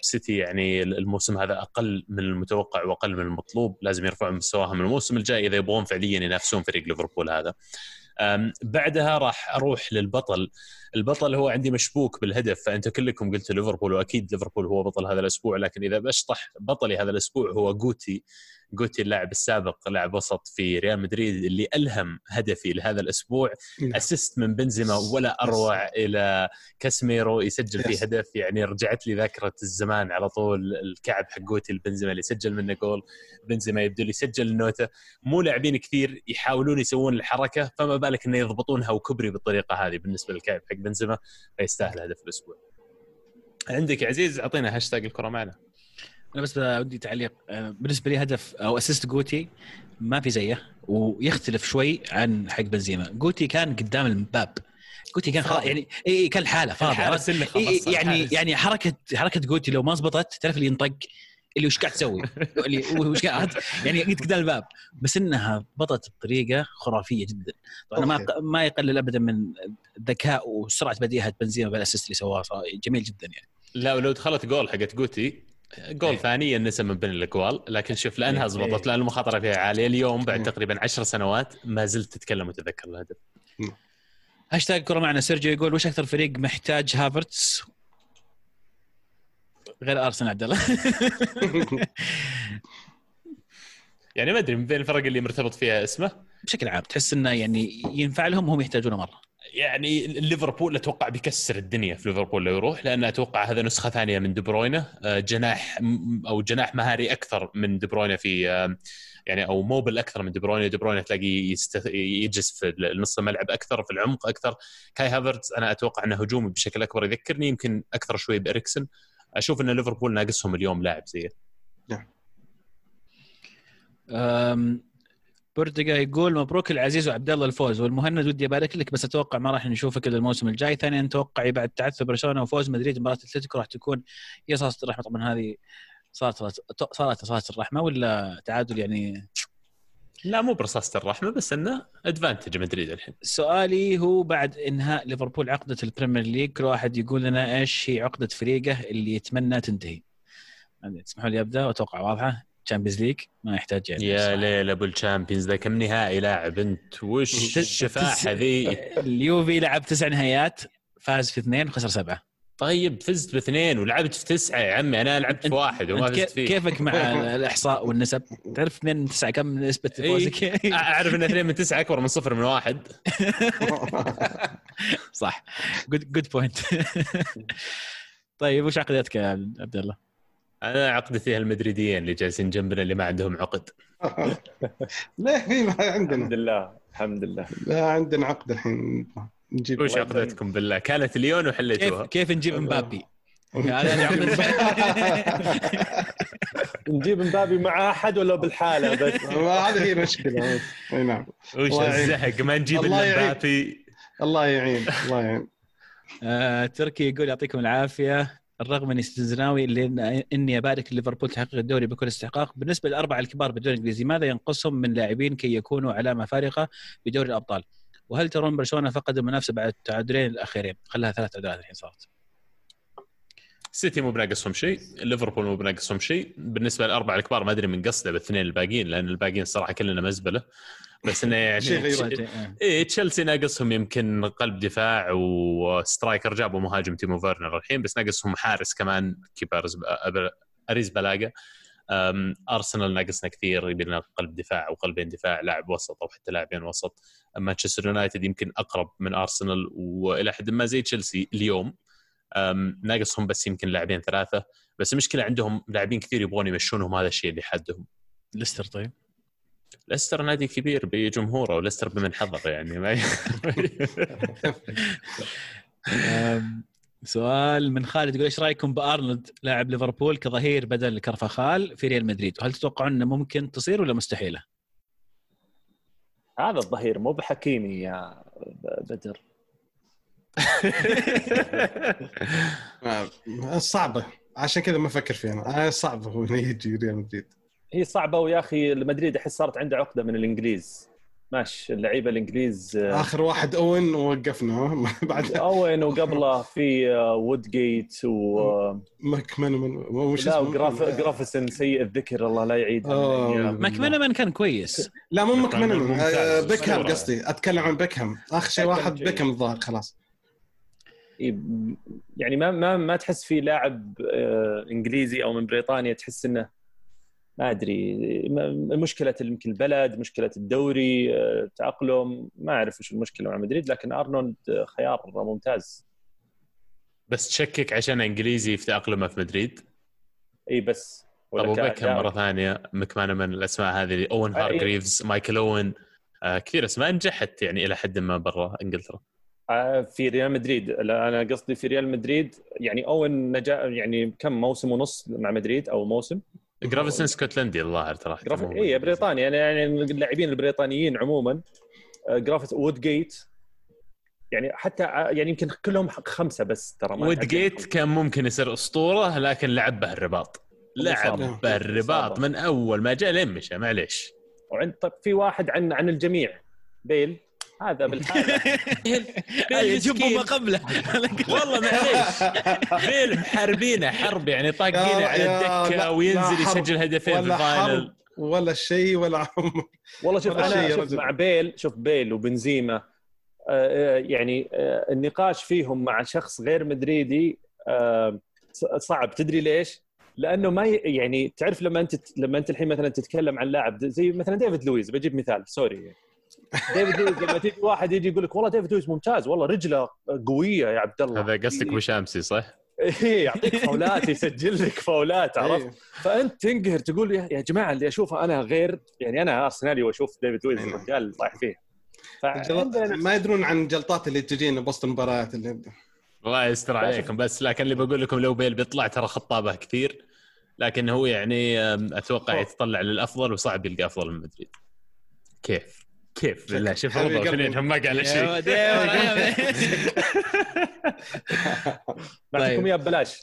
سيتي يعني الموسم هذا أقل من المتوقع وأقل من المطلوب. لازم يرفعوا مستواهم الموسم الجاي إذا يبغون فعليا ينافسون فريق ليفربول هذا. بعدها راح أروح للبطل. البطل هو عندي مشبوك بالهدف فانتم كلكم قلتوا ليفربول وأكيد ليفربول هو بطل هذا الأسبوع لكن إذا بشطح بطلي هذا الأسبوع هو جوتي. جوتي اللاعب السابق لاعب وسط في ريال مدريد اللي ألهم هدفي لهذا الأسبوع. نعم. assist من بنزيما ولا أروع إلى كاسميرو يسجل فيه. هدف. يعني رجعت لي ذاكرة الزمان على طول الكعب حق جوتي البنزيما اللي سجل منه جول. بنزيما يبدو لي يسجل النوته مو لاعبين كثير يحاولون يسوون الحركة فما بالك إنه يضبطونها وكبري بالطريقة هذه بالنسبة للكعب حق بنزيما. فيستاهل هدف الأسبوع. عندك عزيز أعطينا هاشتاج الكرة معنا. أنا بس ودي تعليق. آه، بالنسبة لي هدف أو assist جوتي ما في زيه ويختلف شوي عن حق بنزيما. جوتي كان قدام الباب. جوتي كان خلاص يعني إي كان الحاله فاضي خلص يعني. يعني حركة حركة جوتي لو ما زبطت تعرف اللي ينطق. اللي وش قاعد تسوي؟ اللي وش قاعد يعني قلت قدام الباب بس إنها ضبطت بطريقة خرافية جدا طبعا ما. ما يقلل ابدا من ذكاء وسرعة بديهة بنزيما بال assist اللي سواه جميل جدا يعني لا ولو دخلت جول حقت جوتي جول إيه. ثاني ينسى من بين الأقوال لكن شوف لأنها إيه. زبطت لأن المخاطرة فيها عالية اليوم بعد. تقريبا عشر سنوات ما زلت تتكلم وتتذكر الهدف هاشتاج كرة معنا سيرجيو يقول وش أكثر فريق محتاج هافرتس غير ارسنال عبد الله. يعني ما أدري من بين الفرق اللي مرتبط فيها اسمه؟ بشكل عام تحس إنه يعني ينفع لهم هم يحتاجونه مرة. يعني ليفربول أتوقع بيكسر الدنيا في ليفربول لو يروح لأن أتوقع هذا نسخة ثانية من دي بروينه آه، جناح أو جناح مهاري أكثر من دي بروينه في آه، يعني أو موبل أكثر من دي بروينه دي بروينه تلاقيه يست... يجلس في نص الملعب أكثر في العمق أكثر. كاي هافرتز أنا أتوقع إنه هجومي بشكل أكبر يذكرني يمكن أكثر شوي بإريكسن. أشوف إن ليفربول ناقصهم اليوم لاعب زيه أم، بورتقا يقول مبروك العزيز وعبد الله الفوز. والمهند ودي ابارك لك بس أتوقع ما راح نشوفك إلا الموسم الجاي. ثانيا توقعي بعد تعثر برشلونة وفوز مدريد مباراة اتلتيكو راح تكون هي صارت الرحمة. طبعا هذه صارت صارت صارت الرحمة ولا تعادل يعني لا مو برصاصة الرحمة بس إنه advantage مدريد الحين. سؤالي هو بعد إنهاء ليفربول عقدة ال Premier League كل واحد يقول لنا إيش هي عقدة فريقه اللي يتمنى تنتهي. تسمحوا لي أبدأ؟ وأتوقع واضحة. Champions League ما يحتاج يعني. يا. يلعن أبو ال Champions ذا كم نهائي لاعب أنت؟ وش الشفاحة ذي؟ اليوفي لعب تسع نهائيات فاز في اثنين وخسر سبعة. طيب فزت باثنين ولعبت في تسعة يا عمي. أنا لعبت في واحد وما فزت كيف- فيه. كيفك مع الإحصاء والنسب؟ تعرف اثنين من تسعة كم نسبة إيه. فوزك؟ أعرف إن اثنين من تسعة أكبر من صفر من واحد. صح. good good point طيب وش عقدتك يا عبد الله؟ أنا عقدتي المدريديين اللي جالسين جنبنا اللي ما عندهم عقد. ليه؟ في ما الحمد عندنا لله. الحمد لله. لا عندنا عقد الحين. نجيب وش عقدتكم بالله؟ كانت ليون كيف وحليتوها. كيف نجيب مبابي؟ نجيب مبابي مع أحد ولا بالحالة بس؟ هذه هي المشكلة أي نعم. وش. الزهق؟ ما نجيب إلا. مبابي. الله يعين. الله يعين. آه، تركي يقول يعطيكم العافية. الرغم أني استزناوي اللي إني أبارك ليفربول تحقق الدوري بكل استحقاق بالنسبة للاربعه الكبار بالدوري الإنجليزي ماذا ينقصهم من لاعبين كي يكونوا علامه فارقه بدوري الأبطال؟ وهل ترون برشلونة فقد المنافسة بعد التعادلين الأخيرين؟ خلها ثلاث تعادلات الحين صارت. سيتي مو بناقصهم شيء ليفربول مو بناقصهم شيء. بالنسبة للاربعه الكبار ما أدري من قصده بالاثنين الباقيين لأن الباقيين الصراحه كلنا مزبلة. بس إنه يعني. إيه تشيلسي ناقصهم يمكن قلب دفاع و striker جابوا مهاجم تيمو فيرنر الحين بس ناقصهم حارس كمان كيبا أريزابالاغا. ارسنال ناقصنا كثير يبي لنا قلب دفاع وقلبين دفاع لاعب وسط أو حتى لاعبين وسط. مانشستر يونايتد يمكن أقرب من ارسنال وإلى حد ما زي تشيلسي اليوم. ناقصهم بس يمكن لاعبين ثلاثة. بس المشكلة عندهم لاعبين كثير يبغون يمشونهم هذا الشيء اللي حدهم ليستر طيب؟ ليستر نادي كبير بجمهوره وليستر بمن حضر يعني. ما سؤال من خالد يقول إيش رأيكم بأرنولد لاعب ليفربول كظهير بدل كرفخال في ريال مدريد؟ وهل تتوقعون إنه ممكن تصير ولا مستحيلة؟ هذا الظهير مو بحكيمي يا بدر. آه، صعبة. عشان كذا ما أفكر فيها أنا. آه، صعبة هو يجي ريال مدريد. هي صعبة ويا أخي مدريد أحس صارت عنده عقدة من الإنجليز. ماشي اللعيبة الإنجليز آه، آخر واحد أوين ووقفنا؟ بعد أوين وقبله في آه، وودجيت و آه، ماك من وش لا اسمه؟ وجراف جرافسن سيء الذكر الله لا يعيد آه. ماكمنمان كان كويس لا مو ماك من ممتاز. بيكهام. قصدي أتكلم عن بيكهام آخر شيء واحد. بيكهام الظاهر خلاص يعني ما ما ما تحس في لاعب إنجليزي أو من بريطانيا تحس إنه ما أدري مشكلة يمكن البلد مشكلة الدوري آه، تاقلم ما أعرف وش المشكلة مع مدريد لكن أرنولد آه، خيار ممتاز. بس تشكك عشان إنجليزي في تأقلمه في مدريد؟ إي بس طب كأداء. وبيكهام مرة ثانية مكمانه من الأسماء هذه أوين آه، إيه. هارجريفز مايكل أوين آه كثير أسماء نجحت يعني إلى حد ما برا إنجلترا. آه، في ريال مدريد. لا أنا قصدي في ريال مدريد. يعني أوين نجا يعني كم موسم ونص مع مدريد أو موسم؟ جرافيسون اسكتلندي الظاهر ترى اي بريطانيا. يعني يعني اللاعبين البريطانيين عموما آه، جرافيك وودجيت. يعني حتى ع- يعني يمكن كلهم خمسة بس ترى ما وودجيت كان ممكن يصير أسطورة لكن لعب به الرباط لعب. به الرباط. من أول ما جاء لين مشى معليش. وعند طب في واحد عن عن الجميع. بيل؟ هذا بالحالة. يجيبهم ما قبله. والله معليش بيل محاربينه حرب يعني طاقينه على الدكة وينزل يسجل هدفين في ولا ال final. ولا شيء ولا عمر. والله شوف أنا شوف رجل. مع بيل شوف بيل وبنزيما آه، آه، يعني آه، النقاش فيهم مع شخص غير مدريدي آه، صعب. تدري ليش؟ لأنه ما يعني تعرف لما أنت لما أنت الحين مثلا تتكلم عن لاعب زي مثلا ديفيد لويس بجيب مثال سوري يعني. ديفيد لويس لما تيجي واحد يجي يقول لك والله ديفيد لويس ممتاز والله رجله قوية يا عبد الله هذا قصدك وش اسمه صح؟ إيه يعطيك فاولات يسجل لك فاولات عرفت؟ إيه. فأنت تنقهر تقول يا يا جماعة اللي أشوفه أنا غير يعني أنا أرسنالي وأشوف ديفيد لويس. الرجال طايح فيه ما يدرون عن الجلطات اللي تجينا بوسط المباريات اللي الله يستر عليكم بس لكن اللي بقول لكم لو بيل بيطلع ترى خطابه كثير لكن هو يعني أتوقع يتطلع للأفضل وصعب يلقى أفضل من مدريد كيف كيف بالله شوف قلبي. فينهم ما قال شيء طيب. إياه ببلاش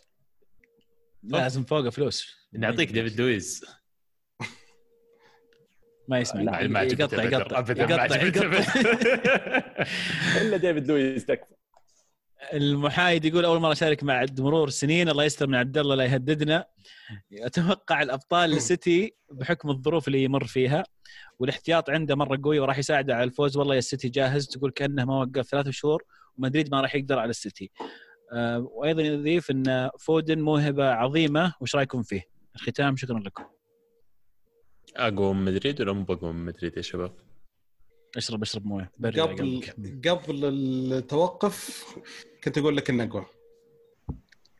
لازم فوقه فلوس نعطيك ديفيد لويز ما يسمع ما يقطع. يقطع ابدا ما يقطع يقطع. إلا ديفيد لويس تكفى المحايد يقول أول مرة أشارك مع مرور السنين الله يستر من عبد الله لا يهددنا. أتوقع الأبطال السيتي بحكم الظروف اللي يمر فيها والاحتياط عنده مرة قوي وراح يساعده على الفوز. والله يا السيتي جاهز تقول كأنه ما وقف ثلاث شهور ومدريد ما راح يقدر على السيتي. آه، وأيضا يضيف إن فودن موهبة عظيمة. وش رأيكم فيه؟ الختام شكرا لكم. اقوى من مدريد ولا مو بقوى من مدريد يا شباب؟ اشرب اشرب موية. قبل. قبل التوقف كنت أقول لك إنه اقوى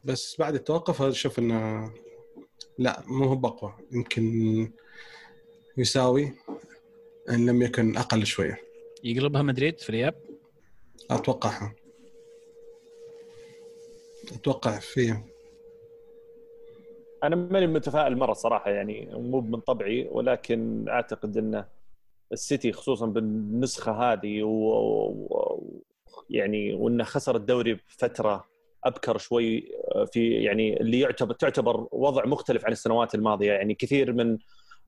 بس بعد التوقف أشوف إنه لا مو هو باقوى يمكن يساوي إن لم يكن أقل شوية. يقلبها مدريد في الإياب؟ أتوقعها. أتوقع فيها. أنا ماني متفائل مرة صراحة يعني مو من طبعي ولكن أعتقد ان السيتي خصوصا بالنسخة هذه و... يعني وانه خسر الدوري بفترة أبكر شوي في يعني اللي يعتبر تعتبر وضع مختلف عن السنوات الماضية. يعني كثير من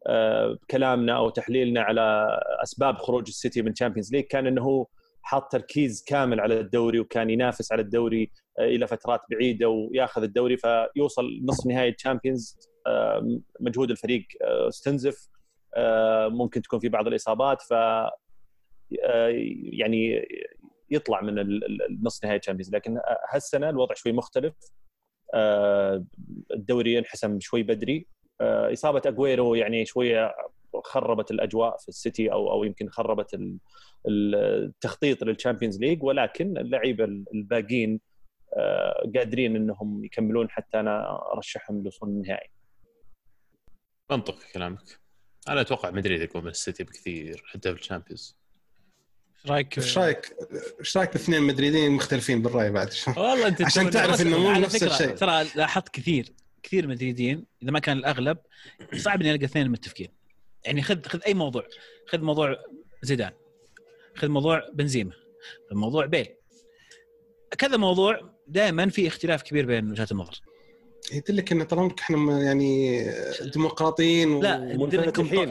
آه، كلامنا أو تحليلنا على أسباب خروج السيتي من Champions League كان إنه حاط تركيز كامل على الدوري وكان ينافس على الدوري آه، إلى فترات بعيدة وياخذ الدوري فيوصل نصف نهائي Champions آه، مجهود الفريق آه، استنزف. آه، ممكن تكون في بعض الإصابات ف آه، يعني يطلع من ال- ال- النصف نهائي Champions لكن هالسنة الوضع شوي مختلف. آه، الدوري ينحسم شوي بدري. آه، إصابة أجويرو يعني شوية خربت الأجواء في السيتي أو أو يمكن خربت ال- ال- التخطيط لل Champions League. ولكن اللعيبة الباقيين آه، قادرين إنهم يكملون حتى أنا أرشحهم لوصول النهائي. منطقي كلامك. أنا أتوقع مدريد يكون من السيتي بكثير حتى في ال Champions. إيش رأيك؟ إيش رأيك؟ إيش رأيك باثنين مدريدين مختلفين بالرأي بعد؟ والله أنت عشان تعرف إنه مو نفس الشيء. ترى لاحظت كثير كثير مدريدين إذا ما كان الأغلب صعب إني ألقى اثنين متفقين. يعني خذ خذ أي موضوع خذ موضوع زيدان خذ موضوع بنزيما خذ موضوع بيل. كذا موضوع دائما في اختلاف كبير بين وجهات النظر. يدلك إن طالما إحنا م- يعني ديمقراطيين و- لا.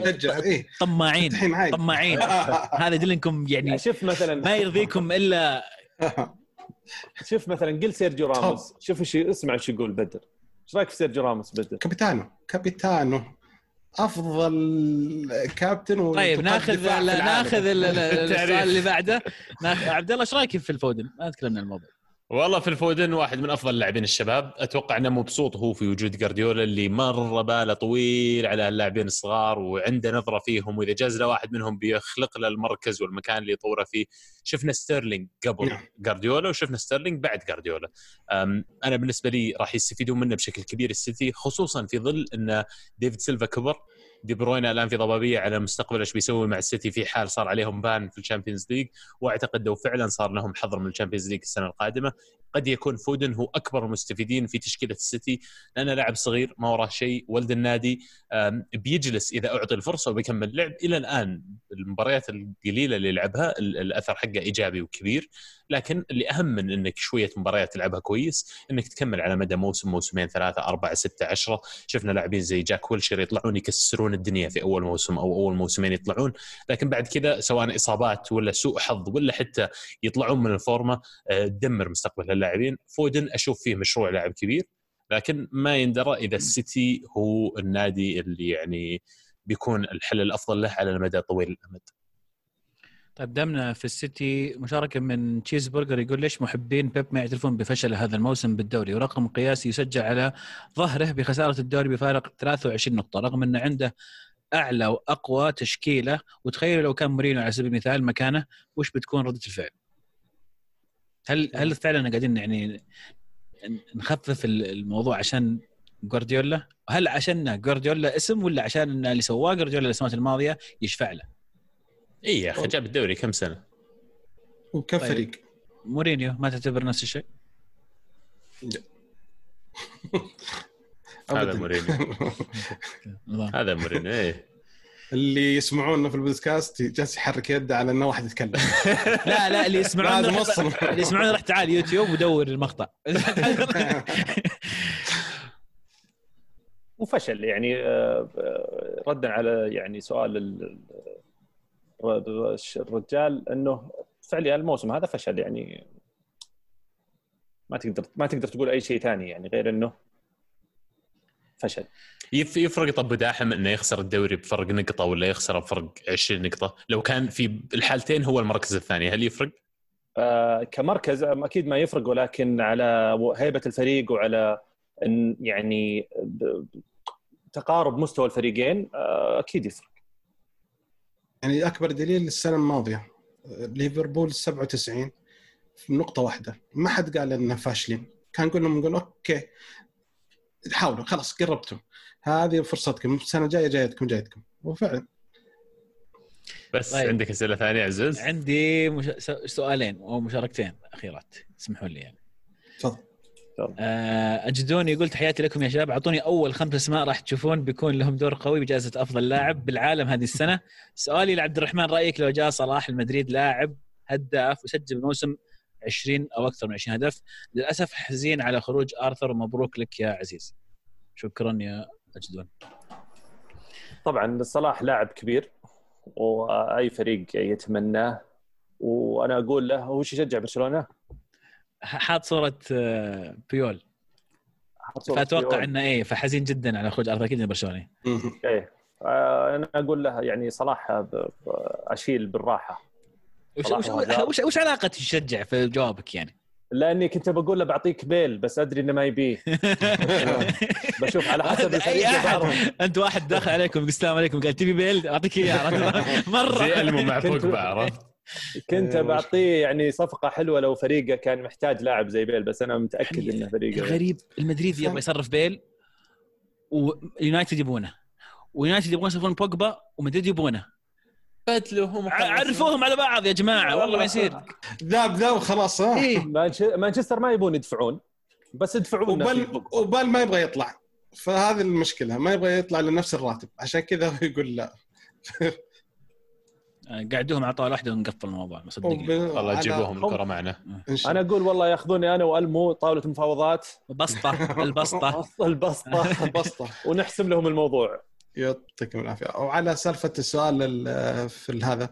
نشجع إيه. طماعين. طماعين. هذا يدل انكم يعني شوف مثلا. ما يرضيكم إلا شوف مثلا قل سيرجيو راموس. شوف إيش اسمع إيش يقول بدر. إيش رأيك في سيرجيو راموس بدر؟ capitano capitano أفضل كابتن و- طيب ناخذ. ناخذ. السؤال اللي بعده. عبد الله إيش رأيك في الفودن؟ ما تكلمنا عن الموضوع. والله في الفودن واحد من أفضل اللاعبين الشباب. أتوقع إنه مبسوط هو في وجود جارديولا اللي مره باله طويل على اللاعبين الصغار وعنده نظرة فيهم. وإذا جاز له واحد منهم بيخلق له المركز والمكان اللي يطوره فيه. شفنا ستيرلينج قبل نعم. جارديولا وشفنا ستيرلينج بعد جارديولا. أنا بالنسبة لي راح يستفيدون منه بشكل كبير السيتي خصوصا في ظل إن ديفيد سيلفا كبر. دي بروينا الآن في ضبابية على مستقبل إيش بيسوي مع السيتي في حال صار عليهم ban في ال Champions League وأعتقد لو فعلا صار لهم حظر من ال Champions League السنة القادمة قد يكون فودن هو أكبر المستفيدين في تشكيلة السيتي. لأنه لاعب صغير ما وراه شيء ولد النادي بيجلس إذا أعطي الفرصة وبيكمل لعب. إلى الآن المباريات القليلة اللي لعبها ال- الأثر حقه إيجابي وكبير. لكن اللي اهم من إنك شوية مباريات تلعبها كويس إنك تكمل على مدى موسم موسمين ثلاثة أربعة ستة عشرة. شفنا لاعبين زي جاك ويلشر يطلعون يكسرون الدنيا في أول موسم أو أول موسمين يطلعون. لكن بعد كذا سواء إصابات ولا سوء حظ ولا حتى يطلعون من الفورمة آه، تدمر مستقبل اللاعبين. فودن أشوف فيه مشروع لاعب كبير لكن ما يندرى إذا السيتي هو النادي اللي يعني بيكون الحل الأفضل له على المدى طويل الأمد. دامنا في السيتي مشاركة من تشيز برجر يقول ليش محبين بيب ما يعترفون بفشل هذا الموسم بالدوري ورقم قياسي يسجل على ظهره بخسارة الدوري بفارق 23 نقطة رغم إنه عنده أعلى وأقوى تشكيلة وتخيلوا لو كان مورينيو على سبيل المثال مكانه وش بتكون ردة الفعل؟ هل هل فعلا قاعدين يعني نخفف الموضوع عشان جوارديولا؟ هل عشان جوارديولا اسم ولا عشان اللي سواه جوارديولا السنوات الماضية يشفع له؟ اي يا أخي جاب الدوري كم سنة وكم طيب. فريق؟ مورينيو ما تعتبر نفس الشيء؟ هذا أبداً. مورينيو هذا مورينيو إيه اللي يسمعونا في البودكاست جالس يحرك يده على إنه واحد يتكلم لا لا اللي يسمعون لازم رح-. اللي يسمعون راح تعال يوتيوب ودور المقطع وفشل يعني آه، آه، ردا على يعني سؤال ال- ال- الرجال انه فعليا الموسم هذا فشل يعني ما تقدر ما تقدر تقول أي شيء ثاني يعني غير إنه فشل. يف- يفرق طب داحم إنه يخسر الدوري بفرق نقطة ولا يخسر بفرق 20 نقطة؟ لو كان في الحالتين هو المركز الثاني هل يفرق؟ آه، كمركز أكيد ما يفرق ولكن على هيبة الفريق وعلى يعني تقارب مستوى الفريقين آه، أكيد يفرق. يعني أكبر دليل السنة الماضية ليفربول 97 في نقطة واحدة. ما حد قال اننا فاشلين. كان نقول لهم نقول أوكي حاولوا خلاص قربتوا. هذه فرصتكم السنة الجاية جايتكم جايتكم. وفعلا. بس طيب. عندك أسئلة ثانية عزوز؟ عندي مش... سؤالين أو مشاركتين أخيرات اسمحوا لي يعني. أجدوني يقول تحياتي لكم يا شباب. أعطوني أول خمس أسماء راح تشوفون بيكون لهم دور قوي بجائزة أفضل لاعب بالعالم هذه السنة. سؤالي لعبد الرحمن رأيك لو جاء صلاح المدريد لاعب هداف وسجل بموسم 20 أو أكثر من 20 هدف للأسف حزين على خروج آرثر ومبروك لك يا عزيز. شكرا يا أجدون. طبعا صلاح لاعب كبير وأي فريق يتمناه وأنا أقول له وش يشجع برشلونة؟ حاط صورة آه، بيول فأتوقع. إنه إيه فحزين جدا على خروج ارثر أكيد إنه برشلوني. إيه آه، أنا أقول له يعني صلاح ب- ب- أشيل بالراحة وش, وش. وش, وش علاقة تشجع في جوابك يعني؟ لأني كنت بقول له بعطيك بيل بس أدري إنه ما يبيه بشوف على حسب أي أحد. أنت واحد دخل عليكم يقول السلام عليكم قال تبي بيل أعطيك إياه؟ مرة زي المو مع عرفت؟ كنت إيه، بعطيه يعني صفقة حلوة لو فريقه كان محتاج لاعب زي بيل بس أنا متأكد يعني إنه فريقه الغريب المدريد يبغى يصرف بيل ويونايتد يبونه ويونايتد يبغون يصرفون بوجبا ومدريد يبونه بدلوهم ع- عرفوهم على بعض يا جماعة والله. ما يصير. ذاب ذاب خلاص ها. إيه. مانش- مانشستر ما يبون يدفعون بس يدفعون وبال وبال ما يبغى يطلع. فهذه المشكلة ما يبغى يطلع لنفس الراتب. عشان كذا هو يقول لا. آه، قعدوهم على طاوله واحدة ونقفل الموضوع صدقني. والله جيبوهم الكرة معنا. شاء أنا أقول والله ياخذوني أنا وألمو طاولة مفاوضات بسطه البسطة. البسطة بسطه ونحسم لهم الموضوع. يعطيكم العافية. وعلى سالفة السؤال ال- في هذا.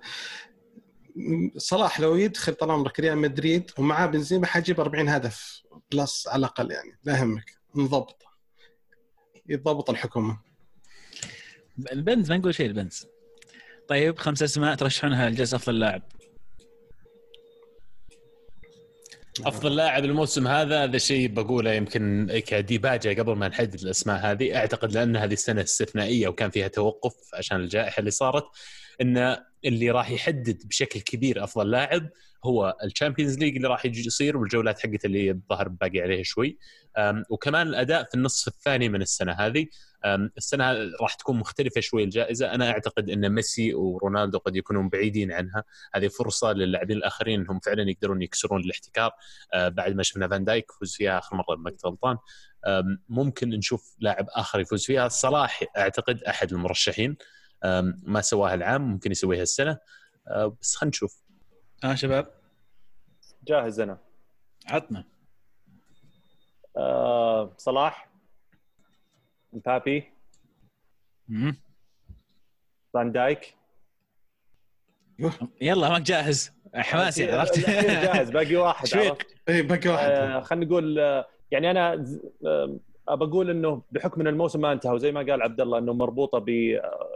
صلاح لو يدخل طال عمرك ريال مدريد ومعاه بنزيما حيجيب 40 هدف بلس على الأقل يعني. لا يهمك. نضبط يضبط الحكومة. البنز ما نقول شيء البنز طيب خمس أسماء ترشحونها لجلسة أفضل لاعب. أفضل لاعب الموسم هذا هذا شيء بقوله يمكن كديباجه قبل ما نحدد الأسماء هذه. أعتقد لأن هذه السنة استثنائية وكان فيها توقف عشان الجائحة اللي صارت إن اللي راح يحدد بشكل كبير أفضل لاعب هو ال Champions League اللي راح يصير والجولات حقت اللي الظهر باقي عليه شوي. وكمان الأداء في النصف الثاني من السنة هذه. السنة راح تكون مختلفة شوي الجائزة. أنا أعتقد إن ميسي ورونالدو قد يكونون بعيدين عنها. هذه فرصة للاعبين الآخرين إنهم فعلا يقدرون يكسرون الاحتكار. آه، بعد ما شفنا فان دايك فوز فيها آخر مرة ما كنت غلطان ممكن نشوف لاعب آخر يفوز فيها. صلاح أعتقد أحد المرشحين. ما سواها العام ممكن يسويها السنة. آه، بس خلينا نشوف. ها شباب؟ جاهز أنا. عطنا. آه صلاح. مبابي. فان دايك؟ يلا ماك جاهز حماسي عرفت؟ جاهز باقي واحد. عرفت؟ إي باقي واحد. آه خلينا نقول آه، يعني أنا آه، أبى أقول إنه بحكم إن الموسم ما انتهى وزي ما قال عبد الله إنه مربوطة ب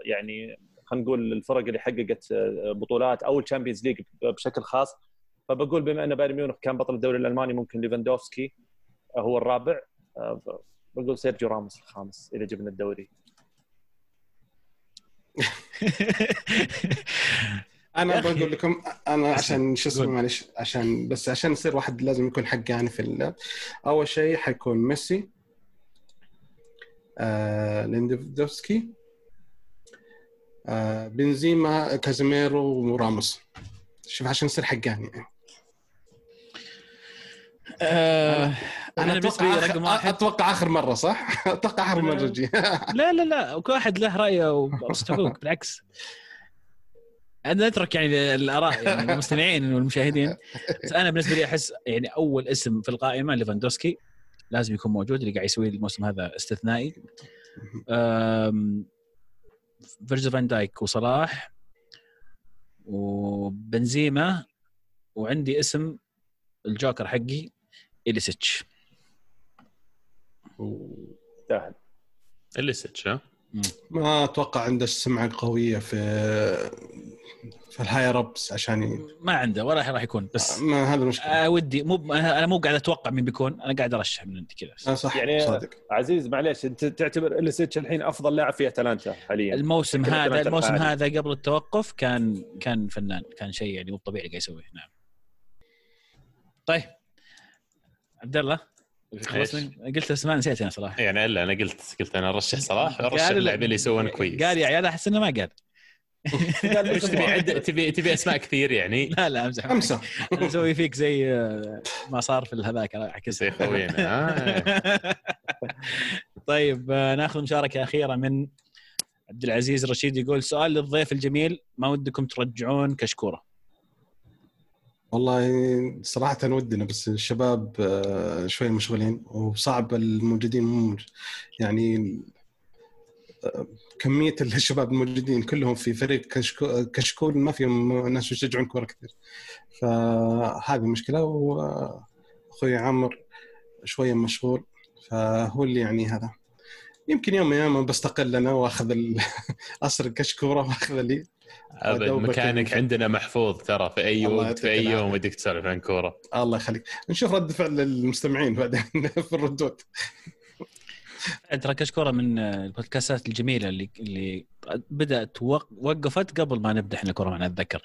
يعني خلينا نقول الفرق اللي حققت بطولات أو ال Champions League بشكل خاص. فبقول بما إن بايرن ميونخ كان بطل الدوري الألماني ممكن ليفاندوفسكي هو الرابع. بقول سيرجيو راموس الخامس إذا جبنا الدوري أنا. بقول لكم أنا عشان شو اسمه. معلش عشان بس عشان يصير واحد لازم يكون حق يعني في أول شيء حيكون ميسي آه ليفاندوفسكي آه بنزيما كازيميرو وراموس شوف عشان يصير حقاني يعني. آه، أنا بالنسبة لي أتوقع رقم واحد. أتوقع آخر مرة صح؟ أتوقع آخر مرة جي لا لا لا. كل واحد له رأيه وصوت حقوق بالعكس. أنا نترك يعني الآراء يعني المستمعين والمشاهدين. بس أنا بالنسبة لي أحس يعني أول اسم في القائمة ليفاندوفسكي لازم يكون موجود اللي قاعد يسوي الموسم هذا استثنائي. أم، فيرجيل فان دايك وصلاح وبنزيما وعندي اسم الجوكر حقي إليسيتش. سهل إليسيتش ها؟ ما أتوقع عنده سمعه قويه في في الهاير ابس عشان ي... ما عنده ولا راح يكون بس ما هذا المشكلة. آه ودي مو أنا مو قاعد أتوقع مين بيكون أنا قاعد أرشح من عندي كذا. آه صح يعني- صادق. عزيز معليش أنت تعتبر اليسيتش الحين أفضل لاعب في أتلانتا حاليا؟ الموسم كذا هذا الموسم الحالي. هذا قبل التوقف كان كان فنان كان شيء يعني مو طبيعي قاعد يسويه. نعم. طيب. عبد الله؟ قلت اسماء نسيت أنا صراحة. يعني إلا أنا قلت قلت أنا أرشح صلاح أرشح اللاعبين اللي يسوون كويس. قال يا عيال أحس إنه ما قال. وش تبي عد تبي تبي أسماء كثير يعني؟ لا لا أمزح خمسه نسوي فيك زي آه، ما صار في هذاك اعكس خوينا. ها طيب آه، ناخذ مشاركة أخيرة من عبد العزيز رشيد يقول سؤال للضيف الجميل ما ودكم ترجعون كشكورة؟ والله صراحة ودنا بس الشباب آه، شوي مشغولين وصعب الموجودين مو يعني آه، كمية الشباب الموجودين كلهم في فريق كشكو- كشكول ما فيهم ناس يشجعون كورة كثير. فهذه مشكلة وأخوي عامر شوية مشغول فهو اللي يعني هذا. يمكن يوم من الأيام بستقل أنا وآخذ ال- أسرق كشكورة وآخذ لي. أبد مكانك يعني. عندنا محفوظ ترى في أي وقت في أي يوم. ودك تسولف عن كورة. الله يخليك. نشوف رد فعل المستمعين بعدين في الردود. ترى كشكوره من البودكاستات الجميلة اللي اللي بدأت وق- وقفت قبل ما نبدأ إحنا الكوره معنا اتذكر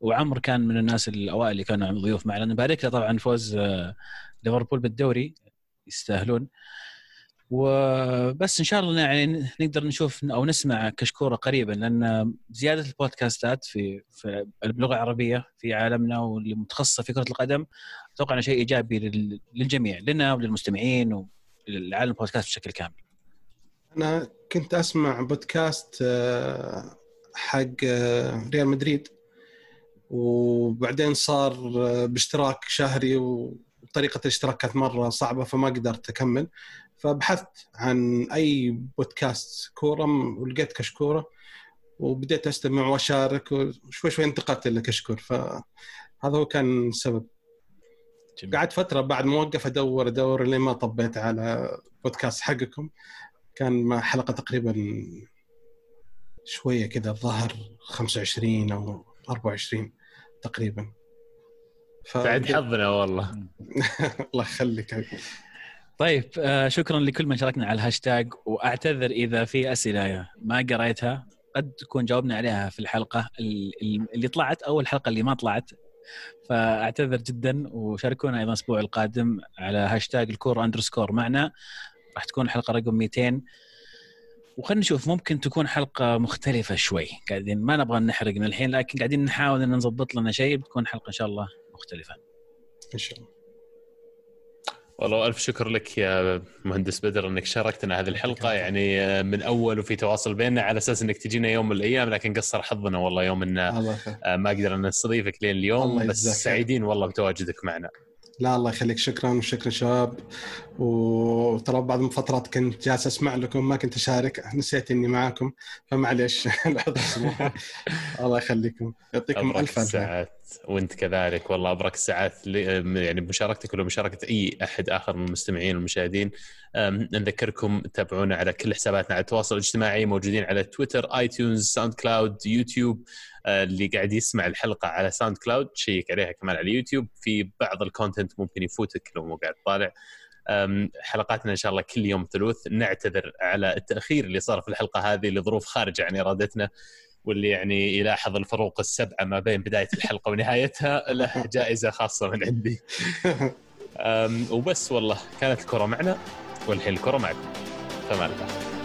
وعمر كان من الناس الأوائل اللي كانوا ضيوف معنا. نبارك له طبعا فوز آه، ليفربول بالدوري يستاهلون. وبس إن شاء الله يعني نقدر نشوف أو نسمع كشكورة قريبا لأن زيادة البودكاستات في في باللغة العربية في عالمنا واللي متخصصة في كرة القدم أتوقع إنه شيء إيجابي لل- للجميع لنا وللمستمعين وللعالم البودكاست بشكل كامل. أنا كنت أسمع بودكاست آه، حق آه، ريال مدريد وبعدين صار آه، باشتراك شهري وطريقه الاشتراك كانت مرة صعبة فما قدرت أكمل فبحثت عن أي بودكاست كورة ولقيت كشكورة وبديت أستمع وأشارك وشوي شوي انتقلت لكشكور فهذا هو كان السبب جميل. قعدت فترة بعد ما وقف أدور أدور لين ما طبيت على بودكاست حقكم. كان مع حلقة تقريبا شوية كذا الظاهر 25 أو 24 تقريبا. ف... بعد حظنا والله. الله يخليك. طيب آه شكرا لكل من شاركنا على الهاشتاج وأعتذر إذا في أسئلة ما قريتها قد تكون جاوبنا عليها في الحلقة ال- اللي طلعت أو الحلقة اللي ما طلعت. فأعتذر جدا وشاركونا أيضا الأسبوع القادم على هاشتاج الكورة underscore معنا. راح تكون الحلقة رقم 200 وخلينا نشوف ممكن تكون حلقة مختلفة شوي. قاعدين ما نبغى نحرق من الحين لكن قاعدين نحاول إن نظبط لنا شيء بتكون حلقة إن شاء الله مختلفة. إن شاء الله. والله ألف شكر لك يا مهندس بدر إنك شاركتنا هذه الحلقة. يعني من أول وفي تواصل بيننا على أساس إنك تجينا يوم من الأيام لكن قصر حظنا والله يوم الله يخليك. ما قدرنا نستضيفك لين اليوم بس سعيدين والله بتواجدك معنا. لا الله يخليك. شكرا وشكرا شباب. وترى بعض من فترات كنت جالس أسمع لكم ما كنت أشارك. نسيت إني معاكم. فمعليش. الله يخليكم. يعطيكم ألف. الساعات وأنت كذلك. والله ابرك الساعات يعني بمشاركتك ولا مشاركة أي أحد آخر من المستمعين والمشاهدين. نذكركم تتابعونا على كل حساباتنا على التواصل الاجتماعي موجودين على تويتر iTunes SoundCloud يوتيوب. اللي قاعد يسمع الحلقة على SoundCloud شيك عليها كمان على اليوتيوب في بعض ال content ممكن يفوتك لو مو قاعد تطالع. حلقاتنا إن شاء الله كل يوم ثلوث نعتذر على التأخير اللي صار في الحلقة هذه لظروف خارجة عن إرادتنا واللي يعني يلاحظ الفروق السبعة ما بين بداية الحلقة ونهايتها. له جائزة خاصة من عندي. وبس والله كانت الكره معنا والحين الكرة معكم. فمان الله